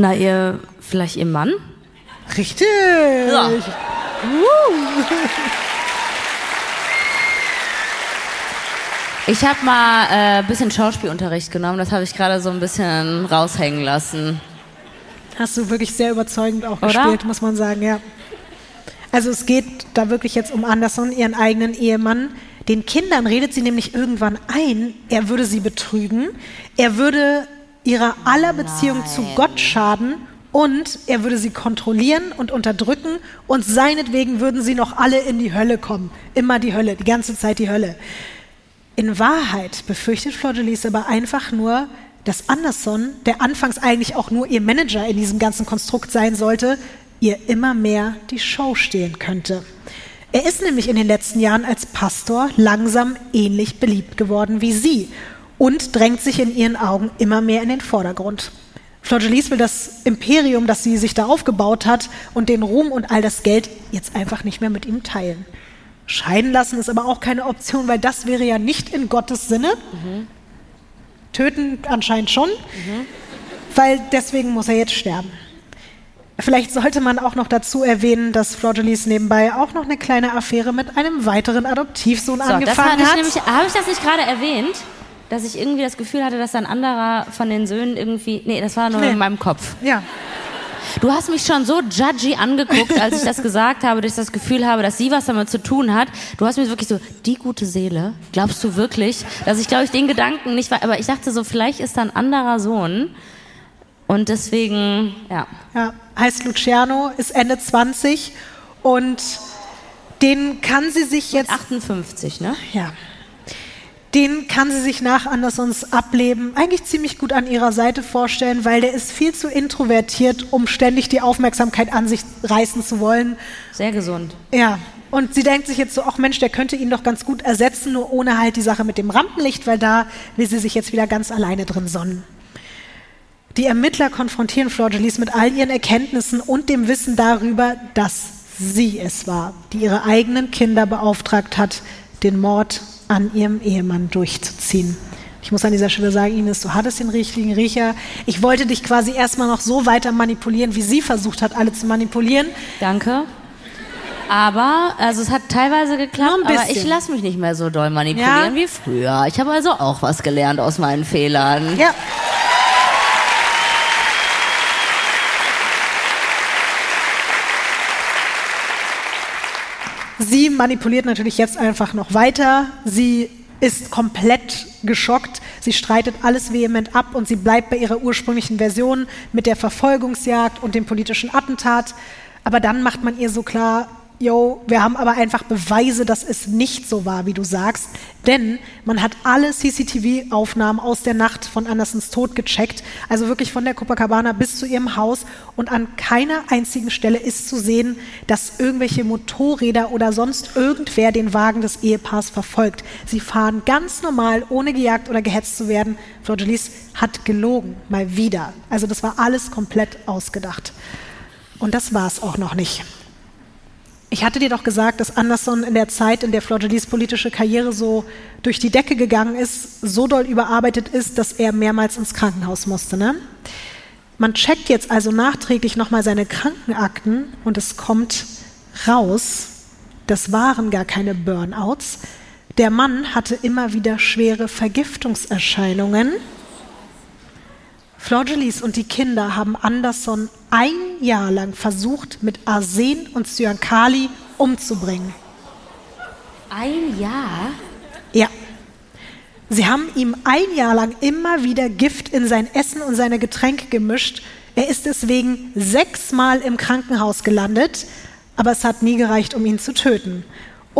na, ihr, vielleicht ihr Mann? Richtig. Ich habe mal ein äh, bisschen Schauspielunterricht genommen, das habe ich gerade so ein bisschen raushängen lassen. Hast du wirklich sehr überzeugend auch Oder? gespielt, muss man sagen, ja. Also es geht da wirklich jetzt um Anderson, ihren eigenen Ehemann. Den Kindern redet sie nämlich irgendwann ein, er würde sie betrügen, er würde ihrer aller Beziehung zu Gott schaden und er würde sie kontrollieren und unterdrücken und seinetwegen würden sie noch alle in die Hölle kommen. Immer die Hölle, die ganze Zeit die Hölle. In Wahrheit befürchtet Flor Jolies aber einfach nur, dass Anderson, der anfangs eigentlich auch nur ihr Manager in diesem ganzen Konstrukt sein sollte, ihr immer mehr die Show stehlen könnte. Er ist nämlich in den letzten Jahren als Pastor langsam ähnlich beliebt geworden wie sie und drängt sich in ihren Augen immer mehr in den Vordergrund. Flor Jolies will das Imperium, das sie sich da aufgebaut hat und den Ruhm und all das Geld jetzt einfach nicht mehr mit ihm teilen. Scheiden lassen ist aber auch keine Option, weil das wäre ja nicht in Gottes Sinne. Mhm. Töten anscheinend schon, weil deswegen muss er jetzt sterben. Vielleicht sollte man auch noch dazu erwähnen, dass Florgelis nebenbei auch noch eine kleine Affäre mit einem weiteren Adoptivsohn So, das angefangen ich hat. nämlich, habe ich das nicht gerade erwähnt? Dass ich irgendwie das Gefühl hatte, dass ein anderer von den Söhnen irgendwie. Nee, das war nur Nee. in meinem Kopf. ja. Du hast mich schon so judgy angeguckt, als ich das [laughs] gesagt habe, dass ich das Gefühl habe, dass sie was damit zu tun hat. Du hast mir wirklich so, die gute Seele, glaubst du wirklich, dass ich, glaube ich, den Gedanken nicht war, aber ich dachte so, vielleicht ist da ein anderer Sohn. Und deswegen, ja. Ja, heißt Luciano, ist Ende 20 und den kann sie sich jetzt 58, ne? Ja. Den kann sie sich nach Andersons Ableben eigentlich ziemlich gut an ihrer Seite vorstellen, weil der ist viel zu introvertiert, um ständig die Aufmerksamkeit an sich reißen zu wollen. Sehr gesund. Ja. Und sie denkt sich jetzt so, ach Mensch, der könnte ihn doch ganz gut ersetzen, nur ohne halt die Sache mit dem Rampenlicht, weil da will sie sich jetzt wieder ganz alleine drin sonnen. Die Ermittler konfrontieren Flor Delis mit all ihren Erkenntnissen und dem Wissen darüber, dass sie es war, die ihre eigenen Kinder beauftragt hat, den Mord an ihrem Ehemann durchzuziehen. Ich muss an dieser Stelle sagen, Ines, du hattest den richtigen Riecher. Ich wollte dich quasi erstmal noch so weiter manipulieren, wie sie versucht hat, alle zu manipulieren. Danke. Aber, also es hat teilweise geklappt, aber ich lasse mich nicht mehr so doll manipulieren Ja. wie früher. Ich habe also auch was gelernt aus meinen Fehlern. Ja. Sie manipuliert natürlich jetzt einfach noch weiter. Sie ist komplett geschockt. Sie streitet alles vehement ab und sie bleibt bei ihrer ursprünglichen Version mit der Verfolgungsjagd und dem politischen Attentat. Aber dann macht man ihr so klar, yo, wir haben aber einfach Beweise, dass es nicht so war, wie du sagst. Denn man hat alle CCTV-Aufnahmen aus der Nacht von Andersons Tod gecheckt. Also wirklich von der Copacabana bis zu ihrem Haus. Und an keiner einzigen Stelle ist zu sehen, dass irgendwelche Motorräder oder sonst irgendwer den Wagen des Ehepaars verfolgt. Sie fahren ganz normal, ohne gejagt oder gehetzt zu werden. Flor hat gelogen, mal wieder. Also das war alles komplett ausgedacht. Und das war es auch noch nicht. Ich hatte dir doch gesagt, dass Anderson in der Zeit, in der Flor Delis politische Karriere so durch die Decke gegangen ist, so doll überarbeitet ist, dass er mehrmals ins Krankenhaus musste. Ne? Man checkt jetzt also nachträglich nochmal seine Krankenakten und es kommt raus, das waren gar keine Burnouts. Der Mann hatte immer wieder schwere Vergiftungserscheinungen. Flor Delis und die Kinder haben Anderson ein Jahr lang versucht, mit Arsen und Cyankali umzubringen. Ein Jahr? Ja. Sie haben ihm ein Jahr lang immer wieder Gift in sein Essen und seine Getränke gemischt. Er ist deswegen sechsmal im Krankenhaus gelandet, aber es hat nie gereicht, um ihn zu töten.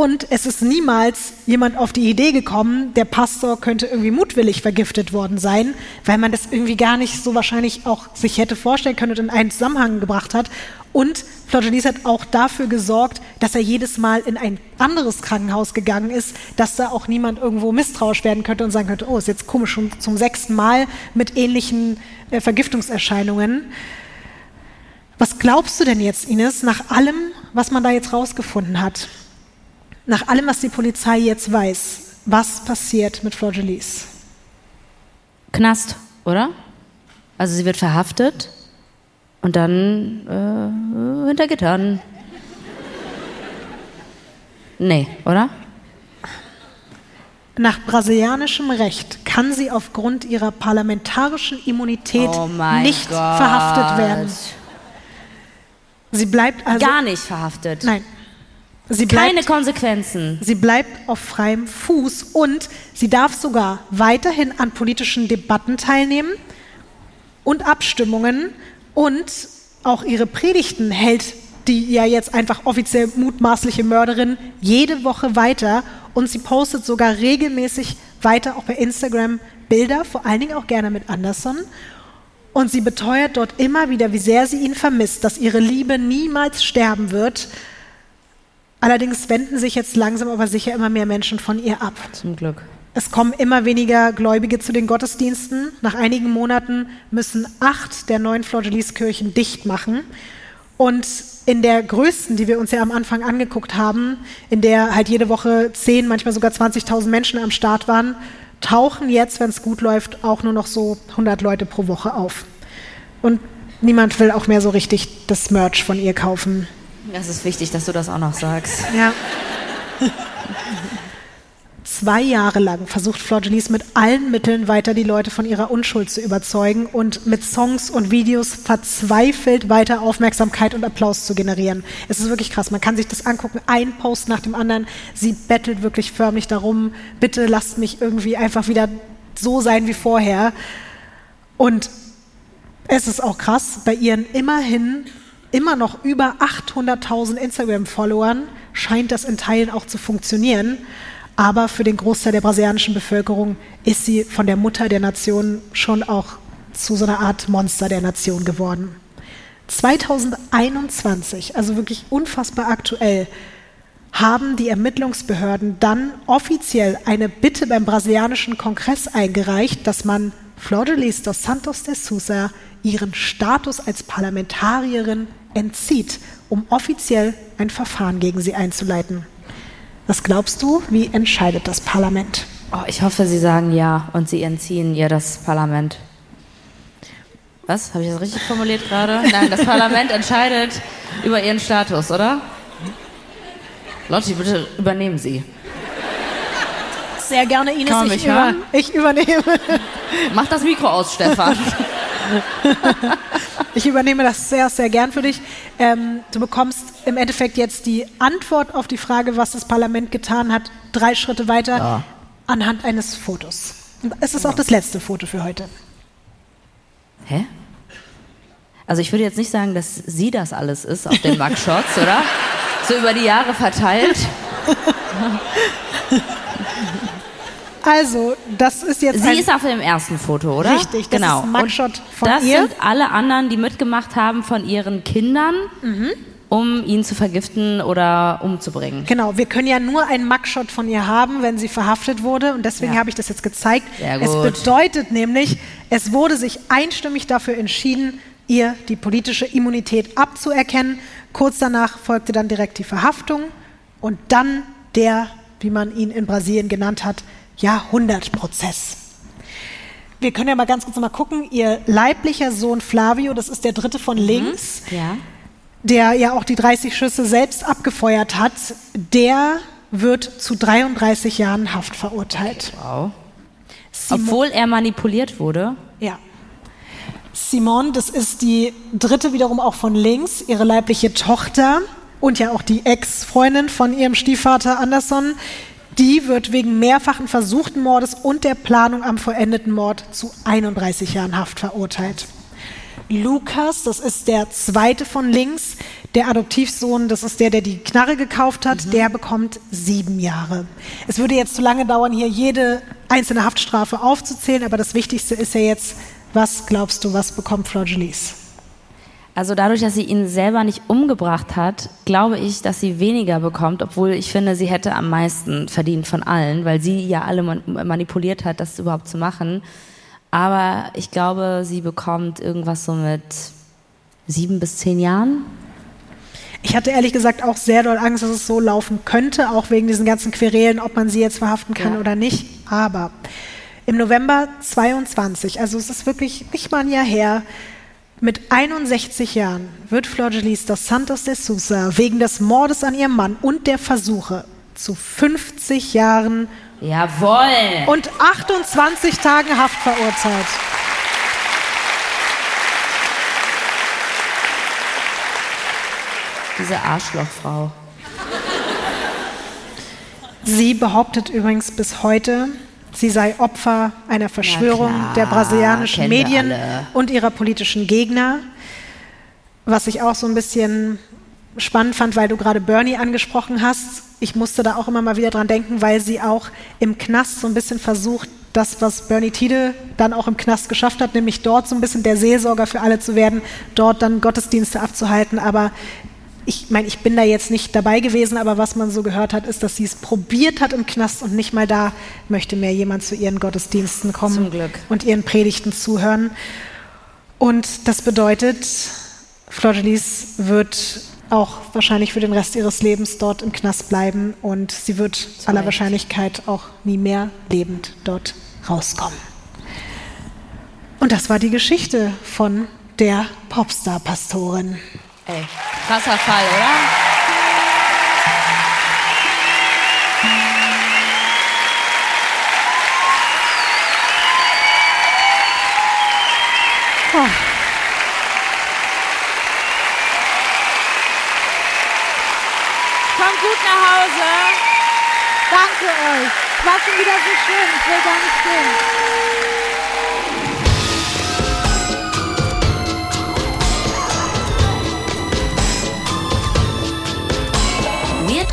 Und es ist niemals jemand auf die Idee gekommen, der Pastor könnte irgendwie mutwillig vergiftet worden sein, weil man das irgendwie gar nicht so wahrscheinlich auch sich hätte vorstellen können und in einen Zusammenhang gebracht hat. Und Florgelis hat auch dafür gesorgt, dass er jedes Mal in ein anderes Krankenhaus gegangen ist, dass da auch niemand irgendwo misstrauisch werden könnte und sagen könnte, oh, ist jetzt komisch, schon zum sechsten Mal mit ähnlichen äh, Vergiftungserscheinungen. Was glaubst du denn jetzt, Ines, nach allem, was man da jetzt rausgefunden hat? Nach allem, was die Polizei jetzt weiß, was passiert mit Flor Delis? Knast, oder? Also sie wird verhaftet und dann äh, hinter Gittern. Nee, oder? Nach brasilianischem Recht kann sie aufgrund ihrer parlamentarischen Immunität Oh nicht Gott. verhaftet werden. Sie bleibt also Gar nicht verhaftet. nein. Sie Keine bleibt, Konsequenzen. sie bleibt auf freiem Fuß und sie darf sogar weiterhin an politischen Debatten teilnehmen und Abstimmungen und auch ihre Predigten hält die ja jetzt einfach offiziell mutmaßliche Mörderin jede Woche weiter und sie postet sogar regelmäßig weiter auch bei Instagram Bilder, vor allen Dingen auch gerne mit Anderson. Und sie beteuert dort immer wieder, wie sehr sie ihn vermisst, dass ihre Liebe niemals sterben wird. Allerdings wenden sich jetzt langsam aber sicher immer mehr Menschen von ihr ab. Zum Glück. Es kommen immer weniger Gläubige zu den Gottesdiensten. Nach einigen Monaten müssen acht der neuen Flor Delis Kirchen dicht machen. Und in der größten, die wir uns ja am Anfang angeguckt haben, in der halt jede Woche 10, manchmal sogar 20.000 Menschen am Start waren, tauchen jetzt, wenn es gut läuft, auch nur noch so 100 Leute pro Woche auf. Und niemand will auch mehr so richtig das Merch von ihr kaufen. Das ist wichtig, dass du das auch noch sagst. Ja. Zwei Jahre lang versucht Flor mit allen Mitteln weiter die Leute von ihrer Unschuld zu überzeugen und mit Songs und Videos verzweifelt weiter Aufmerksamkeit und Applaus zu generieren. Es ist wirklich krass. Man kann sich das angucken, ein Post nach dem anderen. Sie bettelt wirklich förmlich darum, bitte lasst mich irgendwie einfach wieder so sein wie vorher. Und es ist auch krass, bei ihren immerhin immer noch über 800.000 Instagram-Followern scheint das in Teilen auch zu funktionieren. Aber für den Großteil der brasilianischen Bevölkerung ist sie von der Mutter der Nation schon auch zu so einer Art Monster der Nation geworden. 2021, also wirklich unfassbar aktuell, haben die Ermittlungsbehörden dann offiziell eine Bitte beim brasilianischen Kongress eingereicht, dass man Flor de Lis dos Santos de Sousa ihren Status als Parlamentarierin entzieht, um offiziell ein Verfahren gegen sie einzuleiten. Was glaubst du, wie entscheidet das Parlament? Oh, ich hoffe, Sie sagen ja und Sie entziehen ihr das Parlament. Was? Habe ich das richtig formuliert gerade? Nein, das Parlament entscheidet über Ihren Status, oder? Lotti, bitte übernehmen Sie. Sehr gerne, Ines. Man Ich, mich über, ich übernehme. Mach das Mikro aus, Stefan. [laughs] [laughs] Ich übernehme das sehr, sehr gern für dich. Ähm, du bekommst im Endeffekt jetzt die Antwort auf die Frage, was das Parlament getan hat, drei Schritte weiter anhand eines Fotos. Es ist auch das letzte Foto für heute. Hä? Also ich würde jetzt nicht sagen, dass sie das alles ist auf den Mugshots, oder? [laughs] So über die Jahre verteilt. [laughs] Also, das ist jetzt Sie ist auf dem ersten Foto, oder? Richtig, das genau. ist ein Mugshot Und von das ihr. sind alle anderen, die mitgemacht haben von ihren Kindern, Mhm. um ihn zu vergiften oder umzubringen. Genau, wir können ja nur einen Mugshot von ihr haben, wenn sie verhaftet wurde. Und deswegen Ja. habe ich das jetzt gezeigt. Es bedeutet nämlich, es wurde sich einstimmig dafür entschieden, ihr die politische Immunität abzuerkennen. Kurz danach folgte dann direkt die Verhaftung und dann der, wie man ihn in Brasilien genannt hat, Jahrhundertprozess. Wir können ja mal ganz kurz mal gucken. Ihr leiblicher Sohn Flavio, das ist der dritte von links, Ja. der ja auch die 30 Schüsse selbst abgefeuert hat, der wird zu 33 Jahren Haft verurteilt. Wow. Simon, Obwohl er manipuliert wurde. ja. Simon, das ist die dritte wiederum auch von links, ihre leibliche Tochter und ja auch die Ex-Freundin von ihrem Stiefvater Anderson. Die wird wegen mehrfachen versuchten Mordes und der Planung am vollendeten Mord zu 31 Jahren Haft verurteilt. Lukas, das ist der zweite von links, der Adoptivsohn, das ist der, der die Knarre gekauft hat, der bekommt sieben Jahre. Es würde jetzt zu lange dauern, hier jede einzelne Haftstrafe aufzuzählen, aber das Wichtigste ist ja jetzt, was glaubst du, was bekommt Flor? Also dadurch, dass sie ihn selber nicht umgebracht hat, glaube ich, dass sie weniger bekommt, obwohl ich finde, sie hätte am meisten verdient von allen, weil sie ja alle man manipuliert hat, das überhaupt zu machen. Aber ich glaube, sie bekommt irgendwas so mit sieben bis zehn Jahren. Ich hatte ehrlich gesagt auch sehr doll Angst, dass es so laufen könnte, auch wegen diesen ganzen Querelen, ob man sie jetzt verhaften kann Ja. oder nicht. Aber im November 22, also es ist wirklich nicht mal ein Jahr her, mit 61 Jahren wird Flor Janice dos Santos de Sousa wegen des Mordes an ihrem Mann und der Versuche zu 50 Jahren Jawohl! und 28 Tagen Haft verurteilt. Diese Arschlochfrau. Sie behauptet übrigens bis heute, sie sei Opfer einer Verschwörung klar, der brasilianischen Medien und ihrer politischen Gegner. Was ich auch so ein bisschen spannend fand, weil du gerade Bernie angesprochen hast. Ich musste da auch immer mal wieder dran denken, weil sie auch im Knast so ein bisschen versucht, das, was Bernie Tiede dann auch im Knast geschafft hat, nämlich dort so ein bisschen der Seelsorger für alle zu werden, dort dann Gottesdienste abzuhalten. Aber ich meine, ich bin da jetzt nicht dabei gewesen, aber was man so gehört hat, ist, dass sie es probiert hat im Knast und nicht mal da möchte mehr jemand zu ihren Gottesdiensten kommen und ihren Predigten zuhören. Und das bedeutet, Flor Janice wird auch wahrscheinlich für den Rest ihres Lebens dort im Knast bleiben und sie wird aller Wahrscheinlichkeit auch nie mehr lebend dort rauskommen. Und das war die Geschichte von der Popstar-Pastorin. Ey, krasser Fall, oder? Kommt gut nach Hause. Danke euch. War schon wieder so schön. Ich will gar nicht gehen.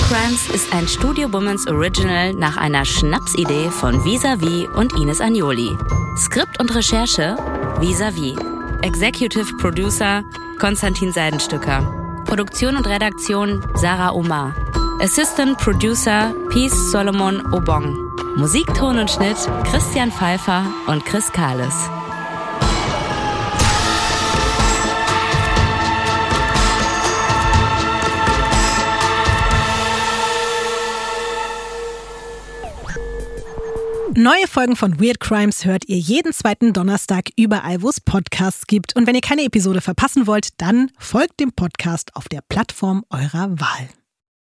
Crimes ist ein Studio Womans Original nach einer Schnapsidee von Visavi und Ines Agnoli. Skript und Recherche Visavi. Executive Producer Konstantin Seidenstücker. Produktion und Redaktion Sarah Omar. Assistant Producer Peace Solomon Obong. Musik, Ton und Schnitt Christian Pfeiffer und Chris Kahles. Neue Folgen von Weird Crimes hört ihr jeden zweiten Donnerstag überall, wo es Podcasts gibt. Und wenn ihr keine Episode verpassen wollt, dann folgt dem Podcast auf der Plattform eurer Wahl.